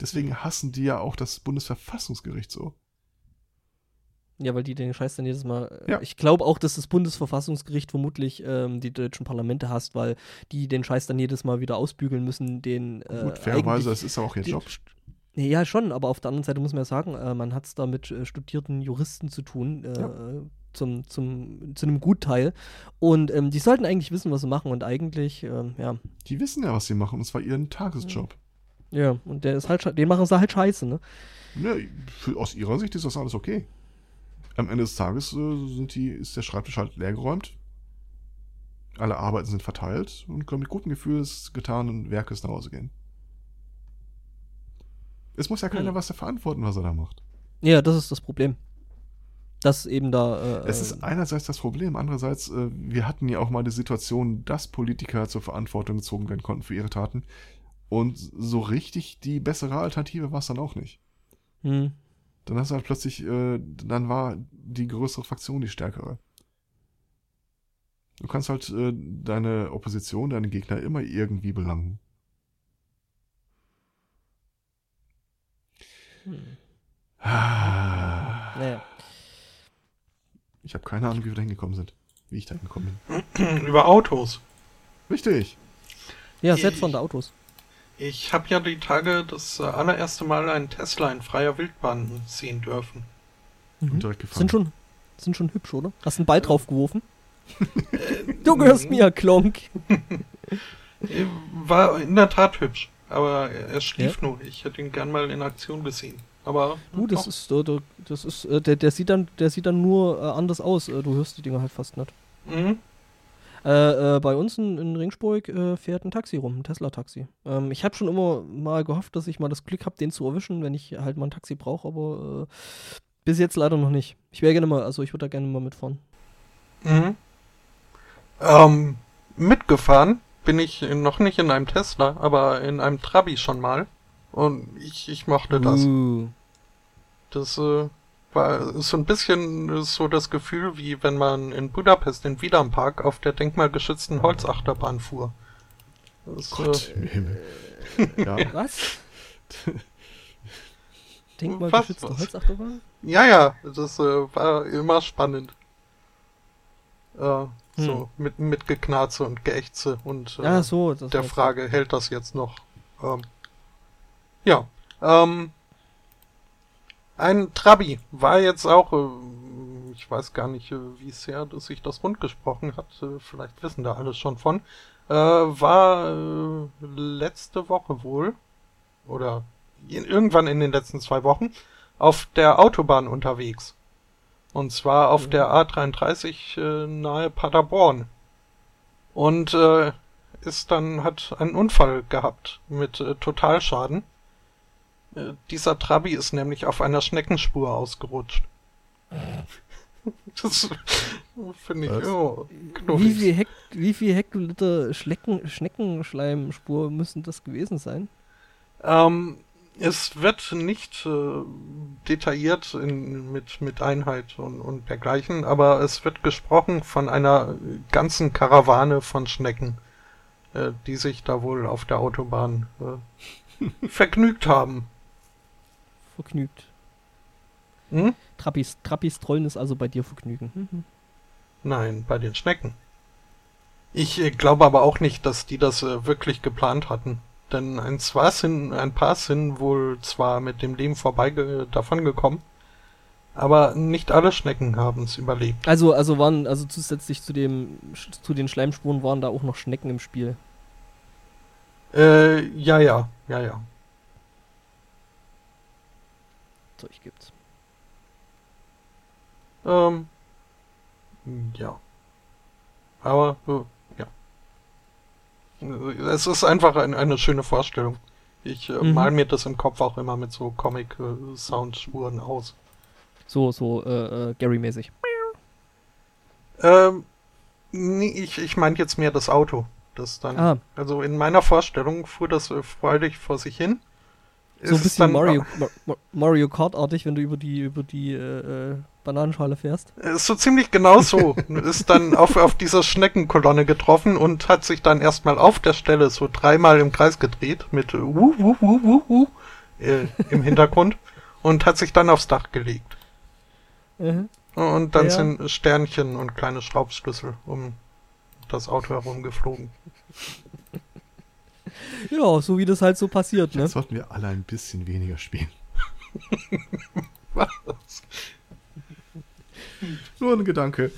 Deswegen hassen die ja auch das Bundesverfassungsgericht so. Ja, weil die den Scheiß dann jedes Mal. Äh, ja. Ich glaube auch, dass das Bundesverfassungsgericht vermutlich ähm, die deutschen Parlamente hasst, weil die den Scheiß dann jedes Mal wieder ausbügeln müssen, den. Äh, Gut, fairerweise, das ist auch ihr Job. Nee, ja, schon, aber auf der anderen Seite muss man ja sagen, äh, man hat es da mit äh, studierten Juristen zu tun, äh, ja. zum, zum, zu einem Gutteil. Und ähm, die sollten eigentlich wissen, was sie machen und eigentlich, ähm, ja. Die wissen ja, was sie machen, und zwar ihren Tagesjob. Ja, und der ist halt, den machen sie halt scheiße, ne? Ja, für, aus ihrer Sicht ist das alles okay am Ende des Tages äh, sind die, ist der Schreibtisch halt leergeräumt. Alle Arbeiten sind verteilt und können mit gutem Gefühl des getanen Werkes nach Hause gehen. Es muss ja keiner hm. was verantworten, was er da macht. Ja, das ist das Problem. Das eben da. Äh, es ist einerseits das Problem, andererseits, äh, wir hatten ja auch mal die Situation, dass Politiker zur Verantwortung gezogen werden konnten für ihre Taten. Und so richtig die bessere Alternative war es dann auch nicht. Hm dann hast du halt plötzlich, äh, dann war die größere Fraktion die stärkere. Du kannst halt äh, deine Opposition, deine Gegner immer irgendwie belangen. Hm. Ah. Naja. Ich habe keine Ahnung, wie wir da hingekommen sind. Wie ich da hingekommen bin. Über Autos. Richtig. Ja, Set von der Autos. Ich habe ja die Tage das äh, allererste Mal einen Tesla in freier Wildbahn sehen dürfen. Mhm. Sind schon, sind schon hübsch, oder? Hast du einen Ball drauf geworfen? Äh, du gehörst mir, Klonk. War in der Tat hübsch, aber er schlief ja? nur. Ich hätte ihn gern mal in Aktion gesehen. Aber du, das ist, das ist, der, der sieht dann, der sieht dann nur äh, anders aus. Du hörst die Dinger halt fast nicht. Mhm. Äh, äh, bei uns in, in Ringsburg äh, fährt ein Taxi rum, ein Tesla-Taxi. Ähm, ich habe schon immer mal gehofft, dass ich mal das Glück habe, den zu erwischen, wenn ich halt mal ein Taxi brauche, aber äh, bis jetzt leider noch nicht. Ich wäre gerne mal, also ich würde da gerne mal mitfahren. Mhm. Ähm, mitgefahren bin ich noch nicht in einem Tesla, aber in einem Trabi schon mal. Und ich, ich mochte das. Uh. Das äh, war so ein bisschen so das Gefühl, wie wenn man in Budapest in Wiedam Park auf der denkmalgeschützten Holzachterbahn fuhr. Das, Gott äh, Himmel. ja. Was? Denkmalgeschützte Holzachterbahn? Ja, ja, das äh, war immer spannend. Äh, hm. So, mit, mit Geknarze und Geächze und äh, ja, so, der Frage, hält das jetzt noch? Ähm, ja, ähm, ein Trabi war jetzt auch, äh, ich weiß gar nicht, äh, wie sehr dass sich das rund gesprochen hat, äh, vielleicht wissen da alles schon von. War letzte Woche wohl, oder irgendwann in den letzten zwei Wochen, auf der Autobahn unterwegs. Und zwar auf mhm. der A33 äh, nahe Paderborn. Und ist dann, hat einen Unfall gehabt mit Totalschaden. Dieser Trabi ist nämlich auf einer Schneckenspur ausgerutscht. das finde ich oh, wie viel, Hekt, wie viel Hektoliter Schlecken, Schneckenschleimspur müssen das gewesen sein? Ähm, es wird nicht äh, detailliert in, mit, mit Einheit und, und dergleichen, aber es wird gesprochen von einer ganzen Karawane von Schnecken, äh, die sich da wohl auf der Autobahn äh, vergnügt haben. Vergnügt. Hm? Trappis, Trappis Trollen ist also bei dir Vergnügen. Mhm. Nein, bei den Schnecken. Ich äh, glaube aber auch nicht, dass die das äh, wirklich geplant hatten. Denn ein, zwar sind, ein paar sind wohl zwar mit dem Leben vorbei davon gekommen, aber nicht alle Schnecken haben es überlebt. Also, also waren, also zusätzlich zu dem, zu den Schleimspuren waren da auch noch Schnecken im Spiel. Äh, ja, ja, ja, ja. Zeug gibt's. Ähm, ja. Aber, äh, es ist einfach ein, eine schöne Vorstellung. Ich äh, mhm. mal mir das im Kopf auch immer mit so Comic-Soundspuren aus. So, so äh, äh, Gary-mäßig. Ähm, nee, ich, ich meine jetzt mehr das Auto. Das dann, ah. also in meiner Vorstellung fuhr das äh, freudig vor sich hin. So ein bisschen Mario, Mario Kart-artig, wenn du über die, über die äh, äh Bananenschale fährst. Ist so ziemlich genau so. ist dann auf, auf dieser Schneckenkolonne getroffen und hat sich dann erstmal auf der Stelle so dreimal im Kreis gedreht mit uh, uh, uh, uh, uh, äh, im Hintergrund und hat sich dann aufs Dach gelegt. Mhm. Und dann ja. sind Sternchen und kleine Schraubschlüssel um das Auto herum geflogen. Ja, so wie das halt so passiert, ne? Jetzt sollten wir alle ein bisschen weniger spielen. Was? Nur ein Gedanke.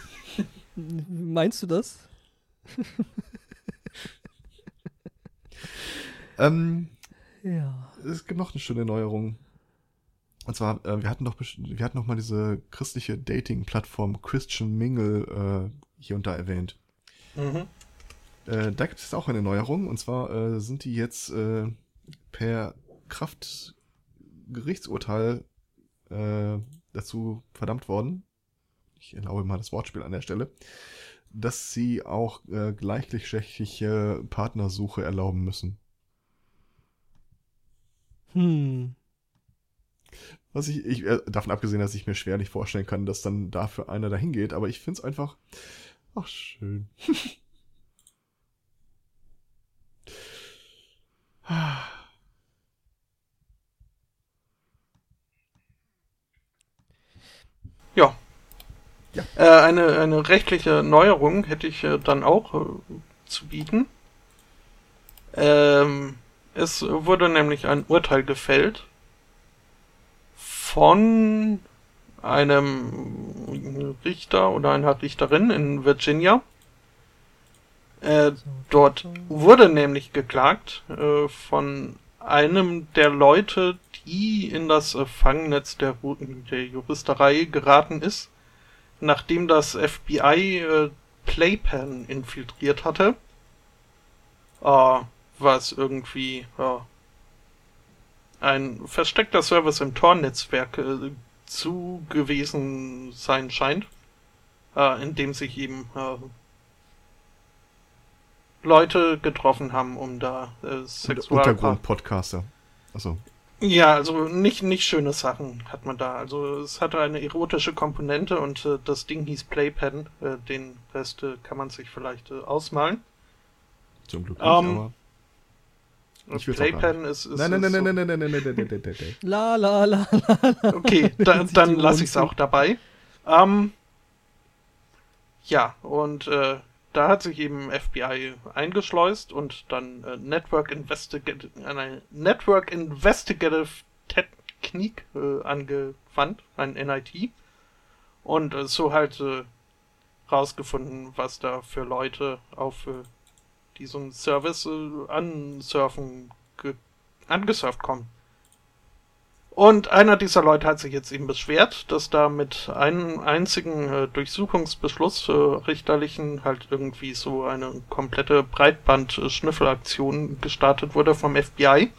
Meinst du das? ähm, ja. Es gibt noch eine schöne Neuerung. Und zwar, äh, wir hatten doch wir hatten noch mal diese christliche Dating-Plattform Christian Mingle äh, hier und da erwähnt. Mhm. Äh, da gibt es auch eine Neuerung. Und zwar äh, sind die jetzt äh, per Kraftgerichtsurteil äh, dazu verdammt worden, ich erlaube mal das Wortspiel an der Stelle, dass sie auch äh, gleichgeschlechtliche Partnersuche erlauben müssen. Hm. Was ich, ich davon abgesehen, dass ich mir schwerlich vorstellen kann, dass dann dafür einer dahin geht, aber ich finde es einfach, ach schön. ja, ja. Äh, eine, eine rechtliche Neuerung hätte ich äh, dann auch äh, zu bieten. Ähm, es wurde nämlich ein Urteil gefällt von einem Richter oder einer Richterin in Virginia. Äh, dort wurde nämlich geklagt äh, von einem der Leute, die in das äh, Fangnetz der, der Juristerei geraten ist nachdem das FBI äh, Playpen infiltriert hatte, äh, was irgendwie ein versteckter Service im Tor-Netzwerk zu gewesen sein scheint, in dem sich eben Leute getroffen haben, um da äh, Sexual Untergrund-Podcaster. Achso. Ja, also nicht, nicht schöne Sachen hat man da. Also es hatte eine erotische Komponente und äh, das Ding hieß Playpen. Äh, den Rest äh, kann man sich vielleicht äh, ausmalen. Zum Glück nicht, um, aber... Playpen ist, ist. Nein, nein, nein, nein, nein, nein, nein, nein, nein, nein, nein, nein. La, la, la, la. Okay, da, dann lasse ich es auch dabei. Ähm, ja, und äh, da hat sich eben FBI eingeschleust und dann äh, Network, Investigative, eine Network Investigative Technik äh, angewandt, ein NIT. Und äh, so halt äh, rausgefunden, was da für Leute auf äh, diesem Service äh, ansurfen, angesurft kommen. Und einer dieser Leute hat sich jetzt eben beschwert, dass da mit einem einzigen äh, Durchsuchungsbeschluss äh, richterlichen halt irgendwie so eine komplette Breitband-Schnüffelaktion gestartet wurde vom FBI.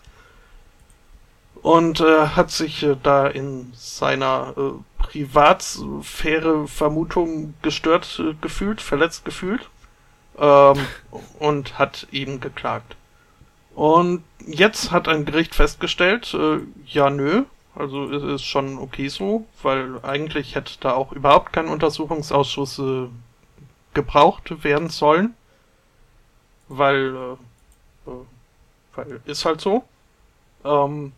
Und äh, hat sich äh, da in seiner äh, Privatsphäre Vermutung gestört äh, gefühlt, verletzt gefühlt. Ähm, und hat ihn geklagt. Und jetzt hat ein Gericht festgestellt, äh, ja nö, also es ist schon okay so, weil eigentlich hätte da auch überhaupt kein Untersuchungsausschuss äh, gebraucht werden sollen. Weil, äh, äh weil ist halt so. Ähm,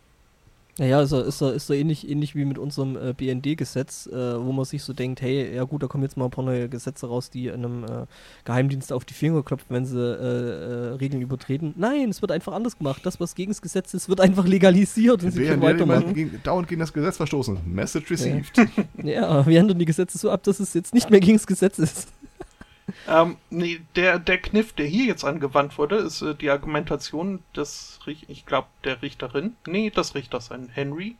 naja, ist er, ist er, ist er ähnlich, ähnlich wie mit unserem äh, BND-Gesetz, äh, wo man sich so denkt, hey, ja gut, da kommen jetzt mal ein paar neue Gesetze raus, die einem äh, Geheimdienst auf die Finger klopfen, wenn sie äh, äh, Regeln übertreten. Nein, es wird einfach anders gemacht. Das, was gegen das Gesetz ist, wird einfach legalisiert und sie können weitermachen. Gegen, dauernd gegen das Gesetz verstoßen. Message received. Ja. ja, wir ändern die Gesetze so ab, dass es jetzt nicht mehr gegen das Gesetz ist. Ähm, nee, der, der Kniff, der hier jetzt angewandt wurde, ist äh, die Argumentation des, ich glaube, der Richterin, nee, des Richters, ein Henry,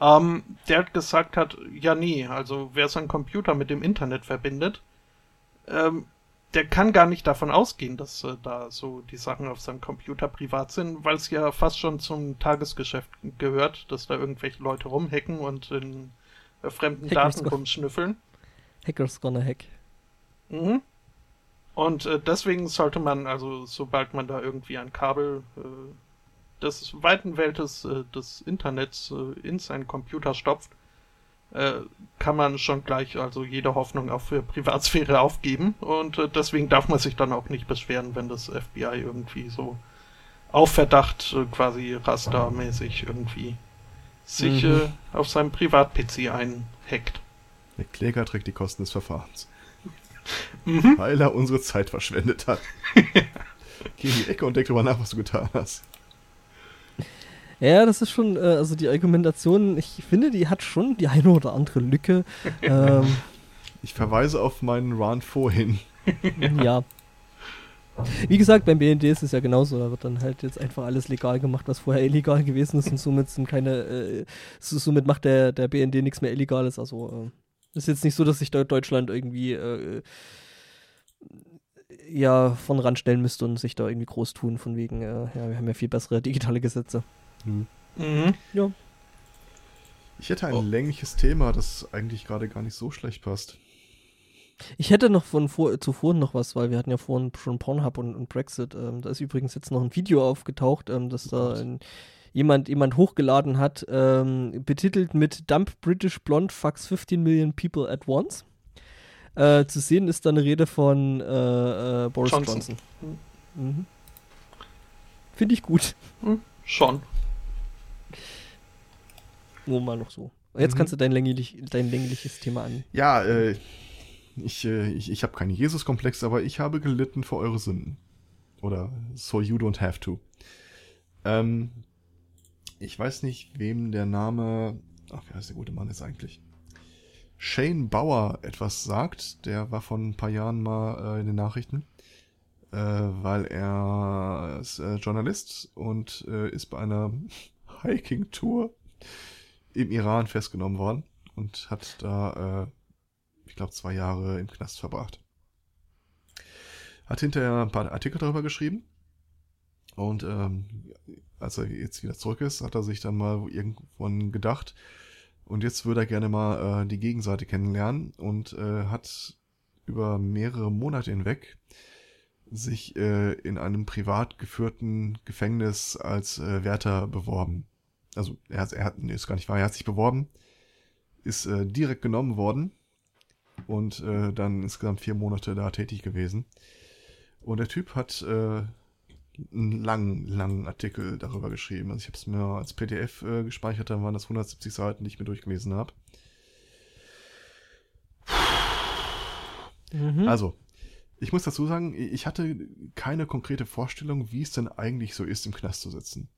ähm, der hat gesagt hat, ja nee, also wer seinen Computer mit dem Internet verbindet, ähm, der kann gar nicht davon ausgehen, dass äh, da so die Sachen auf seinem Computer privat sind, weil es ja fast schon zum Tagesgeschäft gehört, dass da irgendwelche Leute rumhacken und in äh, fremden Hackers Daten rumschnüffeln. Hackers gonna hack. Mhm. Und äh, deswegen sollte man, also sobald man da irgendwie ein Kabel äh, des weiten Weltes äh, des Internets äh, in seinen Computer stopft, äh, kann man schon gleich also jede Hoffnung auf äh, Privatsphäre aufgeben. Und äh, deswegen darf man sich dann auch nicht beschweren, wenn das FBI irgendwie so auf Verdacht äh, quasi rastermäßig irgendwie sich mhm. äh, auf seinem Privat-PC einhackt. Der Kläger trägt die Kosten des Verfahrens. Mhm. Weil er unsere Zeit verschwendet hat. Geh in die Ecke und denk drüber nach, was du getan hast. Ja, das ist schon, äh, also die Argumentation, ich finde, die hat schon die eine oder andere Lücke. ähm, ich verweise auf meinen Run vorhin. ja. Wie gesagt, beim BND ist es ja genauso. Da wird dann halt jetzt einfach alles legal gemacht, was vorher illegal gewesen ist und somit sind keine, äh, somit macht der, der BND nichts mehr Illegales. Also, äh, ist jetzt nicht so, dass sich Deutschland irgendwie äh, ja von ranstellen müsste und sich da irgendwie groß tun, von wegen, äh, ja, wir haben ja viel bessere digitale Gesetze. Mhm. Mhm. Ja. Ich hätte ein oh. längliches Thema, das eigentlich gerade gar nicht so schlecht passt. Ich hätte noch von vor, zuvor noch was, weil wir hatten ja vorhin schon Pornhub und, und Brexit. Ähm, da ist übrigens jetzt noch ein Video aufgetaucht, ähm, dass oh da ein jemand, jemand hochgeladen hat, ähm, betitelt mit Dump British Blonde fucks 15 million people at once. Äh, zu sehen ist da eine Rede von äh, äh, Boris Johnson. Johnson. Mhm. Finde ich gut. Hm, schon. Nur mal noch so. Jetzt mhm. kannst du dein, länglich, dein längliches Thema an. Ja, äh, ich, äh, ich, ich habe keinen Jesus-Komplex, aber ich habe gelitten für eure Sünden. Oder so you don't have to. Ähm, ich weiß nicht, wem der Name, ach, wie heißt der gute Mann jetzt eigentlich? Shane Bauer etwas sagt. Der war vor ein paar Jahren mal äh, in den Nachrichten, äh, weil er ist äh, Journalist und äh, ist bei einer Hiking-Tour im Iran festgenommen worden und hat da, äh, ich glaube, zwei Jahre im Knast verbracht. Hat hinterher ein paar Artikel darüber geschrieben und ähm, als er jetzt wieder zurück ist, hat er sich dann mal irgendwann gedacht, und jetzt würde er gerne mal äh, die Gegenseite kennenlernen und äh, hat über mehrere Monate hinweg sich äh, in einem privat geführten Gefängnis als äh, Wärter beworben. Also er hat, er hat, nee, ist gar nicht wahr, er hat sich beworben, ist äh, direkt genommen worden und äh, dann insgesamt vier Monate da tätig gewesen. Und der Typ hat äh, einen langen, langen Artikel darüber geschrieben. Also ich habe es mir als PDF äh, gespeichert, dann waren das 170 Seiten, die ich mir durchgelesen habe. Mhm. Also, ich muss dazu sagen, ich hatte keine konkrete Vorstellung, wie es denn eigentlich so ist, im Knast zu sitzen.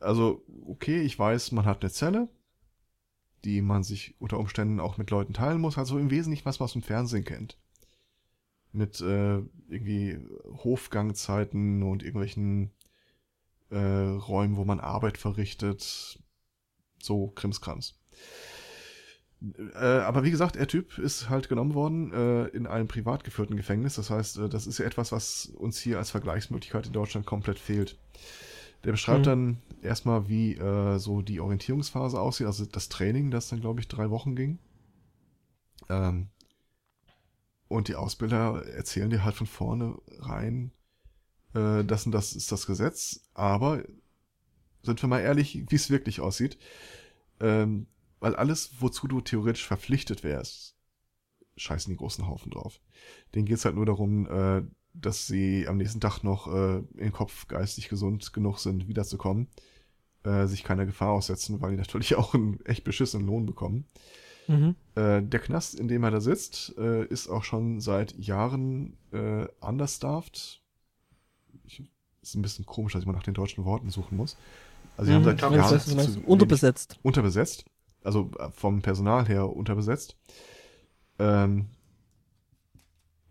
Also, okay, ich weiß, man hat eine Zelle, die man sich unter Umständen auch mit Leuten teilen muss. Also im Wesentlichen was, was man im Fernsehen kennt. Mit äh, irgendwie Hofgangzeiten und irgendwelchen äh, Räumen, wo man Arbeit verrichtet. So Krimskrams. Äh, aber wie gesagt, der Typ ist halt genommen worden äh, in einem privat geführten Gefängnis. Das heißt, äh, das ist ja etwas, was uns hier als Vergleichsmöglichkeit in Deutschland komplett fehlt. Der beschreibt mhm. dann erstmal, wie äh, so die Orientierungsphase aussieht, also das Training, das dann, glaube ich, drei Wochen ging. Ähm, und die Ausbilder erzählen dir halt von vorne rein, äh, das und das ist das Gesetz, aber sind wir mal ehrlich, wie es wirklich aussieht. Ähm, weil alles, wozu du theoretisch verpflichtet wärst, scheißen die großen Haufen drauf. Denen geht's halt nur darum, äh, dass sie am nächsten Tag noch äh, im Kopf geistig gesund genug sind, wiederzukommen, äh, sich keiner Gefahr aussetzen, weil die natürlich auch einen echt beschissenen Lohn bekommen. Mhm. Äh, der Knast, in dem er da sitzt, äh, ist auch schon seit Jahren äh, understaffed. Ich, ist ein bisschen komisch, dass ich mal nach den deutschen Worten suchen muss. Also sie mhm, haben seit Jahren unterbesetzt. Unterbesetzt also äh, vom Personal her unterbesetzt. Ähm,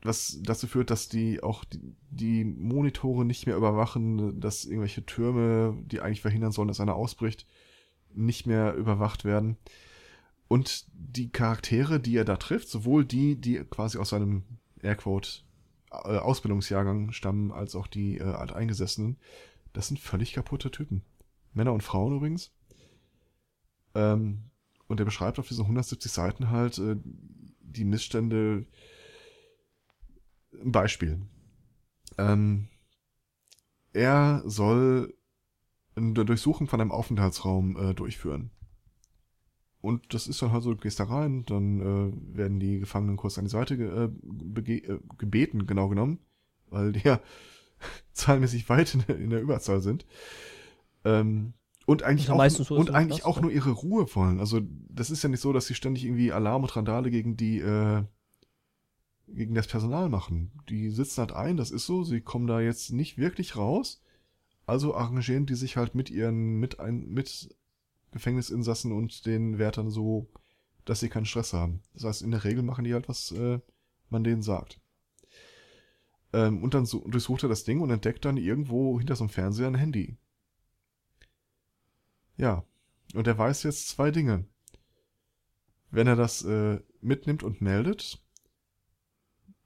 was dazu führt, dass die auch die, die, Monitore nicht mehr überwachen, dass irgendwelche Türme, die eigentlich verhindern sollen, dass einer ausbricht, nicht mehr überwacht werden. Und die Charaktere, die er da trifft, sowohl die, die quasi aus seinem Airquote äh, Ausbildungsjahrgang stammen, als auch die äh, Alteingesessenen, das sind völlig kaputte Typen. Männer und Frauen übrigens. Ähm, und er beschreibt auf diesen 170 Seiten halt äh, die Missstände. Ein Beispiel. Ähm, er soll eine Durchsuchung von einem Aufenthaltsraum äh, durchführen. Und das ist dann halt so, du gehst da rein, dann äh, werden die Gefangenen kurz an die Seite ge äh, äh, gebeten, genau genommen, weil die ja zahlenmäßig weit in, in der Überzahl sind. Ähm, und eigentlich, auch, so und eigentlich auch nur ihre Ruhe wollen. Also das ist ja nicht so, dass sie ständig irgendwie Alarm und Randale gegen die äh, gegen das Personal machen. Die sitzen halt ein, das ist so, sie kommen da jetzt nicht wirklich raus. Also arrangieren die sich halt mit ihren mit ein mit Gefängnisinsassen und den Wärtern so, dass sie keinen Stress haben. Das heißt, in der Regel machen die halt, was äh, man denen sagt. Ähm, und dann so, durchsucht er das Ding und entdeckt dann irgendwo hinter so einem Fernseher ein Handy. Ja, und er weiß jetzt zwei Dinge. Wenn er das äh, mitnimmt und meldet,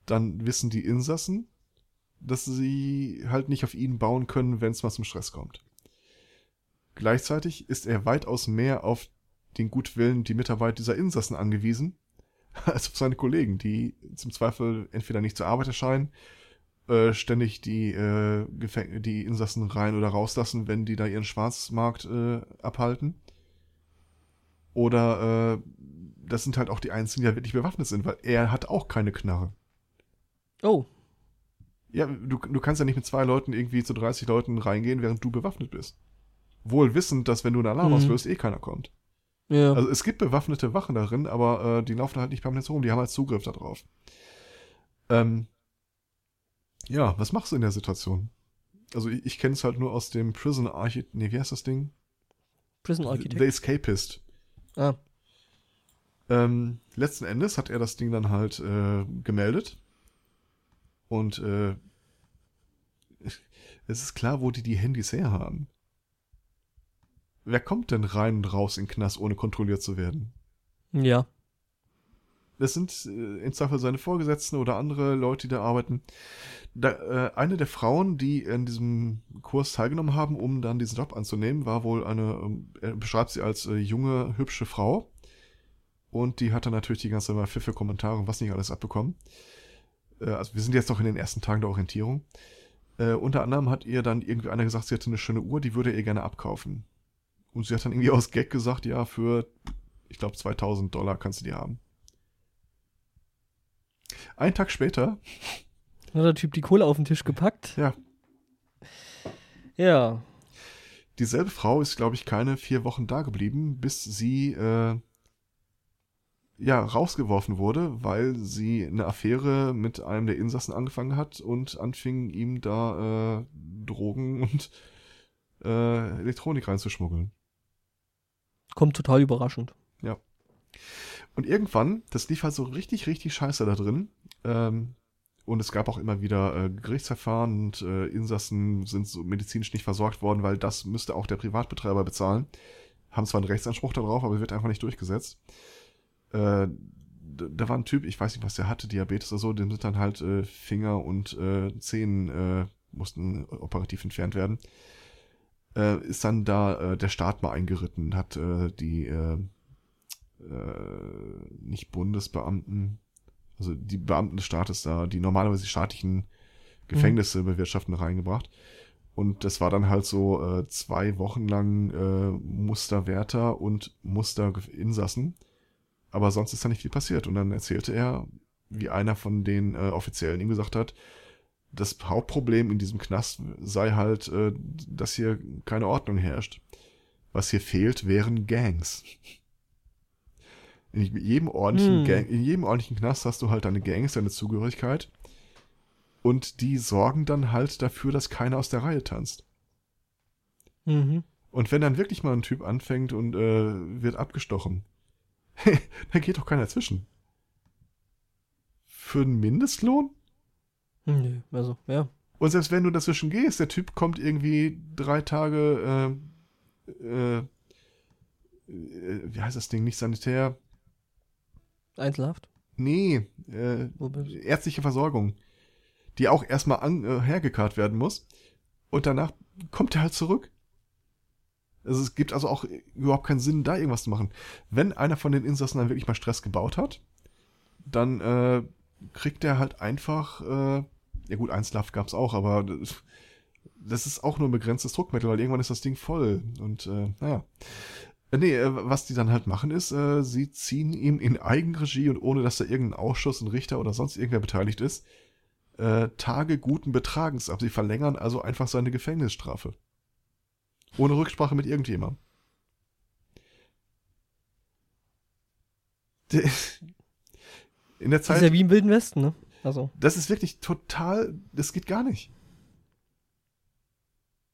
dann wissen die Insassen, dass sie halt nicht auf ihn bauen können, wenn es mal zum Stress kommt. Gleichzeitig ist er weitaus mehr auf den Gutwillen, die Mitarbeit dieser Insassen angewiesen, als auf seine Kollegen, die zum Zweifel entweder nicht zur Arbeit erscheinen äh, ständig die, äh, Gefäng die Insassen rein oder rauslassen, wenn die da ihren Schwarzmarkt äh, abhalten. Oder äh, das sind halt auch die einzigen, die ja wirklich bewaffnet sind, weil er hat auch keine Knarre. Oh. Ja, du, du kannst ja nicht mit zwei Leuten irgendwie zu 30 Leuten reingehen, während du bewaffnet bist. Wohl wissend, dass wenn du einen Alarm mhm. auslöst, eh keiner kommt. Ja. Also es gibt bewaffnete Wachen darin, aber äh, die laufen halt nicht permanent rum, die haben halt Zugriff darauf. Ähm, ja, was machst du in der Situation? Also ich, ich kenne es halt nur aus dem Prison Architect. Nee, wie heißt das Ding? Prison Architect. The Escapist. Ah. Ähm, letzten Endes hat er das Ding dann halt äh, gemeldet. Und äh, es ist klar, wo die die Handys herhaben. Wer kommt denn rein und raus in den Knast, ohne kontrolliert zu werden? Ja. Das sind äh, in Zweifel seine Vorgesetzten oder andere Leute, die da arbeiten. Da, äh, eine der Frauen, die in diesem Kurs teilgenommen haben, um dann diesen Job anzunehmen, war wohl eine, ähm, er beschreibt sie als äh, junge, hübsche Frau. Und die hat dann natürlich die ganze Mal pfiffe Kommentare und was nicht alles abbekommen. Äh, also wir sind jetzt noch in den ersten Tagen der Orientierung. Äh, unter anderem hat ihr dann irgendwie einer gesagt, sie hätte eine schöne Uhr, die würde ihr gerne abkaufen. Und sie hat dann irgendwie aus Gag gesagt, ja, für, ich glaube, 2000 Dollar kannst du die haben. Ein Tag später hat der Typ die Kohle auf den Tisch gepackt. Ja. Ja. Dieselbe Frau ist, glaube ich, keine vier Wochen da geblieben, bis sie äh, ja rausgeworfen wurde, weil sie eine Affäre mit einem der Insassen angefangen hat und anfing ihm da äh, Drogen und äh, Elektronik reinzuschmuggeln. Kommt total überraschend. Ja. Und irgendwann, das lief halt so richtig, richtig scheiße da drin, ähm, und es gab auch immer wieder äh, Gerichtsverfahren und äh, Insassen sind so medizinisch nicht versorgt worden, weil das müsste auch der Privatbetreiber bezahlen. Haben zwar einen Rechtsanspruch darauf, aber wird einfach nicht durchgesetzt. Äh, da war ein Typ, ich weiß nicht, was der hatte, Diabetes oder so, dem sind dann halt äh, Finger und äh, Zehen äh, mussten operativ entfernt werden. Äh, ist dann da äh, der Staat mal eingeritten, hat äh, die äh, äh, nicht Bundesbeamten, also die Beamten des Staates da, die normalerweise die staatlichen Gefängnisse mhm. bewirtschaften, reingebracht. Und das war dann halt so äh, zwei Wochen lang äh, Musterwärter und Musterinsassen. Aber sonst ist da nicht viel passiert. Und dann erzählte er, wie einer von den äh, Offiziellen ihm gesagt hat, das Hauptproblem in diesem Knast sei halt, äh, dass hier keine Ordnung herrscht. Was hier fehlt, wären Gangs. In jedem ordentlichen hm. Gang, in jedem ordentlichen Knast hast du halt deine Gangs, deine Zugehörigkeit. Und die sorgen dann halt dafür, dass keiner aus der Reihe tanzt. Mhm. Und wenn dann wirklich mal ein Typ anfängt und äh, wird abgestochen, da geht doch keiner zwischen. Für einen Mindestlohn? Nö, also, ja. Und selbst wenn du dazwischen gehst, der Typ kommt irgendwie drei Tage, äh, äh, äh wie heißt das Ding, nicht sanitär, Einzelhaft? Nee, äh, ärztliche Versorgung. Die auch erstmal an, äh, hergekarrt werden muss. Und danach kommt er halt zurück. Also es gibt also auch überhaupt keinen Sinn, da irgendwas zu machen. Wenn einer von den Insassen dann wirklich mal Stress gebaut hat, dann äh, kriegt er halt einfach, äh, ja gut, Einzelhaft gab's auch, aber das, ist auch nur ein begrenztes Druckmittel, weil irgendwann ist das Ding voll. Und äh, naja. Äh, nee, äh, was die dann halt machen ist, äh, sie ziehen ihm in Eigenregie und ohne dass da irgendein Ausschuss, ein Richter oder sonst irgendwer beteiligt ist, Tage guten Betragens ab. Sie verlängern also einfach seine Gefängnisstrafe. Ohne Rücksprache mit irgendjemandem. In der Zeit. Das ist ja wie im Wilden Westen, ne? Also. Das ist wirklich total, das geht gar nicht.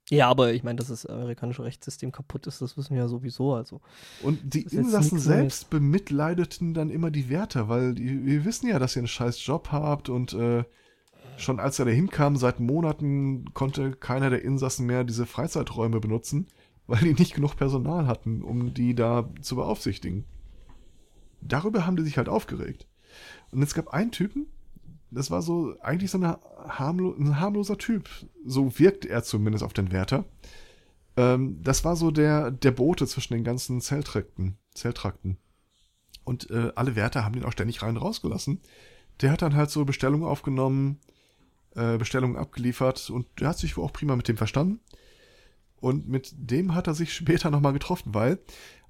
Ja, aber ich meine, dass das amerikanische Rechtssystem kaputt ist, das wissen wir ja sowieso. Also. Und die Insassen selbst bemitleideten dann immer die Wärter, weil die, wir wissen ja, dass ihr einen scheiß Job habt und äh, schon als er da hinkam, seit Monaten konnte keiner der Insassen mehr diese Freizeiträume benutzen, weil die nicht genug Personal hatten, um die da zu beaufsichtigen. Darüber haben die sich halt aufgeregt. Und es gab einen Typen, das war so eigentlich so eine harmlo ein harmloser Typ. So wirkt er zumindest auf den Wärter. Ähm, das war so der, der Bote zwischen den ganzen Zelltrakten. Zelltrakten. Und äh, alle Wärter haben den auch ständig rein rausgelassen. Der hat dann halt so Bestellungen aufgenommen, äh, Bestellungen abgeliefert und der hat sich wohl auch prima mit dem verstanden. Und mit dem hat er sich später nochmal getroffen, weil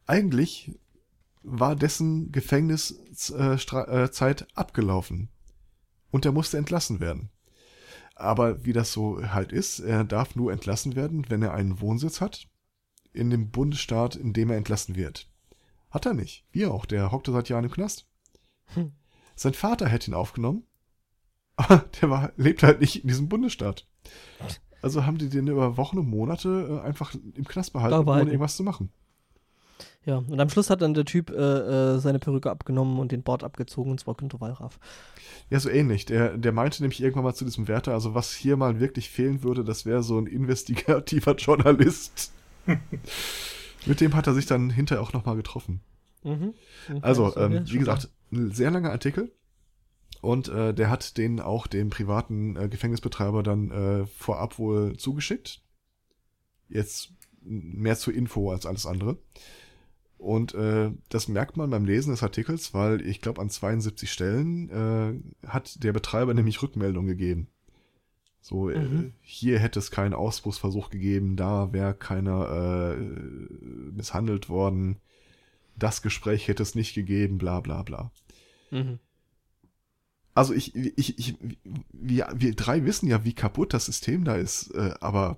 eigentlich war dessen Gefängniszeit äh, abgelaufen und er musste entlassen werden. Aber wie das so halt ist, er darf nur entlassen werden, wenn er einen Wohnsitz hat in dem Bundesstaat, in dem er entlassen wird. Hat er nicht. Wie auch, der hockte seit Jahren im Knast. Hm. Sein Vater hätte ihn aufgenommen, aber der war, lebt halt nicht in diesem Bundesstaat. Also haben die den über Wochen und Monate äh, einfach im Knast behalten, ohne irgendwas zu machen. Ja, und am Schluss hat dann der Typ äh, äh, seine Perücke abgenommen und den Bart abgezogen, und zwar Günter Wallraff. Ja, so ähnlich. Der, der meinte nämlich irgendwann mal zu diesem Wärter, also was hier mal wirklich fehlen würde, das wäre so ein investigativer Journalist. Mit dem hat er sich dann hinterher auch nochmal getroffen. Mhm. Okay, also, ähm, wie gesagt, ein sehr langer Artikel. Und äh, der hat den auch dem privaten äh, Gefängnisbetreiber dann äh, vorab wohl zugeschickt. Jetzt mehr zur Info als alles andere. Und äh, das merkt man beim Lesen des Artikels, weil ich glaube, an 72 Stellen äh, hat der Betreiber nämlich Rückmeldung gegeben. So, äh, mhm. äh, hier hätte es keinen Ausbruchsversuch gegeben, da wäre keiner äh, misshandelt worden, das Gespräch hätte es nicht gegeben, bla bla bla. Mhm. Also ich, ich, ich, wir, wir drei wissen ja, wie kaputt das System da ist, äh, aber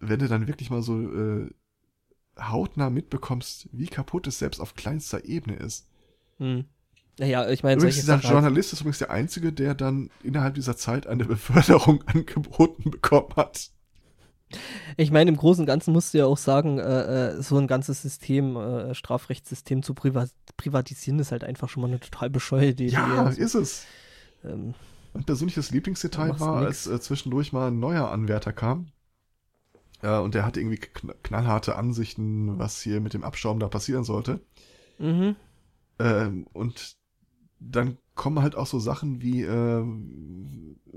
wenn du dann wirklich mal so äh, hautnah mitbekommst, wie kaputt es selbst auf kleinster Ebene ist. Hm. Naja, ich meine, übrigens, dieser Journalist ist übrigens der Einzige, der dann innerhalb dieser Zeit eine Beförderung angeboten bekommen hat. Ich meine, im Großen und Ganzen musst du ja auch sagen, äh, äh, so ein ganzes System, äh, Strafrechtssystem zu priva privatisieren, ist halt einfach schon mal eine total bescheuerte Idee. Ja, also, ist es. Ähm, Mein persönliches Lieblingsdetail war, nix. als äh, zwischendurch mal ein neuer Anwärter kam. Äh, und der hatte irgendwie knallharte Ansichten, was hier mit dem Abschaum da passieren sollte. Mhm. Ähm, und dann kommen halt auch so Sachen wie, äh,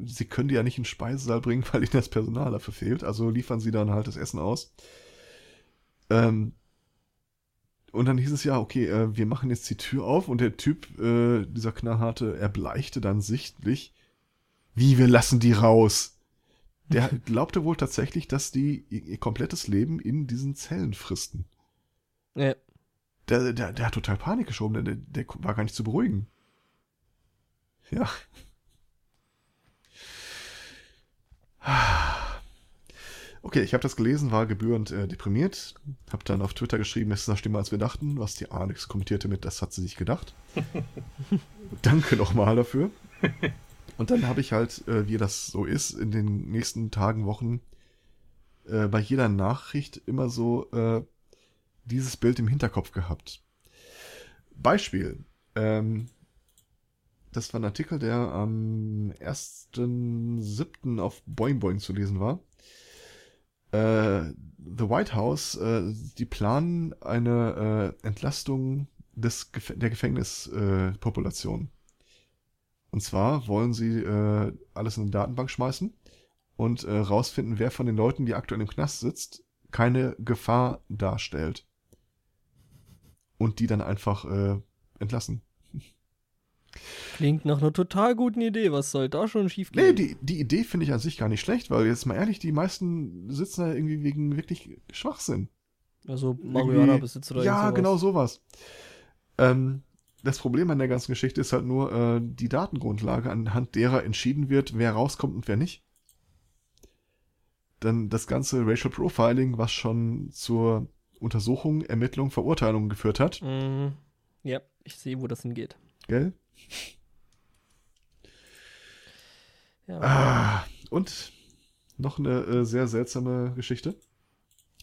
sie können die ja nicht in den Speisesaal bringen, weil ihnen das Personal dafür fehlt. Also liefern sie dann halt das Essen aus. Ähm, und dann hieß es ja, okay, äh, wir machen jetzt die Tür auf und der Typ, äh, dieser knallharte, erbleichte dann sichtlich. Wie, wir lassen die raus? Der glaubte wohl tatsächlich, dass die ihr komplettes Leben in diesen Zellen fristen. Ja. Der, der, der hat total Panik geschoben, der, der war gar nicht zu beruhigen. Ja. Okay, ich habe das gelesen, war gebührend äh, deprimiert, habe dann auf Twitter geschrieben, es ist noch schlimmer als wir dachten, was die Alex kommentierte mit, das hat sie sich gedacht. Danke nochmal dafür. Und dann habe ich halt, äh, wie das so ist, in den nächsten Tagen, Wochen äh, bei jeder Nachricht immer so äh, dieses Bild im Hinterkopf gehabt. Beispiel. Ähm, das war ein Artikel, der am 1.7. auf Boing Boing zu lesen war. Äh, The White House, äh, die planen eine äh, Entlastung des, der Gefängnispopulation. Und zwar wollen sie äh, alles in eine Datenbank schmeißen und äh, rausfinden, wer von den Leuten, die aktuell im Knast sitzt, keine Gefahr darstellt. Und die dann einfach äh, entlassen. Klingt nach einer total guten Idee. Was soll da schon schief gehen? Nee, die, die Idee finde ich an sich gar nicht schlecht, weil jetzt mal ehrlich, die meisten sitzen da irgendwie wegen wirklich Schwachsinn. Also Marihuana-Besitz oder Ja, genau sowas. Ähm, das Problem an der ganzen Geschichte ist halt nur äh, die Datengrundlage, anhand derer entschieden wird, wer rauskommt und wer nicht. Dann das ganze Racial Profiling, was schon zur Untersuchung, Ermittlung, Verurteilung geführt hat. Mhm. Ja, ich sehe, wo das hingeht. Gell? Ja. Ah, und noch eine äh, sehr seltsame Geschichte.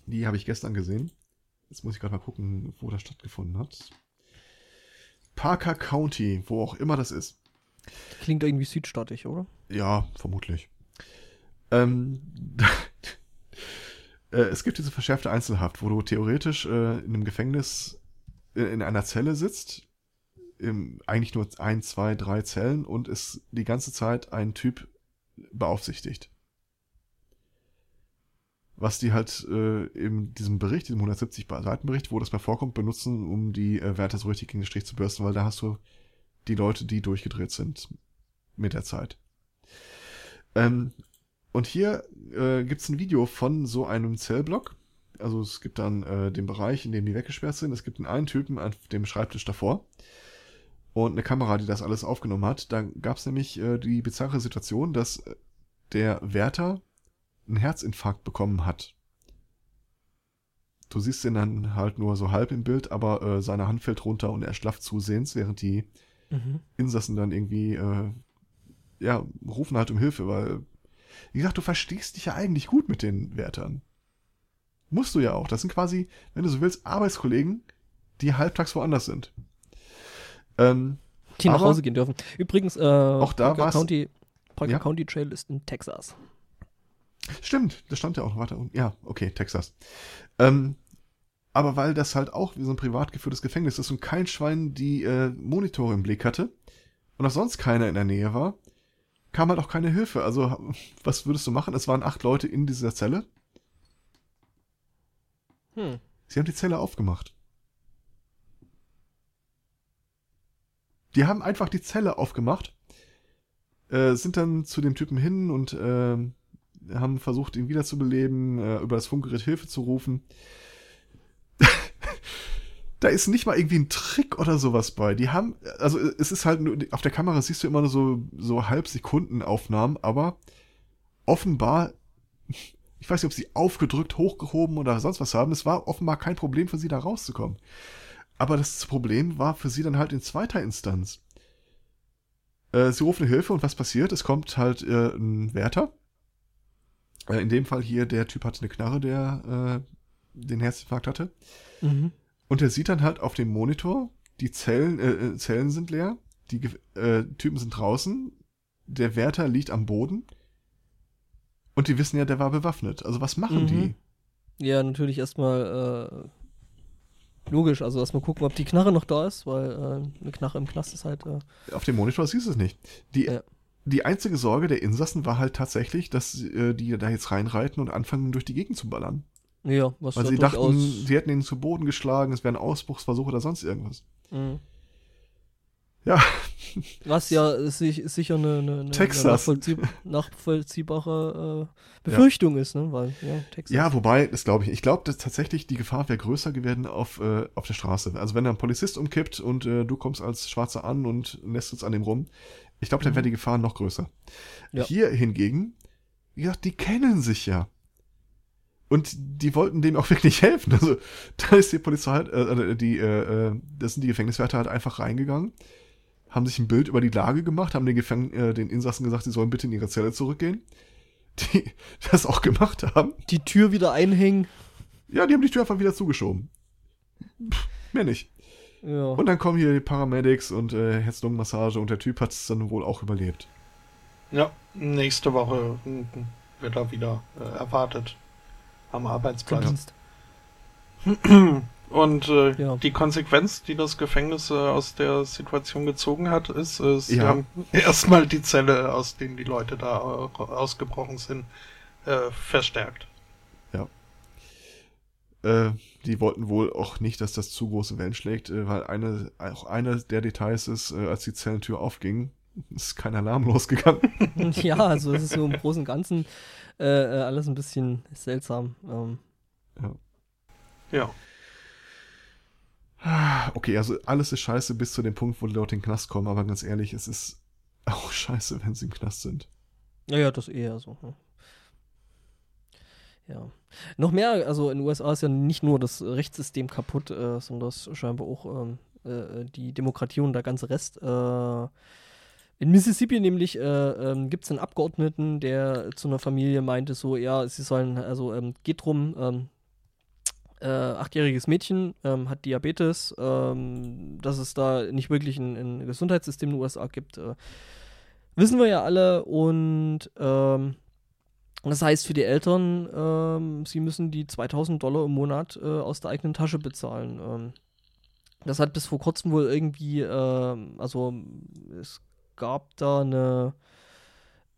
Die habe ich gestern gesehen. Jetzt muss ich gerade mal gucken, wo das stattgefunden hat. Parker County, wo auch immer das ist. Klingt irgendwie südstaatig, oder? Ja, vermutlich. Ähm, äh, es gibt diese verschärfte Einzelhaft, wo du theoretisch äh, in einem Gefängnis äh, in einer Zelle sitzt, im, eigentlich nur ein, zwei, drei Zellen und ist die ganze Zeit ein Typ beaufsichtigt. Was die halt äh, in diesem Bericht, diesem 170 Seiten Bericht, wo das mal vorkommt, benutzen, um die äh, Werte so richtig gegen den Strich zu bürsten, weil da hast du die Leute, die durchgedreht sind mit der Zeit. Ähm, und hier äh, gibt ein Video von so einem Zellblock. Also es gibt dann äh, den Bereich, in dem die weggesperrt sind. Es gibt einen Typen auf dem Schreibtisch davor und eine Kamera, die das alles aufgenommen hat. Da gab es nämlich äh, die bizarre Situation, dass der Wärter einen Herzinfarkt bekommen hat. Du siehst ihn dann halt nur so halb im Bild, aber äh, seine Hand fällt runter und er schlaft zusehends, während die mhm. Insassen dann irgendwie, äh, ja, rufen halt um Hilfe, weil, wie gesagt, du verstehst dich ja eigentlich gut mit den Wärtern. Musst du ja auch. Das sind quasi, wenn du so willst, Arbeitskollegen, die halbtags woanders sind. Ähm, die nach Hause gehen dürfen. Übrigens, äh, auch da war County, Parker ja? County Trail ist in Texas. Stimmt, das stand ja auch. Warte, ja, okay, Texas. Ähm, aber weil das halt auch wie so ein privat geführtes Gefängnis ist und kein Schwein die äh, Monitore im Blick hatte und auch sonst keiner in der Nähe war, kam halt auch keine Hilfe. Also, was würdest du machen? Es waren acht Leute in dieser Zelle. Hm. Sie haben die Zelle aufgemacht. Die haben einfach die Zelle aufgemacht, äh, sind dann zu dem Typen hin und äh, haben versucht, ihn wiederzubeleben, äh, über das Funkgerät Hilfe zu rufen. da ist nicht mal irgendwie ein Trick oder sowas bei. Die haben, also es ist halt nur, auf der Kamera siehst du immer nur so, so Halbsekundenaufnahmen, aber offenbar, ich weiß nicht, ob sie aufgedrückt, hochgehoben oder sonst was haben, es war offenbar kein Problem für sie da rauszukommen. Aber das Problem war für sie dann halt in zweiter Instanz. Äh, sie rufen Hilfe und was passiert? Es kommt halt äh, ein Wärter. Äh, in dem Fall hier, der Typ hatte eine Knarre, der äh, den Herzinfarkt hatte. Mhm. Und er sieht dann halt auf dem Monitor, die Zellen, äh, äh Zellen sind leer, die äh, Typen sind draußen der Wärter liegt am Boden und die wissen ja, der war bewaffnet. Also was machen mhm. die? Ja, natürlich erstmal äh, logisch, also erstmal gucken, ob die Knarre noch da ist, weil äh, eine Knarre im Knast ist halt. Äh, Auf dem Monitor siehst du es nicht. Die, ja. Die einzige Sorge der Insassen war halt tatsächlich, dass äh, die da jetzt reinreiten und anfangen, durch die Gegend zu ballern. Ja, was Weil sie dachten, sie hätten ihn zu Boden geschlagen, es wäre ein Ausbruchsversuch oder sonst irgendwas. Mhm. Ja. Was ja ist sicher eine, eine, eine nachvollzieh nachvollziehbare äh, Befürchtung ja. ist, ne? Weil, ja, Texas. Ja, wobei, das glaube ich. Ich glaube, dass tatsächlich die Gefahr wäre größer gewesen auf, äh, auf der Straße. Also wenn da ein Polizist umkippt und äh, du kommst als Schwarzer an und lässt uns an dem rum, ich glaube, dann wäre mhm. die Gefahr noch größer. Ja. Hier hingegen, wie gesagt, die kennen sich ja. Und die wollten dem auch wirklich helfen. Also da ist die Polizei halt, äh, die, äh, äh, das sind die Gefängniswärter halt einfach reingegangen, haben sich ein Bild über die Lage gemacht, haben den, Gefäng äh, den Insassen gesagt, sie sollen bitte in ihre Zelle zurückgehen. Die das auch gemacht haben. Die Tür wieder einhängen. Ja, die haben die Tür einfach wieder zugeschoben. Pff, mehr nicht. Ja. Und dann kommen hier die Paramedics und äh, Herz-Lungen-Massage und der Typ hat es dann wohl auch überlebt. Ja, nächste Woche wird er wieder äh, erwartet am Arbeitsplatz. Und äh, ja. die Konsequenz, die das Gefängnis äh, aus der Situation gezogen hat, ist, äh, sie ja. haben erstmal die Zelle, aus denen die Leute da äh, ausgebrochen sind, äh, verstärkt. Äh, die wollten wohl auch nicht, dass das zu große Wellen schlägt, weil eine, auch eine der Details ist, als die Zellentür aufging, ist kein Alarm losgegangen. ja, also es ist so im Großen und Ganzen äh, äh, alles ein bisschen seltsam. Ähm. Ja. Ja. Okay, also alles ist scheiße bis zu dem Punkt, wo die Leute in den Knast kommen, aber ganz ehrlich, es ist auch scheiße, wenn sie im Knast sind. Ja, ja, das eher so. Ja. Noch mehr, also in den USA ist ja nicht nur das Rechtssystem kaputt, äh, sondern das scheinbar auch ähm, äh, die Demokratie und der ganze Rest. Äh, in Mississippi nämlich äh, ähm, gibt es einen Abgeordneten, der zu einer Familie meinte so, ja, sie sollen, also ähm, geht drum, ähm, äh, achtjähriges Mädchen ähm, hat Diabetes, ähm, dass es da nicht wirklich ein, ein, Gesundheitssystem in den USA gibt, äh, wissen wir ja alle und das heißt für die Eltern, sie müssen die 2000 Dollar im Monat äh, aus der eigenen Tasche bezahlen. das hat bis vor kurzem wohl irgendwie, also es gab da eine,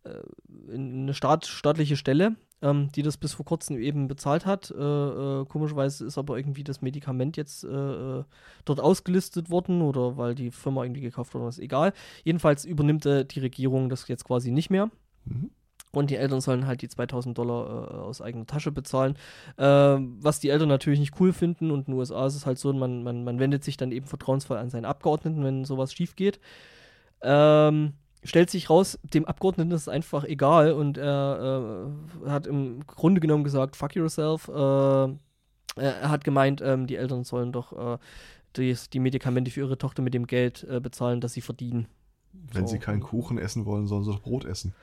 äh, eine Staat, staatliche Stelle, ähm, die das bis vor kurzem eben bezahlt hat. Äh, äh, komischerweise ist aber irgendwie das Medikament jetzt äh, äh dort ausgelistet worden oder weil die Firma irgendwie gekauft wurde, ist egal. Jedenfalls übernimmt äh, die Regierung das jetzt quasi nicht mehr. Mhm. Und die Eltern sollen halt die 2000 Dollar äh, aus eigener Tasche bezahlen. Äh, was die Eltern natürlich nicht cool finden. Und in den USA ist es halt so, man, man, man wendet sich dann eben vertrauensvoll an seinen Abgeordneten, wenn sowas schief geht. Ähm, stellt sich raus, dem Abgeordneten ist es einfach egal und er äh, hat im Grunde genommen gesagt, fuck yourself. Äh, er hat gemeint, ähm, die Eltern sollen doch äh, die, die, Medikamente für ihre Tochter mit dem Geld äh, bezahlen, das sie verdienen. Wenn so. sie keinen Kuchen essen wollen, sollen sie doch Brot essen.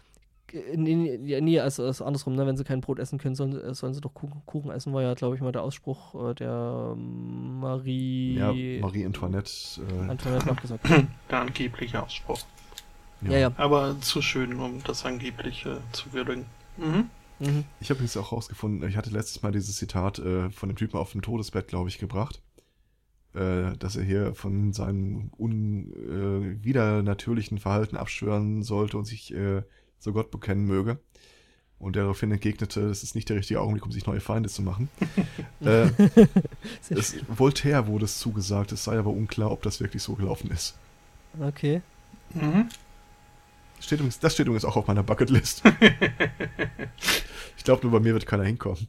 Nee, nee, nee also, also andersrum, ne? wenn sie kein Brot essen können, sollen, äh, sollen sie doch Kuchen, Kuchen essen, war ja, glaube ich, mal der Ausspruch äh, der Marie. Ja, Marie Antoinette. Äh, Antoinette noch gesagt. Der angebliche Ausspruch. Ja. ja, ja. Aber zu schön, um das angebliche zu würdigen. Mhm. Mhm. Ich habe übrigens auch rausgefunden, ich hatte letztes Mal dieses Zitat äh, von dem Typen auf dem Todesbett, glaube ich, gebracht. Äh, dass er hier von seinem unwidernatürlichen äh, Verhalten abschwören sollte und sich äh, zu Gott bekennen möge. Und daraufhin entgegnete, es ist nicht der richtige Augenblick, um sich neue Feinde zu machen. äh, es, Voltaire wurde es zugesagt, es sei aber unklar, ob das wirklich so gelaufen ist. Okay. Mhm. Steht übrigens, das steht übrigens auch auf meiner Bucketlist. ich glaube, nur bei mir wird keiner hinkommen.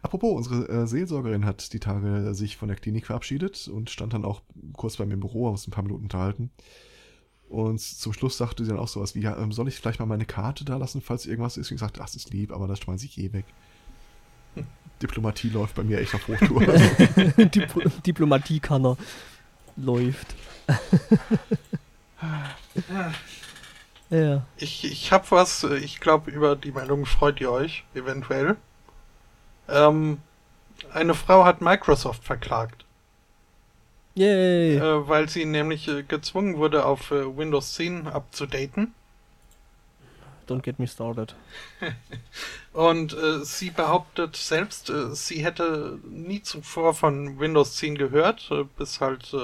Apropos, unsere äh, Seelsorgerin hat die Tage sich von der Klinik verabschiedet und stand dann auch kurz bei mir im Büro, haben uns ein paar Minuten unterhalten. Und zum Schluss sagte sie dann auch sowas wie, ja, ähm, soll ich vielleicht mal meine Karte da lassen, falls irgendwas ist? Und ich sagte, ach, das ist lieb, aber das schmeiße ich eh weg. Diplomatie läuft bei mir echt auf Hochtour. Dipl Diplomatie kann er. Läuft. ja. Ich, ich habe was, ich glaube, über die Meldung freut ihr euch, eventuell. Ähm, eine Frau hat Microsoft verklagt. Yay. Äh, weil sie nämlich äh, gezwungen wurde, auf äh, Windows 10 abzudaten. Don't get me started. Und äh, sie behauptet selbst, äh, sie hätte nie zuvor von Windows 10 gehört, äh, bis halt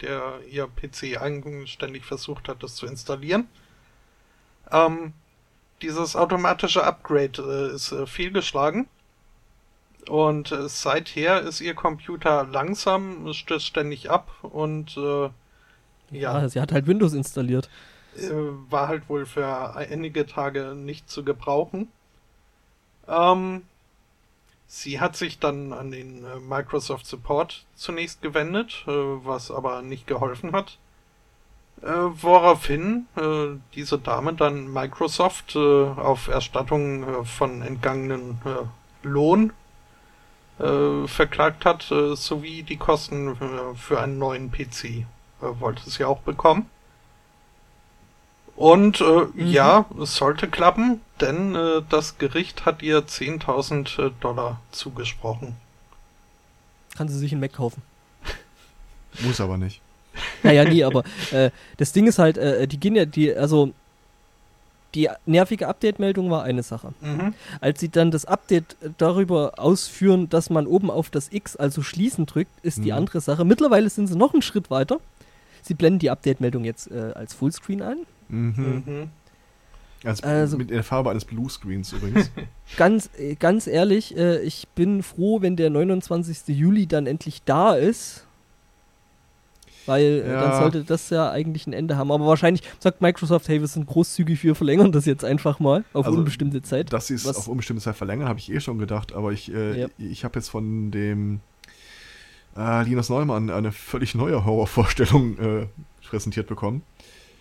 der ihr PC eigenständig versucht hat, das zu installieren. Ähm, dieses automatische Upgrade ist fehlgeschlagen. Und äh, seither ist ihr Computer langsam, stößt ständig ab und äh, ja. ja. Sie hat halt Windows installiert. Äh, war halt wohl für einige Tage nicht zu gebrauchen. Ähm, sie hat sich dann an den äh, Microsoft Support zunächst gewendet, äh, was aber nicht geholfen hat. Äh, woraufhin diese Dame dann Microsoft auf Erstattung von entgangenen Lohn äh, verklagt hat, äh, sowie die Kosten äh, für einen neuen PC. Äh, wollte sie auch bekommen. Und äh, mhm. ja, es sollte klappen, denn äh, das Gericht hat ihr 10.000 äh, Dollar zugesprochen. Kann sie sich einen Mac kaufen. Muss aber nicht. Naja, nie, aber äh, das Ding ist halt, äh, die gehen ja, die, also die nervige Update-Meldung war eine Sache. Mhm. Als sie dann das Update darüber ausführen, dass man oben auf das X, also schließen drückt, ist mhm. die andere Sache. Mittlerweile sind sie noch einen Schritt weiter. Sie blenden die Update-Meldung jetzt äh, als Fullscreen ein. Mhm. Mhm. Also, also, mit der Farbe eines Bluescreens übrigens. ganz, äh, ganz ehrlich, äh, ich bin froh, wenn der 29. Juli dann endlich da ist weil äh, ja. dann sollte das ja eigentlich ein Ende haben. Aber wahrscheinlich sagt Microsoft, hey, wir sind großzügig, wir verlängern das jetzt einfach mal auf also, unbestimmte Zeit. Dass sie es auf unbestimmte Zeit verlängern, habe ich eh schon gedacht, aber ich, äh, ja. ich habe jetzt von dem äh, Linus Neumann eine völlig neue Horrorvorstellung äh, präsentiert bekommen.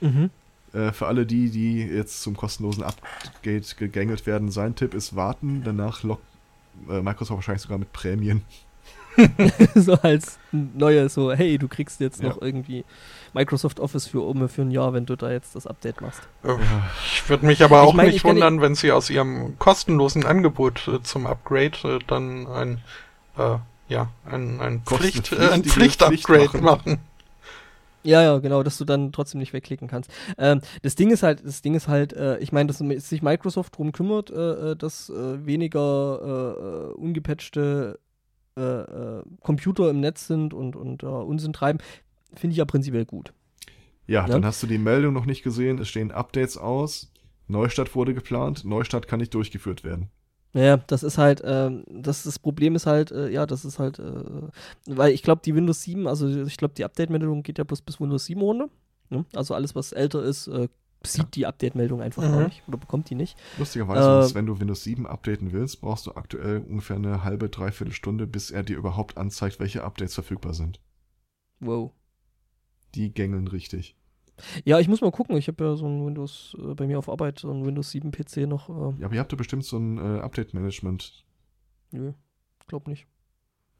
Mhm. Äh, für alle die, die jetzt zum kostenlosen Update gegängelt werden, sein Tipp ist warten, danach lockt äh, Microsoft wahrscheinlich sogar mit Prämien. so als neue, so, hey, du kriegst jetzt ja. noch irgendwie Microsoft Office für um für ein Jahr, wenn du da jetzt das Update machst. Ich würde mich aber auch ich mein, nicht wundern, wenn sie aus ihrem kostenlosen Angebot äh, zum Upgrade äh, dann ein, äh, ja, ein, ein Pflicht, äh, ein Pflicht-Upgrade machen. machen. Ja, ja, genau, dass du dann trotzdem nicht wegklicken kannst. Ähm, das Ding ist halt, das Ding ist halt, äh, ich meine, dass sich Microsoft drum kümmert, äh, äh dass äh, weniger ungepatchte äh, äh, Computer im Netz sind und, und uh, Unsinn treiben, finde ich ja prinzipiell gut. Ja, ja, dann hast du die Meldung noch nicht gesehen. Es stehen Updates aus. Neustart wurde geplant. Neustart kann nicht durchgeführt werden. Ja, das ist halt, ähm, das, das Problem ist halt, äh, ja, das ist halt, äh, weil ich glaube, die Windows 7, also ich glaube, die Update-Meldung geht ja bloß bis Windows 7 runter. Ne? Also alles, was älter ist, äh, sieht ja. die Update-Meldung einfach mhm. nicht oder bekommt die nicht. Lustigerweise, äh, wenn du Windows 7 updaten willst, brauchst du aktuell ungefähr eine halbe, dreiviertel Stunde, bis er dir überhaupt anzeigt, welche Updates verfügbar sind. Wow. Die gängeln richtig. Ja, ich muss mal gucken. Ich habe ja so ein Windows äh, bei mir auf Arbeit, so ein Windows 7 PC noch. Äh, ja, aber ihr habt ja bestimmt so ein äh, Update-Management. Nö, glaub nicht.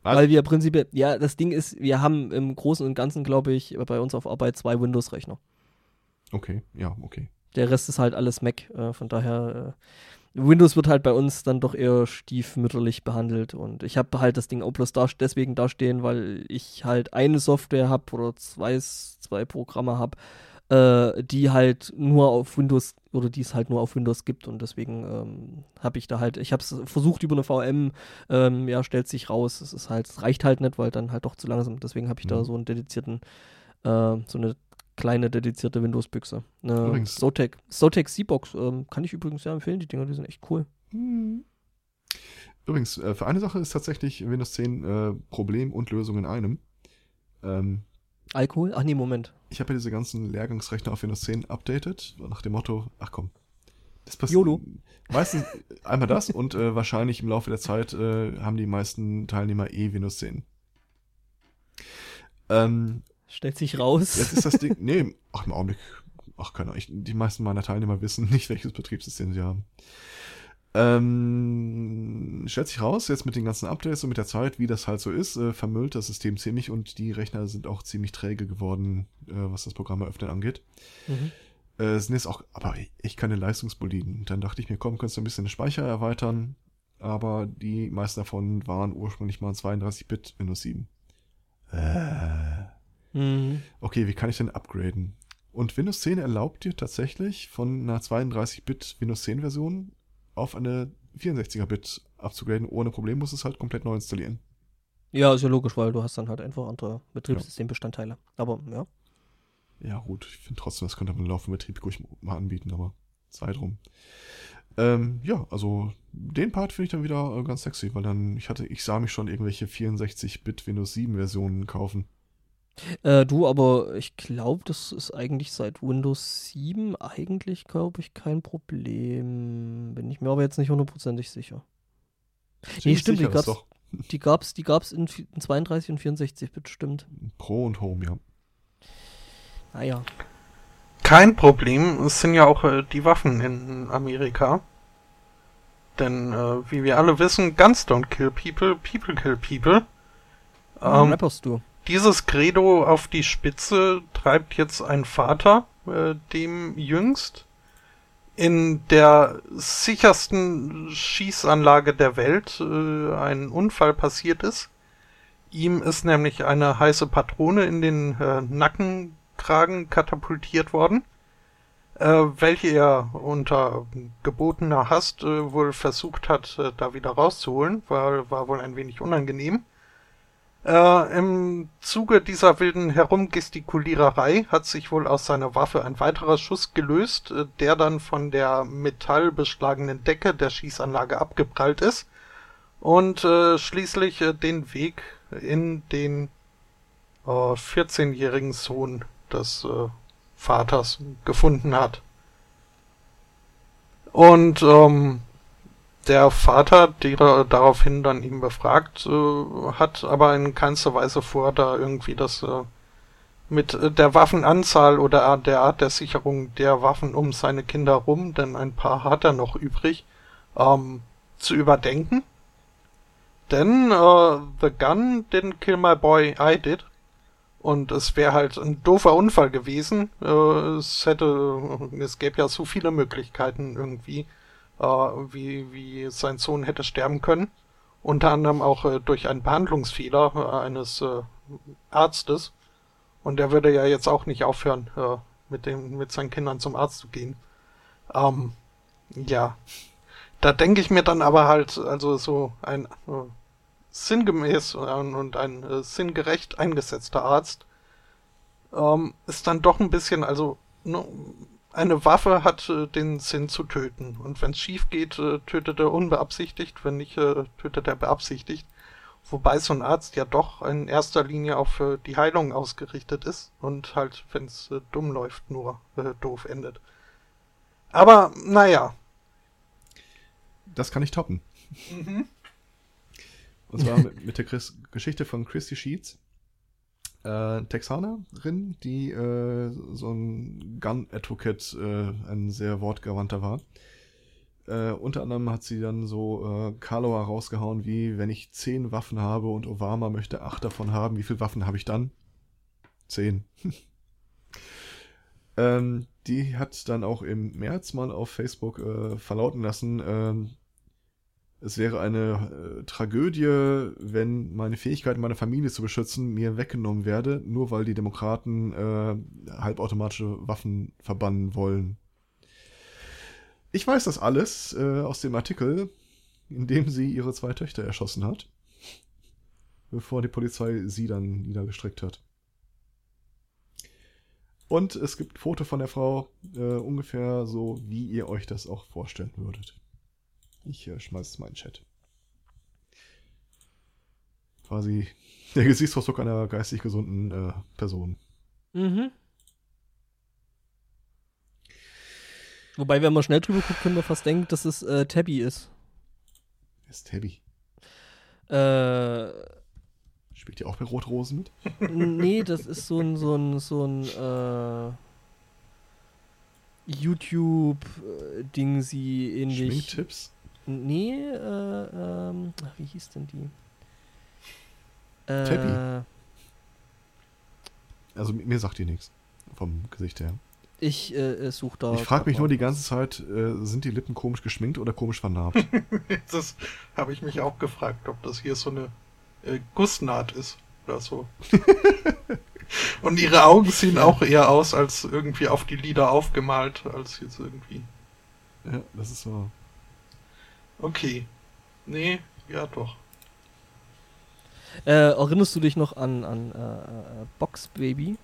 Was? Weil wir prinzipiell, ja, das Ding ist, wir haben im Großen und Ganzen, glaube ich, bei uns auf Arbeit zwei Windows-Rechner. Okay, ja, okay. Der Rest ist halt alles Mac. Äh, von daher, äh, Windows wird halt bei uns dann doch eher stiefmütterlich behandelt. Und ich habe halt das Ding auch bloß da, deswegen dastehen, weil ich halt eine Software habe oder zwei, zwei Programme habe, äh, die halt nur auf Windows oder die es halt nur auf Windows gibt. Und deswegen ähm, habe ich da halt, ich habe es versucht über eine VM, ähm, ja, stellt sich raus. Es ist halt, es reicht halt nicht, weil dann halt doch zu langsam. Deswegen habe ich mhm. da so einen dedizierten, äh, so eine kleine dedizierte Windows-Büchse. Eine Zotac, Zotac Z-Box ähm, kann ich übrigens sehr empfehlen. Die Dinger, die sind echt cool. Hm. Übrigens, äh, für eine Sache ist tatsächlich Windows 10 äh, Problem und Lösung in einem. Ähm, Alkohol? Ach nee, Moment. Ich habe ja diese ganzen Lehrgangsrechner auf Windows 10 updated, nach dem Motto, ach komm, das passiert. YOLO. Meistens einmal das und äh, wahrscheinlich im Laufe der Zeit äh, haben die meisten Teilnehmer eh Windows 10. Ähm, Stellt sich raus. Jetzt ist das Ding. Nee, ach, im Augenblick. Ach, keine Ahnung. Die meisten meiner Teilnehmer wissen nicht, welches Betriebssystem sie haben. Ähm, stellt sich raus, jetzt mit den ganzen Updates und mit der Zeit, wie das halt so ist, äh, vermüllt das System ziemlich und die Rechner sind auch ziemlich träge geworden, äh, was das Programm eröffnen angeht. Mhm. Äh, sind jetzt auch, aber echt keine Leistungsboliden. Dann dachte ich mir, komm, kannst du ein bisschen den Speicher erweitern, aber die meisten davon waren ursprünglich mal 32-Bit Windows 7. Äh. Mhm. Okay, wie kann ich denn upgraden? Und Windows 10 erlaubt dir tatsächlich von einer 32-Bit Windows 10 Version auf eine 64er-Bit abzugraden. Ohne Problem muss es halt komplett neu installieren. Ja, ist ja logisch, weil du hast dann halt einfach andere Betriebssystembestandteile. Aber ja. Ja, gut, ich finde trotzdem, das könnte man im laufenden Betrieb ruhig mal anbieten, aber sei drum. Ähm, ja, also den Part finde ich dann wieder äh, ganz sexy, weil dann, ich hatte, ich sah mich schon irgendwelche 64-Bit Windows 7 Versionen kaufen. Äh, du, aber ich glaube, das ist eigentlich seit Windows 7 eigentlich, glaube ich, kein Problem. Bin ich mir aber jetzt nicht hundertprozentig sicher. Nee, stimmt, sicher, die gab's, die gab's, die gab's in, in 32 und 64 Bit, stimmt. Pro und Home, ja. Naja. Kein Problem, es sind ja auch äh, die Waffen in Amerika. Denn, äh, wie wir alle wissen, Guns don't kill people, people kill people. Ähm, rapperst du? Dieses Credo auf die Spitze treibt jetzt ein Vater, äh, dem jüngst in der sichersten Schießanlage der Welt äh, ein Unfall passiert ist. Ihm ist nämlich eine heiße Patrone in den äh, Nackenkragen katapultiert worden, äh, welche er unter gebotener Hast äh, wohl versucht hat, äh, da wieder rauszuholen, war, war wohl ein wenig unangenehm. Äh, Im Zuge dieser wilden Herumgestikuliererei hat sich wohl aus seiner Waffe ein weiterer Schuss gelöst, äh, der dann von der metallbeschlagenen Decke der Schießanlage abgeprallt ist und äh, schließlich äh, den Weg in den äh, 14-jährigen Sohn des äh, Vaters gefunden hat. Und ähm, der Vater, der daraufhin dann ihn befragt, äh, hat aber in keinster Weise vor, da irgendwie das äh, mit äh, der Waffenanzahl oder der Art der Sicherung der Waffen um seine Kinder rum, denn ein paar hat er noch übrig, ähm, zu überdenken. Denn äh, The Gun didn't kill my boy, I did. Und es wäre halt ein doofer Unfall gewesen. Äh, es hätte, es gäbe ja so viele Möglichkeiten irgendwie, äh, wie, wie sein Sohn hätte sterben können. Unter anderem auch äh, durch einen Behandlungsfehler äh, eines äh, Arztes. Und der würde ja jetzt auch nicht aufhören, äh, mit, dem, mit seinen Kindern zum Arzt zu gehen. Ähm, ja. Da denke ich mir dann aber halt, also so ein sinngemäß und ein äh, sinngerecht eingesetzter Arzt ähm, ist dann doch ein bisschen, also ne, eine Waffe hat äh, den Sinn zu töten. Und wenn es schief geht, äh, tötet er unbeabsichtigt, wenn nicht, äh, tötet er beabsichtigt. Wobei so ein Arzt ja doch in erster Linie auch für die Heilung ausgerichtet ist und halt, wenn es äh, dumm läuft, nur äh, doof endet. Aber naja. Das kann ich toppen. Mhm. Und zwar mit, mit der Chris Geschichte von Christy Sheets äh, Texanerin, die äh, so ein Gun-Advocate, äh, ein sehr wortgewandter war. Äh, unter anderem hat sie dann so äh, Karlauer rausgehauen, wie wenn ich zehn Waffen habe und Obama möchte acht davon haben, wie viele Waffen habe ich dann? Zehn. ähm, die hat dann auch im März mal auf Facebook äh, verlauten lassen, ähm, es wäre eine äh, Tragödie, wenn meine Fähigkeit, meine Familie zu beschützen, mir weggenommen werde, nur weil die Demokraten äh, halbautomatische Waffen verbannen wollen. Ich weiß das alles äh, aus dem Artikel, in dem sie ihre zwei Töchter erschossen hat, bevor die Polizei sie dann niedergestreckt hat. Und es gibt Foto von der Frau, äh, ungefähr so, wie ihr euch das auch vorstellen würdet. Ich äh, schmeiß es mal in den Chat. Quasi der Gesichtsausdruck einer geistig gesunden äh, Person. Mhm. Wobei, wenn man schnell drüber guckt, können wir fast denken, dass es äh, Tabby ist. Wer ist Tabby? Äh. Spielt ihr auch bei Rotrosen mit? nee, das ist so ein, so ein, so ein, äh, YouTube-Ding, sie ähnlich. Schminktipps? Nee, äh, ähm, ach, wie hieß denn die? Äh. Also mir sagt die nichts. Vom Gesicht her. Ich äh, suche da. Ich frage mich nur die ganze Zeit, äh, sind die Lippen komisch geschminkt oder komisch vernarbt? das habe ich mich auch gefragt, ob das hier so eine äh, Gussnaht ist oder so. Und ihre Augen sehen auch eher aus, als irgendwie auf die Lieder aufgemalt, als jetzt irgendwie. Ja, das ist so. Okay. Nee, ja doch. Äh, erinnerst du dich noch an, an äh, äh Box Baby?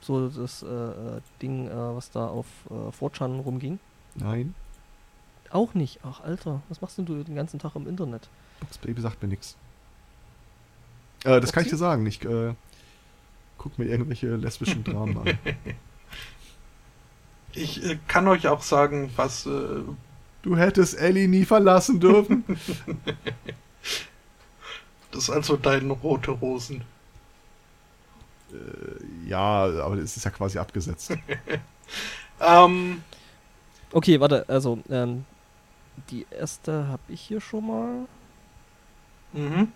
So das äh, äh Ding, äh, was da auf äh, 4 rumging? Nein. Auch nicht. Ach, Alter, was machst denn du den ganzen Tag im Internet? Box Baby sagt mir nichts. Äh, das kann ich dir sagen. Ich äh, guck mir irgendwelche lesbischen Dramen an. Ich äh, kann euch auch sagen, was. Du hättest Ellie nie verlassen dürfen. das ist also dein rote Rosen. Äh, ja, aber es ist ja quasi abgesetzt. ähm. Okay, warte, also, ähm, die erste habe ich hier schon mal. Mhm.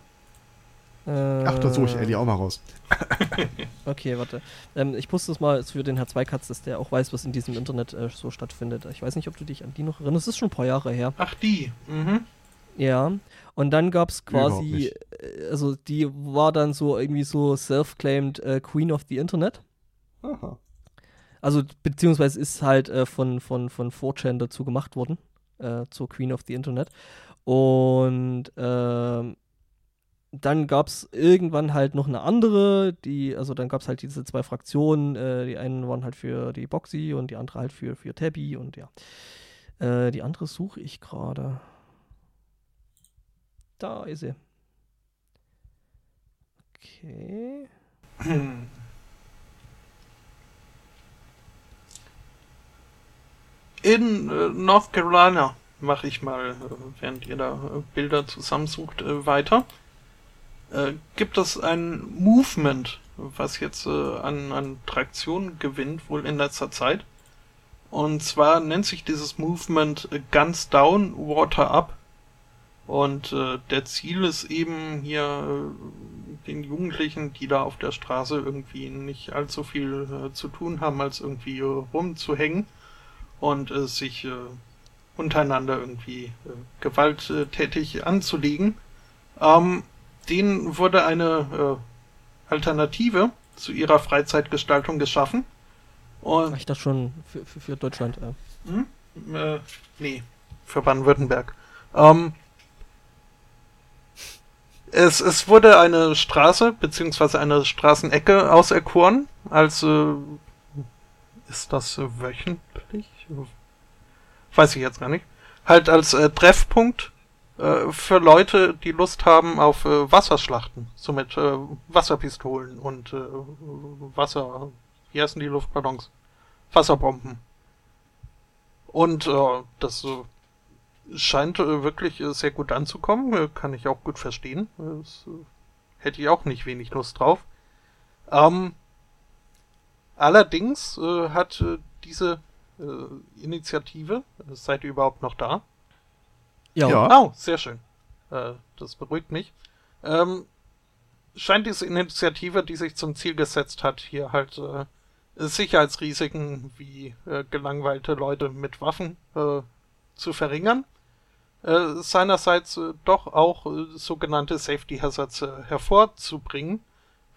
Äh, Ach, da suche ich Ellie auch mal raus. okay, warte. Ähm, ich poste das mal für den Herr Zweikatz, dass der auch weiß, was in diesem Internet äh, so stattfindet. Ich weiß nicht, ob du dich an die noch erinnerst. Das ist schon ein paar Jahre her. Ach, die. Mhm. Ja. Und dann gab es quasi, äh, also die war dann so irgendwie so self-claimed äh, Queen of the Internet. Aha. Also, beziehungsweise ist halt äh, von, von, von 4chan dazu gemacht worden, äh, zur Queen of the Internet. Und ähm, dann gab es irgendwann halt noch eine andere, die, also dann gab es halt diese zwei Fraktionen, äh, die einen waren halt für die Boxy und die andere halt für, für Tabby und ja. Äh, die andere suche ich gerade. Da ist sie. Okay. In äh, North Carolina mache ich mal, äh, während ihr da äh, Bilder zusammensucht, äh, weiter äh, gibt es ein Movement, was jetzt äh, an, an Traktion gewinnt, wohl in letzter Zeit. Und zwar nennt sich dieses Movement Guns Down, Water Up. Und äh, der Ziel ist eben hier äh, den Jugendlichen, die da auf der Straße irgendwie nicht allzu viel äh, zu tun haben, als irgendwie äh, rumzuhängen und äh, sich äh, untereinander irgendwie äh, gewalttätig anzulegen. Ähm, denen wurde eine äh, Alternative zu ihrer Freizeitgestaltung geschaffen. Und ich dachte schon für, für, für Deutschland. Äh. Hm? Äh, nee, für Baden-Württemberg. Ähm, es, es wurde eine Straße beziehungsweise eine Straßenecke auserkoren als äh, ist das wöchentlich? Weiß ich jetzt gar nicht. Halt als äh, Treffpunkt äh, für Leute, die Lust haben auf äh, Wasserschlachten, so mit äh, Wasserpistolen und äh, Wasser, wie heißen die Luftballons? Wasserbomben. Und äh, das scheint wirklich sehr gut anzukommen, kann ich auch gut verstehen. Das, hätte ich auch nicht wenig Lust drauf. Ähm, allerdings hat diese Initiative, seid ihr überhaupt noch da? Ja. ja. Oh, sehr schön. Äh, das beruhigt mich. Ähm, scheint diese Initiative, die sich zum Ziel gesetzt hat, hier halt äh, Sicherheitsrisiken wie äh, gelangweilte Leute mit Waffen äh, zu verringern. Äh, seinerseits äh, doch auch äh, sogenannte Safety Hazards äh, hervorzubringen,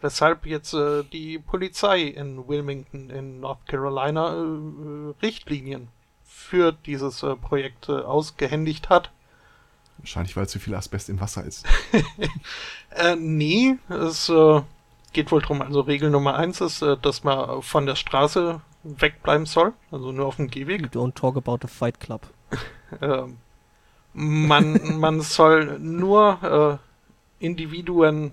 weshalb jetzt äh, die Polizei in Wilmington in North Carolina äh, Richtlinien für dieses äh, Projekt äh, ausgehändigt hat Wahrscheinlich, weil zu viel Asbest im Wasser ist. äh, nee, es äh, geht wohl drum. Also Regel Nummer eins ist, äh, dass man von der Straße wegbleiben soll, also nur auf dem Gehweg. Don't talk about the Fight Club. ähm, man, man soll nur äh, Individuen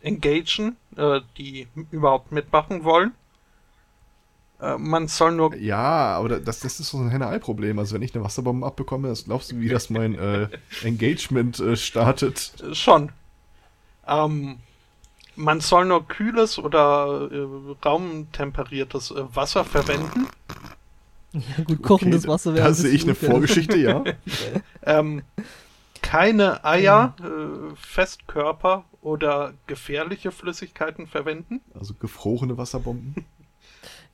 engagen, äh, die überhaupt mitmachen wollen. Äh, man soll nur. Ja, aber das, das ist so ein Henne-Ei-Problem. Also, wenn ich eine Wasserbombe abbekomme, das glaubst du, wie das mein äh, Engagement äh, startet? Schon. Ähm, man soll nur kühles oder äh, raumtemperiertes äh, Wasser verwenden. Ja, gut, kochendes okay, Wasser wäre. Da sehe ich eine Vorgeschichte, ja. ähm, keine Eier, äh, Festkörper oder gefährliche Flüssigkeiten verwenden. Also gefrorene Wasserbomben.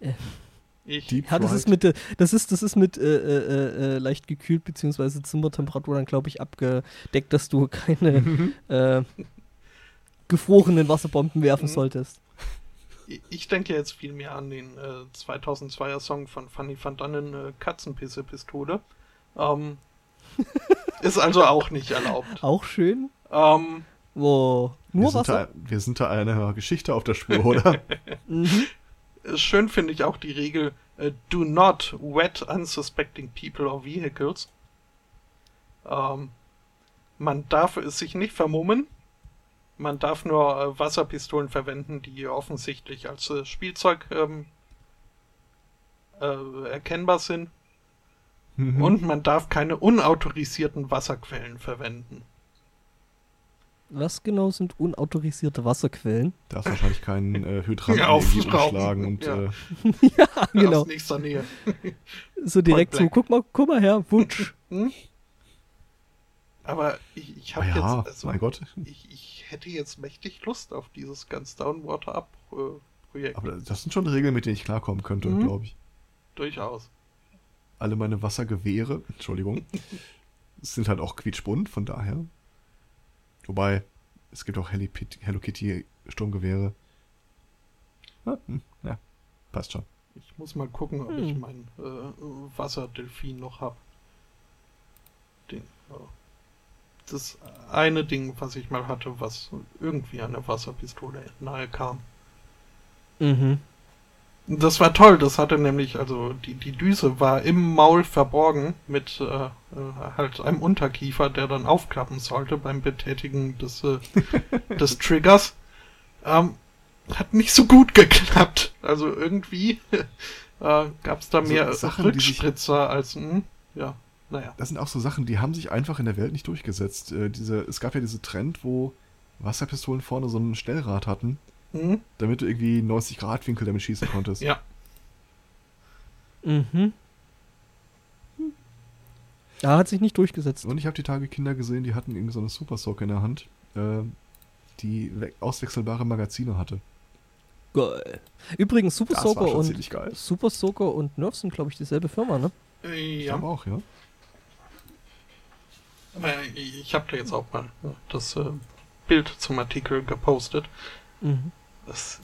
Ich. Ja, das ist mit, das ist, das ist mit äh, äh, äh, leicht gekühlt bzw. Zimmertemperatur dann, glaube ich, abgedeckt, dass du keine mhm. äh, gefrorenen Wasserbomben werfen mhm. solltest. ich denke jetzt viel mehr an den äh, 2002er Song von Fanny van Dannen, äh, Katzenpisse Pistole. Ähm, ist also auch nicht erlaubt. Auch schön. Ähm, Wo nur wir Wasser? Sind da, wir sind da einer Geschichte auf der Spur, oder? mhm. Schön finde ich auch die Regel uh, Do not wet unsuspecting people or vehicles. Ähm, man darf es sich nicht vermummen. Man darf nur äh, Wasserpistolen verwenden, die offensichtlich als äh, Spielzeug ähm, äh, erkennbar sind. Mhm. Und man darf keine unautorisierten Wasserquellen verwenden. Was genau sind unautorisierte Wasserquellen? Da ist wahrscheinlich kein äh, Hydrant ja, aufschlagen und ja, äh, ja genau. Aus nächster Nähe. so direkt so, guck mal, guck mal her, wutsch. Hm? Aber ich, ich habe ja, jetzt, also, mein Gott. Ich, ich, hätte jetzt mächtig Lust auf dieses ganz Downwater Up Projekt. Aber das sind schon Regeln, mit denen ich klarkommen könnte, mhm. glaube ich. Durchaus. Alle meine Wassergewehre, Entschuldigung, sind halt auch quietschbunt, von daher. Wobei, es gibt auch Hello Kitty Sturmgewehre. Ja, hm, ja, passt schon. Ich muss mal gucken, ob hm. ich meinen äh, Wasserdelfin noch habe. Den, oh das eine Ding, was ich mal hatte, was irgendwie an der Wasserpistole nahe kam. Mhm. Das war toll, das hatte nämlich, also die, die Düse war im Maul verborgen mit äh, äh halt einem Unterkiefer, der dann aufklappen sollte beim Betätigen des, äh, des Triggers. Ähm, hat nicht so gut geklappt. Also irgendwie äh, gab es da mehr also Rückspritzer als, mh, hm, ja. Naja. Das sind auch so Sachen, die haben sich einfach in der Welt nicht durchgesetzt. Äh, diese, es gab ja diese Trend, wo Wasserpistolen vorne so ein Schnellrad hatten, mhm. damit du irgendwie 90 Grad Winkel damit schießen konntest. Ja. Mhm. Ja, hat sich nicht durchgesetzt. Und ich habe die Tage Kinder gesehen, die hatten irgendwie so eine Super Sock in der Hand, äh, die auswechselbare Magazine hatte. Geil. Übrigens, Super Soaker und Super Soaker und Nerf sind, glaube ich, dieselbe Firma, ne? Ja. Ich glaube auch, ja. Aber ich habe da jetzt auch mal das äh, Bild zum Artikel gepostet. Mhm. Das,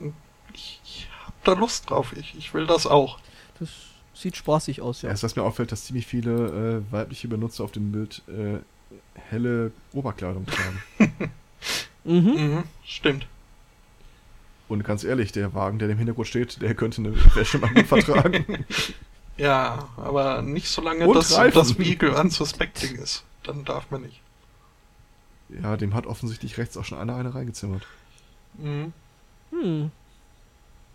ich, ich habe da Lust drauf. Ich, ich will das auch. Das sieht spaßig aus, ja. Erst was mir auffällt, dass ziemlich viele äh, weibliche Benutzer auf dem Bild äh, helle Oberkleidung tragen. mhm. mhm. Stimmt. Und ganz ehrlich, der Wagen, der im Hintergrund steht, der könnte eine Wäsche mal vertragen. Ja, aber nicht so lange, dass das Vehicle unsuspecting ist dann darf man nicht. Ja, dem hat offensichtlich rechts auch schon einer eine reingezimmert. Mhm. Hm.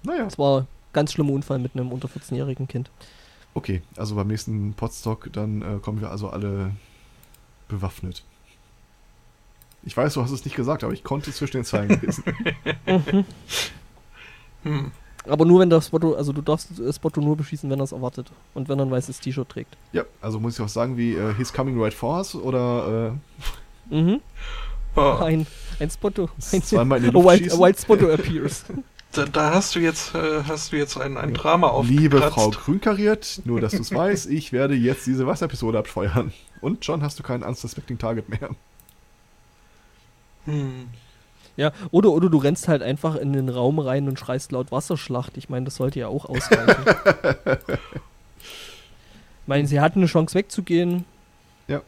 Naja. Das war ein ganz schlimmer Unfall mit einem unter 14-jährigen Kind. Okay, also beim nächsten Podstock, dann äh, kommen wir also alle bewaffnet. Ich weiß, du hast es nicht gesagt, aber ich konnte zwischen den Zeilen lesen. mhm. hm. Aber nur wenn das Spotto, also du darfst das Spotto nur beschießen, wenn er es erwartet und wenn er ein weißes T-Shirt trägt. Ja, also muss ich auch sagen, wie uh, He's Coming Right For Us oder. Äh, mhm. Oh. Ein, ein Spotto. Ein, zweimal in den a, wild, Wild Spotto appears. Da, da, hast du jetzt, äh, hast du jetzt ein, ein Drama auf. Liebe Frau Grünkariert, nur dass du es weißt, ich werde jetzt diese Wasserpistole abfeuern. Und schon hast du keinen unsuspecting Target mehr. Hm. Ja, oder, oder du rennst halt einfach in den Raum rein und schreist laut Wasserschlacht. Ich meine, das sollte ja auch ausreichen. ich meine, sie hatten eine Chance wegzugehen. Ja.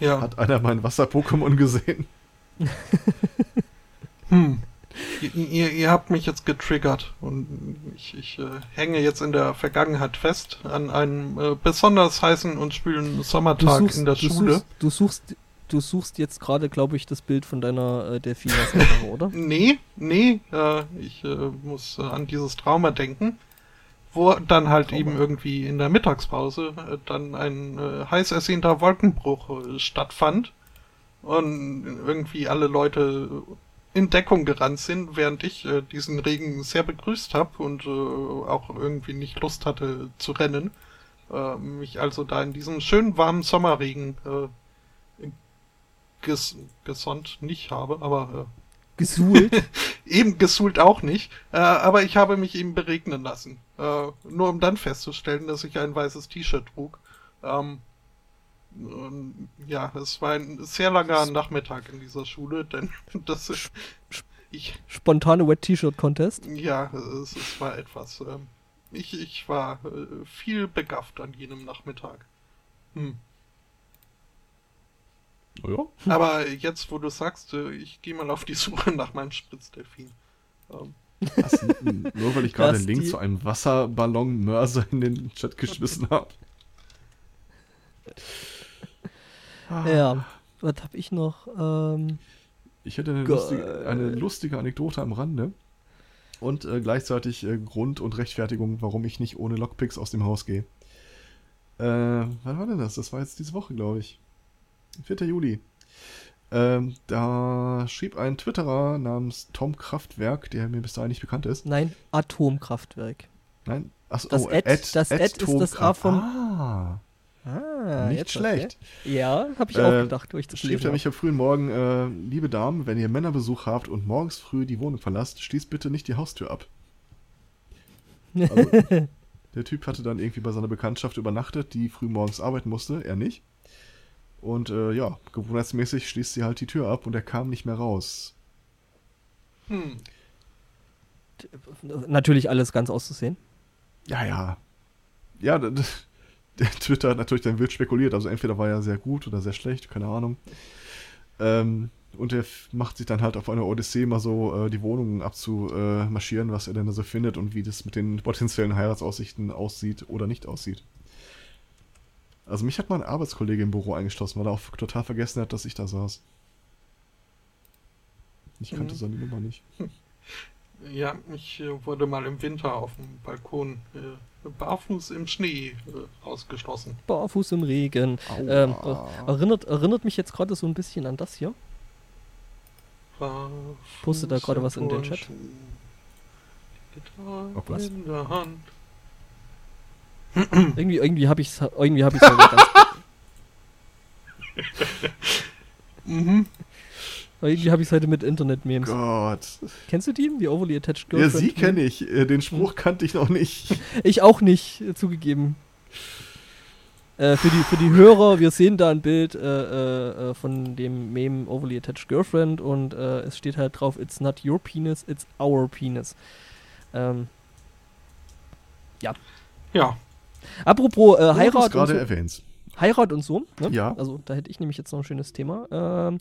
ja. Hat einer mein Wasser-Pokémon gesehen? hm. Ihr, ihr, habt mich jetzt getriggert und ich, ich äh, hänge jetzt in der Vergangenheit fest an einem äh, besonders heißen und spülen Sommertag suchst, in der du Schule. Suchst, du suchst du suchst jetzt gerade, glaube ich, das Bild von deiner äh, delfina oder? Nee, nee, äh, ich äh, muss äh, an dieses Trauma denken, wo dann halt Trauma. eben irgendwie in der Mittagspause äh, dann ein äh, heiß ersehnter Wolkenbruch äh, stattfand und irgendwie alle Leute in Deckung gerannt sind, während ich äh, diesen Regen sehr begrüßt habe und äh, auch irgendwie nicht Lust hatte zu rennen. Äh, mich also da in diesem schönen warmen Sommerregen äh, ges gesonnt nicht habe, aber äh, gesuhlt. eben gesuhlt auch nicht. Äh, aber ich habe mich eben beregnen lassen. Nur um dann festzustellen, dass ich ein weißes T-Shirt trug. Ähm, ja, es war ein sehr langer Nachmittag in dieser Schule, denn das ich, spontane Wet T-Shirt Contest. Ja, es, es war etwas. Ähm, ich, ich war äh, viel begafft an jenem Nachmittag. Hm. Oh ja. Aber jetzt, wo du sagst, äh, ich gehe mal auf die Suche nach meinem Spritzdelfin. Ähm. Das, nur weil ich gerade den Link zu einem Wasserballon-Mörser in den Chat geschmissen habe. Ja, was habe ich noch? Ähm, ich hätte eine lustige, eine lustige, Anekdote am Rande und äh, gleichzeitig äh, Grund und Rechtfertigung, warum ich nicht ohne Lockpicks aus dem Haus gehe. Äh, wann war denn das? Das war jetzt diese Woche, glaube ich. 4. Juli. Ähm, da schrieb ein Twitterer namens Tom Kraftwerk, der mir bis dahin nicht bekannt ist. Nein, Atomkraftwerk. Nein, achso, das oh, Ad, Ad, das Ad, Ad ist das A vom. Ah. Ah, nicht schlecht. Okay. Ja, habe ich auch äh, gedacht, durch das Schrieb er mich am frühen Morgen, äh, liebe Damen, wenn ihr Männerbesuch habt und morgens früh die Wohnung verlasst, schließt bitte nicht die Haustür ab. Also, der Typ hatte dann irgendwie bei seiner Bekanntschaft übernachtet, die früh morgens arbeiten musste, er nicht. Und äh, ja, gewohnheitsmäßig schließt sie halt die Tür ab und er kam nicht mehr raus. Hm. Natürlich alles ganz auszusehen. Ja, ja. Ja, der Twitter hat natürlich dann wild spekuliert. Also entweder war er sehr gut oder sehr schlecht, keine Ahnung. Ähm, und er macht sich dann halt auf einer Odyssee mal so äh, die Wohnungen abzumarschieren, was er denn da so findet und wie das mit den potenziellen Heiratsaussichten aussieht oder nicht aussieht. Also mich hat mein Arbeitskollege im Büro eingeschlossen, weil er auch total vergessen hat, dass ich da saß. Ich kannte mhm. seine Nummer nicht. Ja, ich äh, wurde mal im Winter auf dem Balkon äh, barfuß im Schnee äh, ausgeschlossen. Barfuß im Regen. Ähm, erinnert, erinnert mich jetzt gerade so ein bisschen an das hier. Postet da gerade was in den Chat. Oh, was? in der Hand. irgendwie irgendwie habe ich es irgendwie hab ich's ganz mhm. Irgendwie habe ich es heute mit Internet-Memes. Gott. Kennst du die? Die Overly Attached Girlfriend? Ja, sie kenne ich. Äh, den Spruch hm. kannte ich noch nicht. Ich auch nicht, äh, zugegeben. Äh, für, die, für die Hörer, wir sehen da ein Bild äh, äh, von dem Meme Overly Attached Girlfriend und äh, es steht halt drauf, it's not your penis, it's our penis. Ähm, ja. Ja. Apropos äh, Heirat. gerade so. erwähnt. Heirat und so. Ne? Ja. Also da hätte ich nämlich jetzt noch ein schönes Thema. Ähm,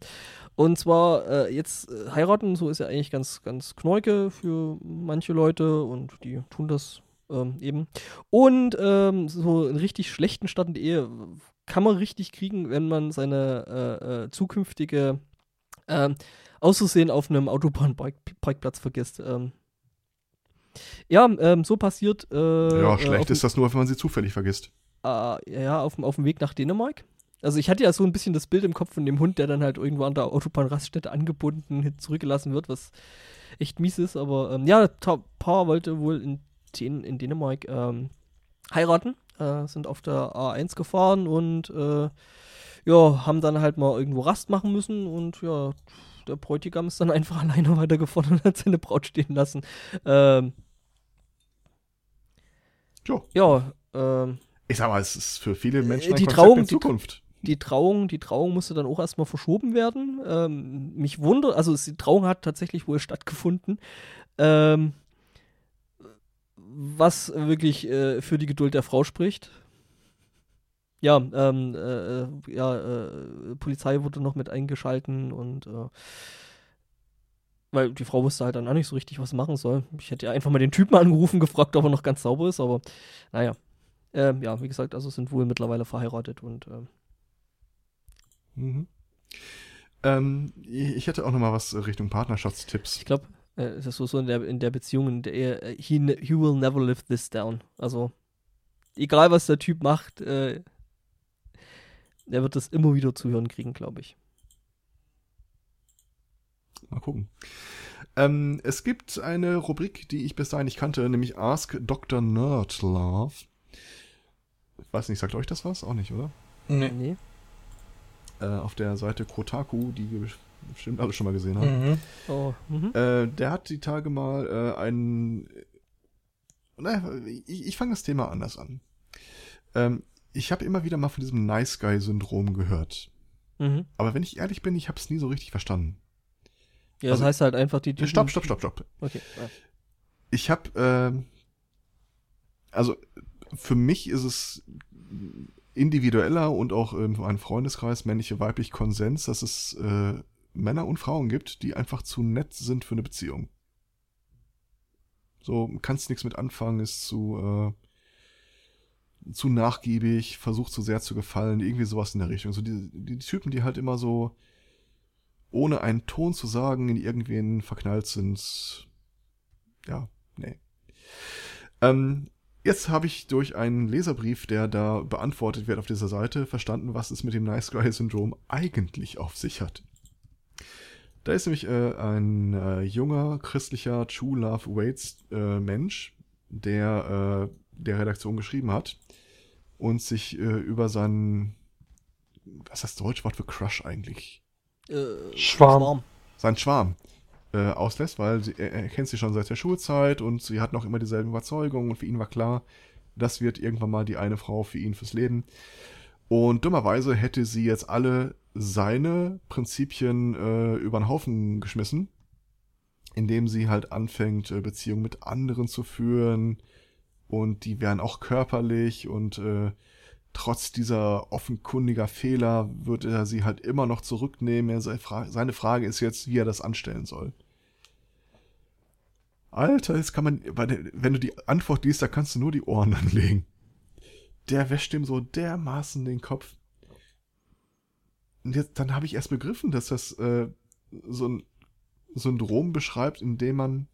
und zwar äh, jetzt äh, heiraten, so ist ja eigentlich ganz, ganz kneuke für manche Leute und die tun das ähm, eben. Und ähm, so einen richtig schlechten Start in die Ehe kann man richtig kriegen, wenn man seine äh, äh zukünftige ähm, Auszusehen auf einem Autobahnparkplatz vergisst. Ähm, ja, ähm, so passiert. Äh, ja, schlecht ist das nur, wenn man sie zufällig vergisst. Äh, ja, auf, auf dem Weg nach Dänemark. Also ich hatte ja so ein bisschen das Bild im Kopf von dem Hund, der dann halt irgendwo an der Autobahnraststätte angebunden zurückgelassen wird, was echt mies ist. Aber ähm, ja, Paar wollte wohl in, Dän in Dänemark ähm, heiraten, äh, sind auf der A1 gefahren und äh, ja, haben dann halt mal irgendwo Rast machen müssen und ja, der Bräutigam ist dann einfach alleine weitergefahren und hat seine Braut stehen lassen. Ähm, jo. ja, ähm, ich sag mal, es ist für viele Menschen die Trauung, in Zukunft. Die, die, Trauung, die Trauung musste dann auch erstmal verschoben werden. Ähm, mich wundert, also die Trauung hat tatsächlich wohl stattgefunden. Ähm, was wirklich äh, für die Geduld der Frau spricht. Ja, ähm, äh, äh ja, äh, Polizei wurde noch mit eingeschalten und äh, weil die Frau wusste halt dann auch nicht so richtig, was machen soll. Ich hätte ja einfach mal den Typen angerufen, gefragt, ob er noch ganz sauber ist, aber naja. Ähm, ja, wie gesagt, also sind wohl mittlerweile verheiratet und ähm, mhm. ähm, ich hätte auch noch mal was Richtung Partnerschaftstipps. Ich glaube, äh, es ist so, so in der, in der Beziehung, in der er, he, he will never live this down. Also, egal was der Typ macht, äh, er wird das immer wieder zu hören kriegen, glaube ich. Mal gucken. Ähm, es gibt eine Rubrik, die ich bis dahin nicht kannte, nämlich Ask Dr. Nerdlove. Ich weiß nicht, sagt euch das was? Auch nicht, oder? Nee. nee. Äh, auf der Seite Kotaku, die wir bestimmt alle schon mal gesehen haben. Mhm. Oh. Mhm. Äh, der hat die Tage mal äh, einen. Naja, ich, ich fange das Thema anders an. Ähm, ich habe immer wieder mal von diesem Nice Guy-Syndrom gehört. Mhm. Aber wenn ich ehrlich bin, ich habe es nie so richtig verstanden. Ja, das also, heißt halt einfach die. die stopp, stopp, stopp, stopp. Okay. Ich habe, äh, also für mich ist es individueller und auch in meinem Freundeskreis männliche, weiblich Konsens, dass es äh, Männer und Frauen gibt, die einfach zu nett sind für eine Beziehung. So, kannst nichts mit anfangen, ist zu, äh, zu nachgiebig, versucht zu sehr zu gefallen, irgendwie sowas in der Richtung. So die, die Typen, die halt immer so, ohne einen Ton zu sagen, in irgendwen verknallt sind. Ja, nee. Ähm, Jetzt habe ich durch einen Leserbrief, der da beantwortet wird auf dieser Seite, verstanden, was es mit dem Nice Guy Syndrom eigentlich auf sich hat. Da ist nämlich äh, ein äh, junger christlicher True Love Waits äh, Mensch, der äh, der Redaktion geschrieben hat und sich äh, über seinen was ist das deutsche Wort für Crush eigentlich? Äh, Schwarm. Sein Schwarm äh, auslässt, weil sie, er, er kennt sie schon seit der Schulzeit und sie hat noch immer dieselben Überzeugungen und für ihn war klar, das wird irgendwann mal die eine Frau für ihn fürs Leben. Und dummerweise hätte sie jetzt alle seine Prinzipien äh, über den Haufen geschmissen, indem sie halt anfängt, äh, Beziehungen mit anderen zu führen und die wären auch körperlich und äh, trotz dieser offenkundiger Fehler wird er sie halt immer noch zurücknehmen. Seine Frage ist jetzt, wie er das anstellen soll. Alter, jetzt kann man, wenn du die Antwort liest, da kannst du nur die Ohren anlegen. Der wäscht ihm so dermaßen den Kopf. Und jetzt, dann habe ich erst begriffen, dass das äh, so ein Syndrom beschreibt, in dem man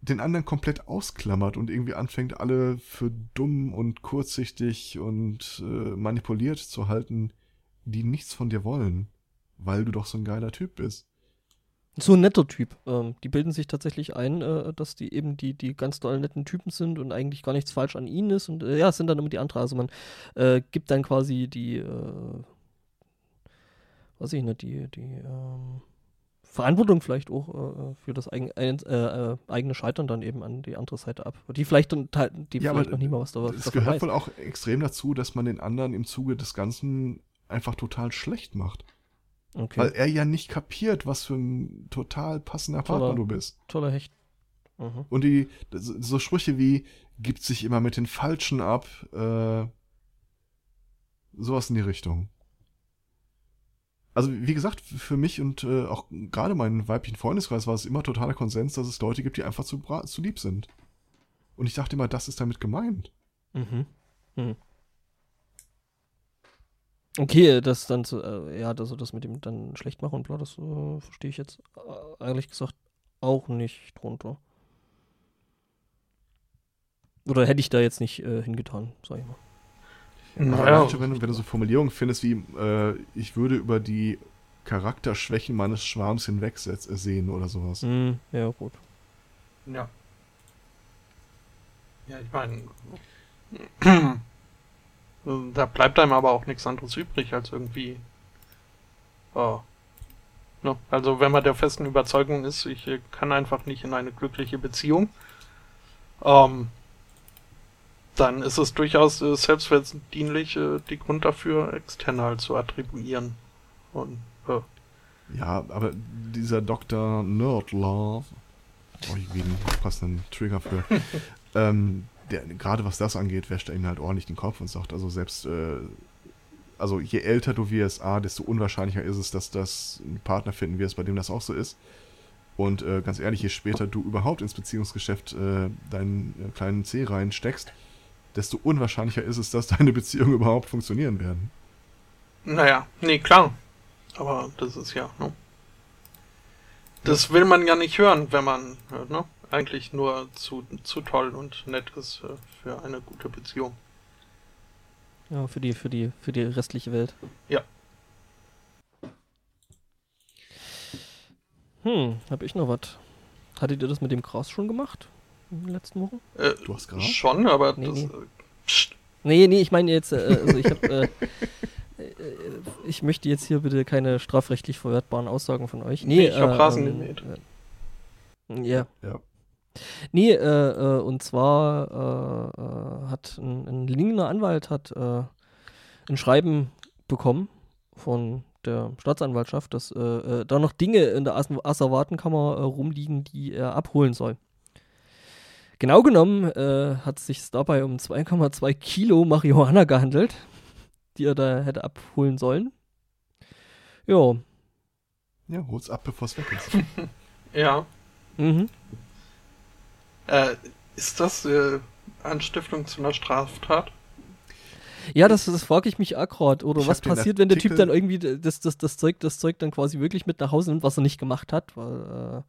den anderen komplett ausklammert und irgendwie anfängt, alle für dumm und kurzsichtig und äh, manipuliert zu halten, die nichts von dir wollen, weil du doch so ein geiler Typ bist. So ein netter Typ. Ähm, die bilden sich tatsächlich ein, äh, dass die eben die, die ganz doll netten Typen sind und eigentlich gar nichts falsch an ihnen ist. Und äh, ja, es sind dann immer die anderen. Also man äh, gibt dann quasi die, äh, weiß ich nicht, die, die, ähm, Verantwortung vielleicht auch äh, für das eigen, äh, äh, eigene Scheitern dann eben an die andere Seite ab. Die vielleicht dann die ja, vielleicht noch nie mal was da Es gehört weiß. wohl auch extrem dazu, dass man den anderen im Zuge des Ganzen einfach total schlecht macht. Okay. Weil er ja nicht kapiert, was für ein total passender toller, Partner du bist. Toller Hecht. Mhm. Und die, so Sprüche wie, gibt sich immer mit den Falschen ab, äh, sowas in die Richtung. Also, wie gesagt, für mich und äh, auch gerade meinen weiblichen Freundeskreis war es immer totaler Konsens, dass es Leute gibt, die einfach zu, zu lieb sind. Und ich dachte immer, das ist damit gemeint. Mhm. Mhm. Okay, das dann zu, äh, ja, also das mit dem dann schlecht machen und bla, das äh, verstehe ich jetzt äh, ehrlich gesagt auch nicht drunter. Oder hätte ich da jetzt nicht äh, hingetan, sag ich mal. Naja. Wenn, wenn, du so Formulierungen findest wie, äh, ich würde über die Charakterschwächen meines Schwarms hinweg sehen oder sowas. Mm, ja, gut. Ja. Ja, ich meine, Da bleibt einem aber auch nichts anderes übrig, als irgendwie. Oh. Ne? Also, wenn man der festen Überzeugung ist, ich äh, kann einfach nicht in eine glückliche Beziehung, ähm, dann ist es durchaus äh, selbstverdienlich, äh, die Grund dafür extern halt zu attribuieren. Und, äh, ja, aber dieser Dr. Nerdlove, oh, ich einen passenden Trigger für, ähm, der, gerade was das angeht, wäscht er ihm halt ordentlich den Kopf und sagt, also selbst, äh, also je älter du wirst, A, desto unwahrscheinlicher ist es, dass das einen Partner finden wirst, bei dem das auch so ist. Und äh, ganz ehrlich, je später du überhaupt ins Beziehungsgeschäft äh, deinen äh, kleinen C reinsteckst, desto unwahrscheinlicher ist es, dass deine Beziehungen überhaupt funktionieren werden. Naja, nee, klar. Aber das ist ja, ne? Das will man ja nicht hören, wenn man hört, ne? Eigentlich nur zu, zu toll und nett ist für, für eine gute Beziehung. Ja, für die, für die, für die restliche Welt. Ja. Hm, hab ich noch was? Hattet ihr das mit dem Gras schon gemacht? In den letzten Wochen? Äh, du hast Gras? Schon, aber nee, das. Nee. Äh, nee, nee, ich meine jetzt, äh, also ich hab, äh, äh, ich möchte jetzt hier bitte keine strafrechtlich verwertbaren Aussagen von euch. Nee, nee ich hab Rasen gemäht. Ja. Ja. Nee, äh, äh, und zwar äh, äh, hat ein, ein Lingener Anwalt hat äh, ein Schreiben bekommen von der Staatsanwaltschaft, dass äh, äh, da noch Dinge in der As Asservatenkammer äh, rumliegen, die er abholen soll. Genau genommen äh, hat es sich dabei um 2,2 Kilo Marihuana gehandelt, die er da hätte abholen sollen. Ja. Ja, hol's ab, bevor es weg ist. ja. Mhm. Äh, ist das äh, Anstiftung zu einer Straftat? Ja, das, das frage ich mich auch gerade. Oder ich was passiert, wenn der Typ dann irgendwie das, das, das, Zeug, das Zeug dann quasi wirklich mit nach Hause nimmt, was er nicht gemacht hat, weil äh,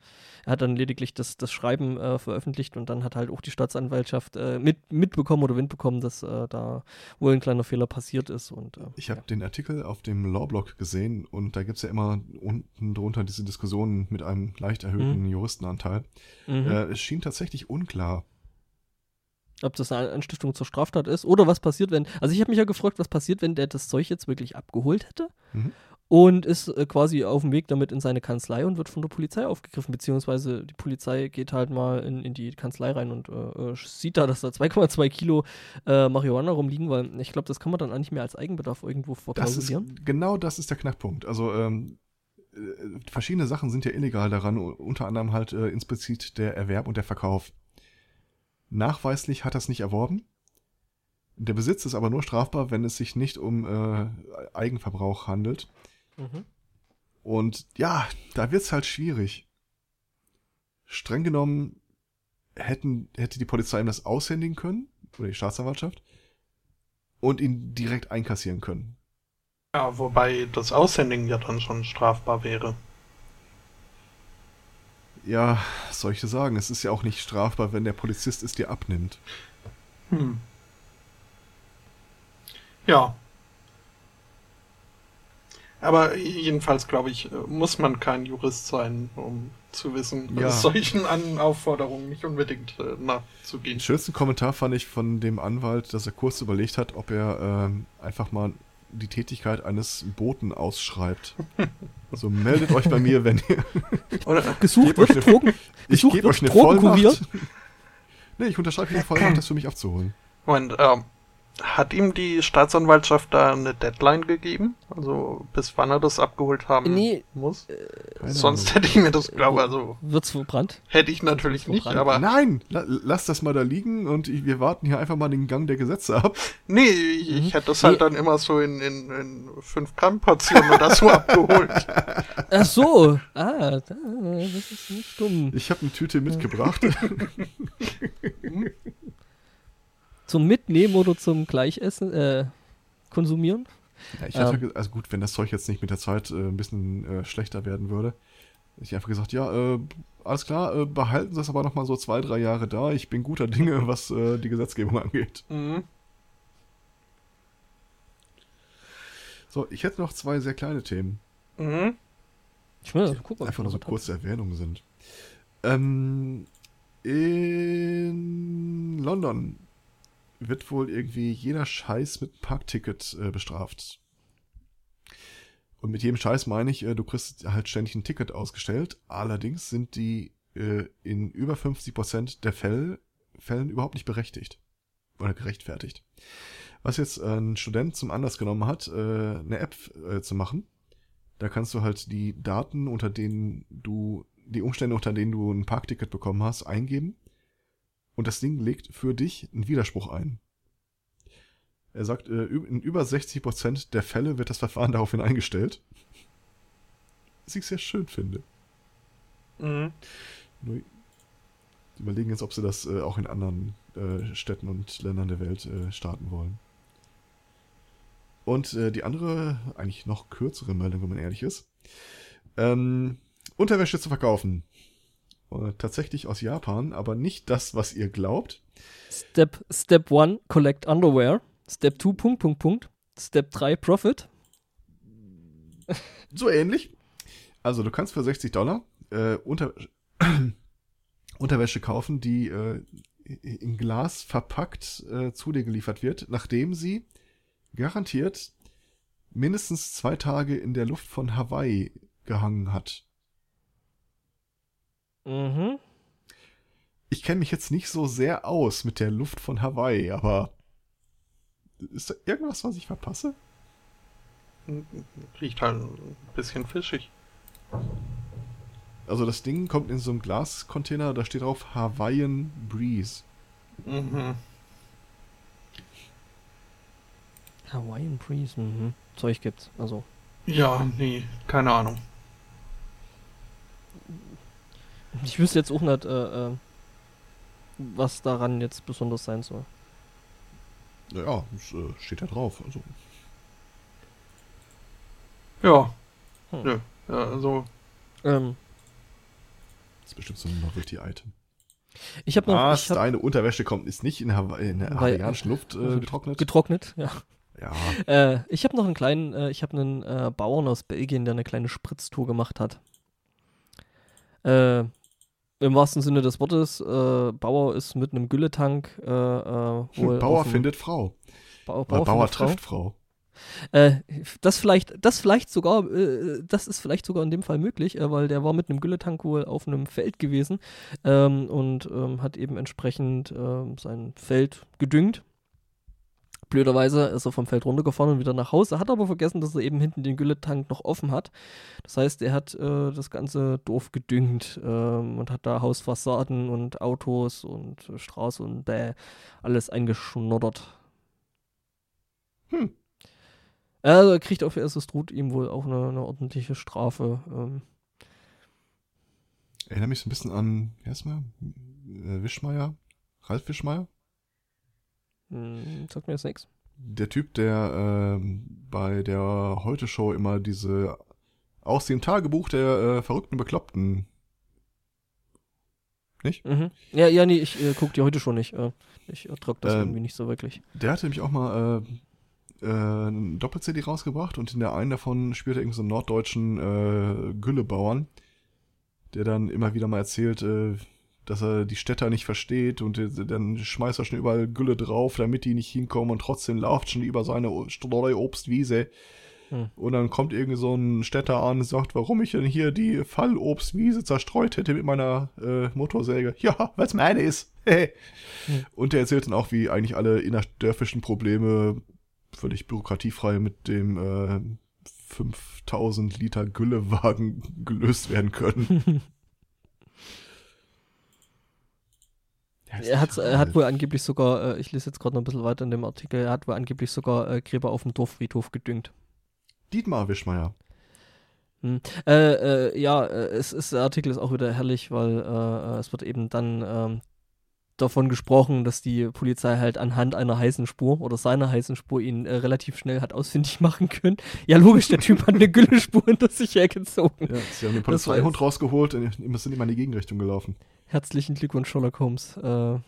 er hat dann lediglich das, das Schreiben äh, veröffentlicht und dann hat halt auch die Staatsanwaltschaft äh, mit, mitbekommen oder Wind bekommen, dass äh, da wohl ein kleiner Fehler passiert ist. Und, äh, ich habe ja. den Artikel auf dem Lawblog gesehen und da gibt es ja immer unten drunter diese Diskussionen mit einem leicht erhöhten mhm. Juristenanteil. Mhm. Äh, es schien tatsächlich unklar, ob das eine Anstiftung zur Straftat ist oder was passiert, wenn. Also ich habe mich ja gefragt, was passiert, wenn der das Zeug jetzt wirklich abgeholt hätte mhm. und ist äh, quasi auf dem Weg damit in seine Kanzlei und wird von der Polizei aufgegriffen, beziehungsweise die Polizei geht halt mal in, in die Kanzlei rein und äh, äh sieht da, dass da 2,2 Kilo äh, Marihuana rumliegen, weil ich glaube, das kann man dann eigentlich mehr als Eigenbedarf irgendwo verklausulieren. Genau das ist der Knackpunkt. Also ähm, äh, verschiedene Sachen sind ja illegal daran, unter anderem halt äh, insplizit der Erwerb und der Verkauf. Nachweislich hat er es nicht erworben. Der Besitz ist aber nur strafbar, wenn es sich nicht um äh, Eigenverbrauch handelt. Mhm. Und ja, da wird es halt schwierig. Streng genommen hätten, hätte die Polizei ihm das aushändigen können, oder die Staatsanwaltschaft, und ihn direkt einkassieren können. Ja, wobei das Aushändigen ja dann schon strafbar wäre ja, dir sagen, es ist ja auch nicht strafbar, wenn der Polizist es dir abnimmt. Hm. Ja. Aber jedenfalls, glaube ich, muss man kein Jurist sein, um zu wissen, ja. solchen An Aufforderungen nicht unbedingt äh, nachzugehen. Den schönsten Kommentar fand ich von dem Anwalt, dass er kurz überlegt hat, ob er ähm, einfach mal die Tätigkeit eines Boten ausschreibt. Also meldet euch bei mir, wenn ihr. Oder gesucht wird, Drogen. Ich gebe euch eine Vollmacht. Nee, ich unterschreibe eine Vollmacht, das für mich abzuholen. Moment, ähm, hat ihm die Staatsanwaltschaft da eine Deadline gegeben? Also bis wann er das abgeholt haben nee, muss? Äh, Sonst hätte ich mir das, glaube also. Wird's verbrannt? Hätte ich natürlich nicht, aber. Nein! La lass das mal da liegen und ich, wir warten hier einfach mal den Gang der Gesetze ab. Nee, ich, mhm. ich hätte das halt nee. dann immer so in, in, in 5 Gramm Portionen oder so abgeholt. Ach so. Ah, das ist nicht dumm. Ich habe eine Tüte mitgebracht. Zum Mitnehmen oder zum Gleichessen, äh, konsumieren? Ja, ich hätte, ähm, also gut, wenn das Zeug jetzt nicht mit der Zeit äh, ein bisschen äh, schlechter werden würde, hätte ich einfach gesagt, ja, äh, alles klar, äh, behalten Sie es aber noch mal so zwei, drei Jahre da. Ich bin guter Dinge, was äh, die Gesetzgebung angeht. Mhm. So, ich hätte noch zwei sehr kleine Themen. Mhm. Ich will die gucken, einfach nur so kurze Erwähnungen sind. Ähm, in London wird wohl irgendwie jeder Scheiß mit Parkticket äh, bestraft. Und mit jedem Scheiß meine ich, äh, du kriegst halt ständig ein Ticket ausgestellt. Allerdings sind die äh, in über 50% der Fälle, Fällen überhaupt nicht berechtigt. Oder gerechtfertigt. Was jetzt ein Student zum Anlass genommen hat, äh, eine App äh, zu machen. Da kannst du halt die Daten, unter denen du, die Umstände, unter denen du ein Parkticket bekommen hast, eingeben und das Ding legt für dich einen Widerspruch ein. Er sagt, äh, in über 60% der Fälle wird das Verfahren daraufhin eingestellt. Was ich sehr schön finde. Mhm. Nur überlegen jetzt, ob sie das äh, auch in anderen äh, Städten und Ländern der Welt starten wollen. Und die andere, eigentlich noch kürzere Meldung, wenn man ehrlich ist. Ähm, Unterwäsche zu verkaufen. Äh, tatsächlich aus Japan, aber nicht das, was ihr glaubt. Step, Step 1, Collect Underwear. Step 2, Punkt, Punkt, Punkt. Step 3, Profit. So ähnlich. Also du kannst für 60 Dollar äh, unter, Unterwäsche kaufen, die äh, in Glas verpackt äh, zu dir geliefert wird, nachdem sie garantiert mindestens zwei Tage in der Luft von Hawaii gehangen hat. Mhm. Ich kenne mich jetzt nicht so sehr aus mit der Luft von Hawaii, aber ist da irgendwas, was ich verpasse? riecht halt ein bisschen fischig. Also das Ding kommt in so einem Glascontainer, da steht drauf Hawaiian Breeze. Mhm. Hawaiian Breeze, mhm. Zeug gibt's, also. Ja, nee, keine Ahnung. Ich wüsste jetzt auch nicht, äh, äh, was daran jetzt besonders sein soll. Ja, es äh, steht ja drauf. Also. Ja. Hm. Nö. Ja, also. Ähm. Das ist bestimmt so ein Novelty-Item. Ich habe noch. Was, ich hab, deine Unterwäsche kommt, ist nicht in, Hawa in der hawaiianischen Luft äh, getrocknet? Getrocknet, ja. Ja. Äh, ich habe noch einen kleinen, äh, ich habe einen äh, Bauern aus Belgien, der eine kleine Spritztour gemacht hat. Äh, Im wahrsten Sinne des Wortes, äh, Bauer ist mit einem Gülletank. Äh, Bauer findet Frau. Bauer, Bauer, Bauer trifft Frau. Äh, das vielleicht, das vielleicht sogar, äh, das ist vielleicht sogar in dem Fall möglich, äh, weil der war mit einem Gülletank wohl auf einem Feld gewesen ähm, und ähm, hat eben entsprechend ähm, sein Feld gedüngt Blöderweise ist er vom Feld runtergefahren und wieder nach Hause, hat aber vergessen, dass er eben hinten den Gülletank noch offen hat. Das heißt, er hat äh, das ganze Dorf gedüngt ähm, und hat da Hausfassaden und Autos und äh, Straße und bäh, alles eingeschnoddert. Hm. Also er kriegt auf erstes droht ihm wohl auch eine, eine ordentliche Strafe. Ähm. Erinnere mich so ein bisschen an, wie heißt mal? Äh, Wischmeier? Ralf Wischmeier? Hm, sagt mir jetzt nichts. Der Typ, der äh, bei der Heute-Show immer diese aus dem Tagebuch der äh, verrückten Bekloppten. Nicht? Mhm. Ja, ja, nee, ich äh, gucke die heute schon nicht. Äh, ich ertrag das ähm, irgendwie nicht so wirklich. Der hatte nämlich auch mal äh, äh, ein Doppel-CD rausgebracht und in der einen davon spielte er irgendwie so einen norddeutschen äh, Güllebauern, der dann immer wieder mal erzählt, äh, dass er die Städter nicht versteht und dann schmeißt er schon überall Gülle drauf, damit die nicht hinkommen und trotzdem läuft schon über seine Streuobstwiese. Hm. Und dann kommt irgendwie so ein Städter an und sagt, warum ich denn hier die Fallobstwiese zerstreut hätte mit meiner äh, Motorsäge. Ja, weil es meine ist. hm. Und der erzählt dann auch, wie eigentlich alle innerdörfischen Probleme völlig bürokratiefrei mit dem äh, 5000 Liter Güllewagen gelöst werden können. er, hat, er hat wohl angeblich sogar, äh, ich lese jetzt gerade noch ein bisschen weiter in dem Artikel, er hat wohl angeblich sogar äh, Gräber auf dem Dorffriedhof gedüngt. Dietmar Wischmeier. Hm. Äh, äh, ja, äh, es ist, der Artikel ist auch wieder herrlich, weil äh, es wird eben dann ähm, davon gesprochen, dass die Polizei halt anhand einer heißen Spur oder seiner heißen Spur ihn äh, relativ schnell hat ausfindig machen können. Ja, logisch, der Typ hat eine Güllespur hinter sich hergezogen. Ja, sie haben den Polizeihund rausgeholt und sind immer in die Gegenrichtung gelaufen. Herzlichen Glückwunsch, Sherlock Holmes. Äh,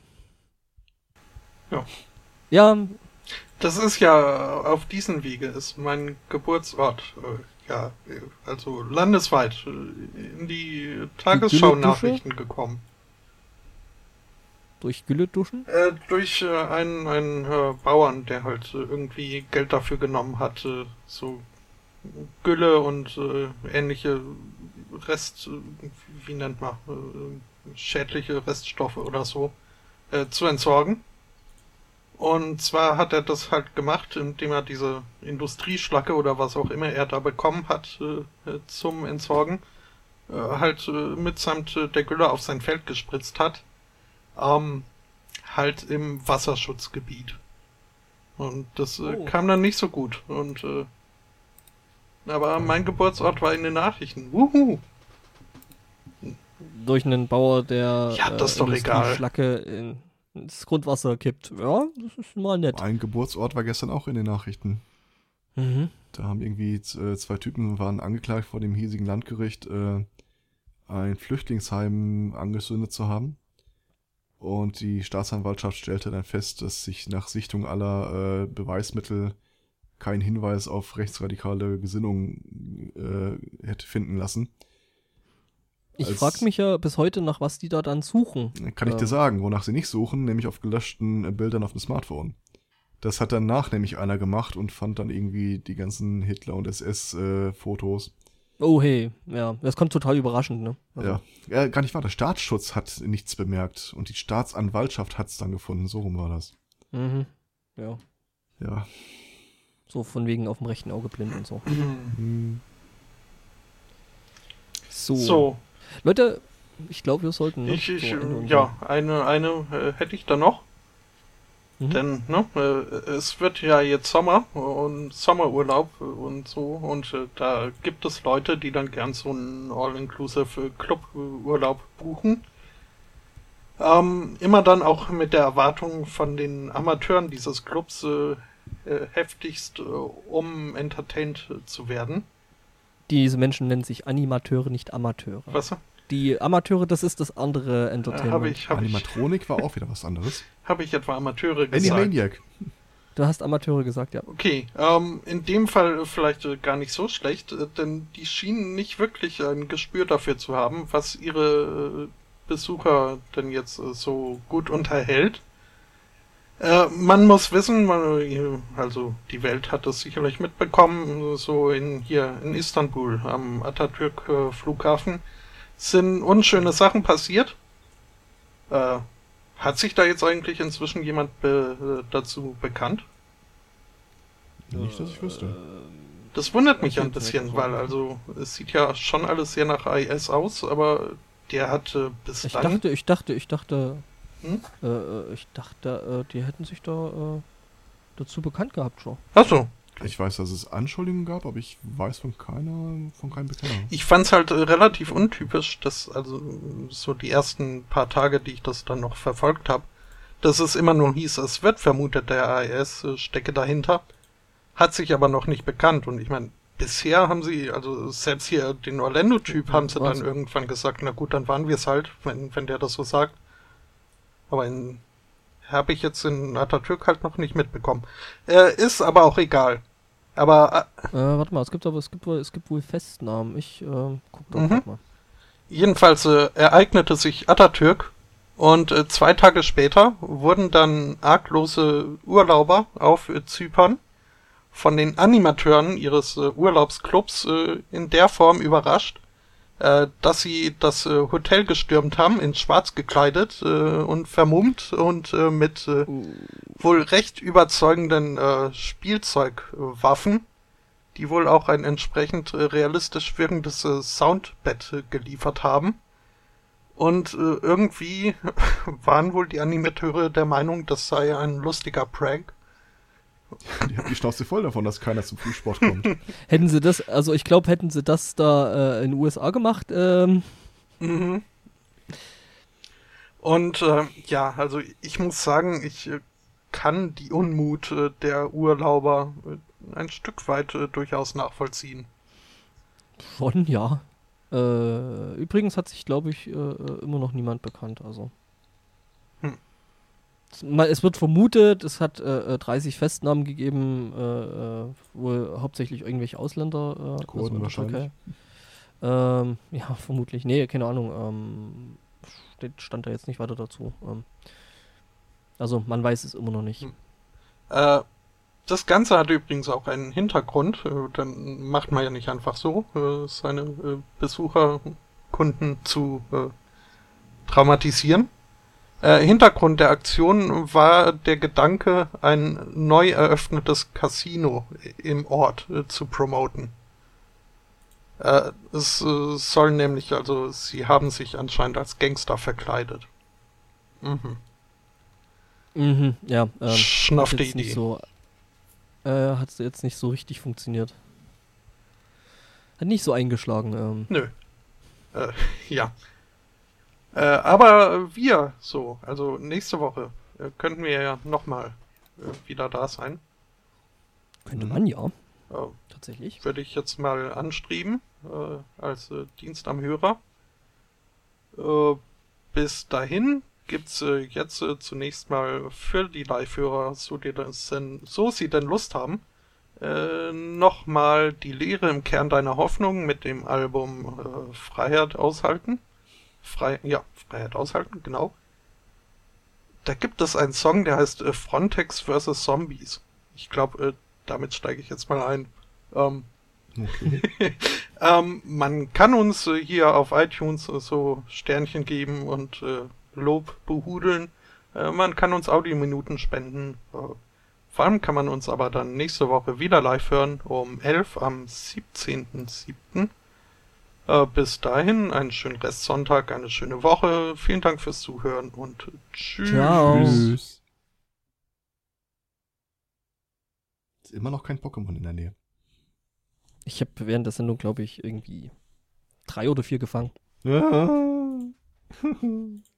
ja. Ja. Das ist ja auf diesem Wege ist mein Geburtsort. Äh, ja, also landesweit äh, in die Tagesschau-Nachrichten gekommen. Durch Gülle duschen? Äh, durch äh, einen, einen äh, Bauern, der halt irgendwie Geld dafür genommen hat, so Gülle und ähnliche Rest, wie nennt man, schädliche Reststoffe oder so äh, zu entsorgen. Und zwar hat er das halt gemacht, indem er diese Industrieschlacke oder was auch immer er da bekommen hat äh, äh zum Entsorgen, äh, halt äh, mitsamt äh, der Gülle auf sein Feld gespritzt hat. Ähm, halt im Wasserschutzgebiet. Und das äh, oh. kam dann nicht so gut. Und äh, aber mein Geburtsort war in den Nachrichten. Wuhu! durch einen Bauer, der ja, das ist äh, doch egal. Schlacke in, ins Grundwasser kippt. Ja, das ist mal nett. Ein Geburtsort war gestern auch in den Nachrichten. Mhm. Da haben irgendwie äh, zwei Typen waren angeklagt vor dem hiesigen Landgericht, äh, ein Flüchtlingsheim angezündet zu haben. Und die Staatsanwaltschaft stellte dann fest, dass sich nach Sichtung aller äh, Beweismittel kein Hinweis auf rechtsradikale Gesinnung äh, hätte finden lassen. Ich frage mich ja bis heute nach, was die da dann suchen. Kann ich dir sagen, wonach sie nicht suchen, nämlich auf gelöschten äh, Bildern auf dem Smartphone. Das hat danach nämlich einer gemacht und fand dann irgendwie die ganzen Hitler- und SS-Fotos. Oh hey, ja, das kommt total überraschend, ne? Also. Ja. ja, gar nicht wahr. Der Staatsschutz hat nichts bemerkt und die Staatsanwaltschaft hat es dann gefunden. So rum war das. Mhm, ja. Ja. So von wegen auf dem rechten Auge blind und so. Mhm. So. so. Leute, ich glaube, wir sollten. Ne, ich, ich, ja, eine, eine äh, hätte ich da noch. Mhm. Denn ne, äh, es wird ja jetzt Sommer und Sommerurlaub und so und äh, da gibt es Leute, die dann gern so einen All-Inclusive Club-Urlaub buchen. Ähm, immer dann auch mit der Erwartung von den Amateuren dieses Clubs äh, äh heftigst, äh, um entertained zu werden. Diese Menschen nennen sich Animateure, nicht Amateure. Was? Die Amateure, das ist das andere Entertainment. Hab ich, hab Animatronik ich, war auch wieder was anderes. Habe ich etwa Amateure gesagt? Animaniac. Du hast Amateure gesagt, ja. Okay, ähm, in dem Fall vielleicht äh, gar nicht so schlecht, äh, denn die schienen nicht wirklich ein Gespür dafür zu haben, was ihre äh, Besucher denn jetzt äh, so gut unterhält. Äh, man muss wissen, man, äh, also die Welt hat das sicherlich mitbekommen, so in hier in Istanbul am Atatürk Flughafen sind unschöne Sachen passiert. Äh, hat sich da jetzt eigentlich inzwischen jemand be dazu bekannt? Nicht, dass ich wüsste. Das wundert mich ein bisschen, weil also es sieht ja schon alles sehr nach IS aus, aber der hat äh, bis ich dachte, ich dachte, ich dachte, hm? äh, äh ich dachte, äh, die hätten sich da äh, dazu bekannt gehabt schon. Achso, ich weiß, dass es Anschuldigungen gab, aber ich weiß von keiner, von keinem Bekenner. Ich fand es halt äh, relativ untypisch, dass also so die ersten paar Tage, die ich das dann noch verfolgt habe, dass es immer nur hieß, es wird vermutet, der AES äh, stecke dahinter, hat sich aber noch nicht bekannt. Und ich meine, bisher haben sie, also selbst hier den Orlando-Typ haben sie Was? dann irgendwann gesagt, na gut, dann waren wir es halt, wenn, wenn der das so sagt. Aber in habe ich jetzt in Atatürk halt noch nicht mitbekommen. Äh, ist aber auch egal. Aber. Äh, äh, warte mal, es gibt aber es gibt wohl, es gibt wohl Festnahmen. Ich äh, guck da mhm. mal. Jedenfalls äh, ereignete sich Atatürk und äh, zwei Tage später wurden dann arglose Urlauber auf äh, Zypern von den Animateuren ihres Urlaubsclubs in der Form überrascht, äh, dass sie das äh, Hotel gestürmt haben, in schwarz gekleidet äh, und vermummt und äh, mit äh, uh. wohl recht überzeugenden äh, Spielzeugwaffen, die wohl auch ein entsprechend äh, realistisch wirkendes äh, Soundbett äh, geliefert haben. Und äh, irgendwie waren wohl die Animateure der Meinung, das sei ein lustiger Prank. Die haben die Schnauze voll davon, dass keiner zum Frühsport kommt. hätten sie das, also ich glaube, hätten sie das da äh, in den USA gemacht, ähm. Mhm. Und äh, ja, also ich muss sagen, ich äh, kann die Unmut äh, der Urlauber äh, ein Stück weit äh, durchaus nachvollziehen. Schon, ja. übrigens hat sich, glaube ich, immer noch niemand bekannt, also. Es wird vermutet, es hat äh, 30 äh, Festnahmen gegeben, äh, äh, wohl hauptsächlich irgendwelche Ausländer. Äh, Kurden also wahrscheinlich. Ähm, ja, vermutlich. Nee, keine Ahnung. Ähm, steht, stand da jetzt nicht weiter dazu. Ähm, also man weiß es immer noch nicht. Hm. Äh, das Ganze hat übrigens auch einen Hintergrund. Äh, dann macht man ja nicht einfach so, seine Besucherkunden zu traumatisieren. Äh, Hintergrund der Aktion war der Gedanke, ein neu eröffnetes Casino im Ort äh, zu promoten. Äh, es äh, soll nämlich, also sie haben sich anscheinend als Gangster verkleidet. Mhm. Mhm, ja. Ähm, Schnaffte Idee. Nicht so, äh, hat jetzt nicht so richtig funktioniert. Hat nicht so eingeschlagen. Ähm. Nö. Ja. Äh, aber wir so, also nächste Woche äh, könnten wir ja nochmal äh, wieder da sein. Könnte man ja. Tatsächlich. Würde ich jetzt mal anstreben äh, als äh, Dienst am Hörer. Bis dahin gibt's äh, jetzt zunächst mal für die Live-Hörer, so, die das denn, so sie denn Lust haben, äh, nochmal die Lehre im Kern deiner Hoffnung mit dem Album äh, Freiheit aushalten. Frei, ja, Freiheit aushalten, genau. Da gibt es einen Song, der heißt äh, Frontex vs. Zombies. Ich glaube, äh, damit steige ich jetzt mal ein. Ähm, okay. ähm, man kann uns äh, hier auf iTunes äh, so Sternchen geben und äh, Lob behudeln. Äh, man kann uns Audiominuten spenden. Vor allem kann man uns aber dann nächste Woche wieder live hören um 11 am 17.07. Äh, bis dahin einen schönen Restsonntag, eine schöne Woche. Vielen Dank fürs Zuhören und tschüss. Ciao. Tschüss. Ist immer noch kein Pokémon in der Nähe. Ich habe während der Sendung, glaube ich, irgendwie drei oder vier gefangen. Ja.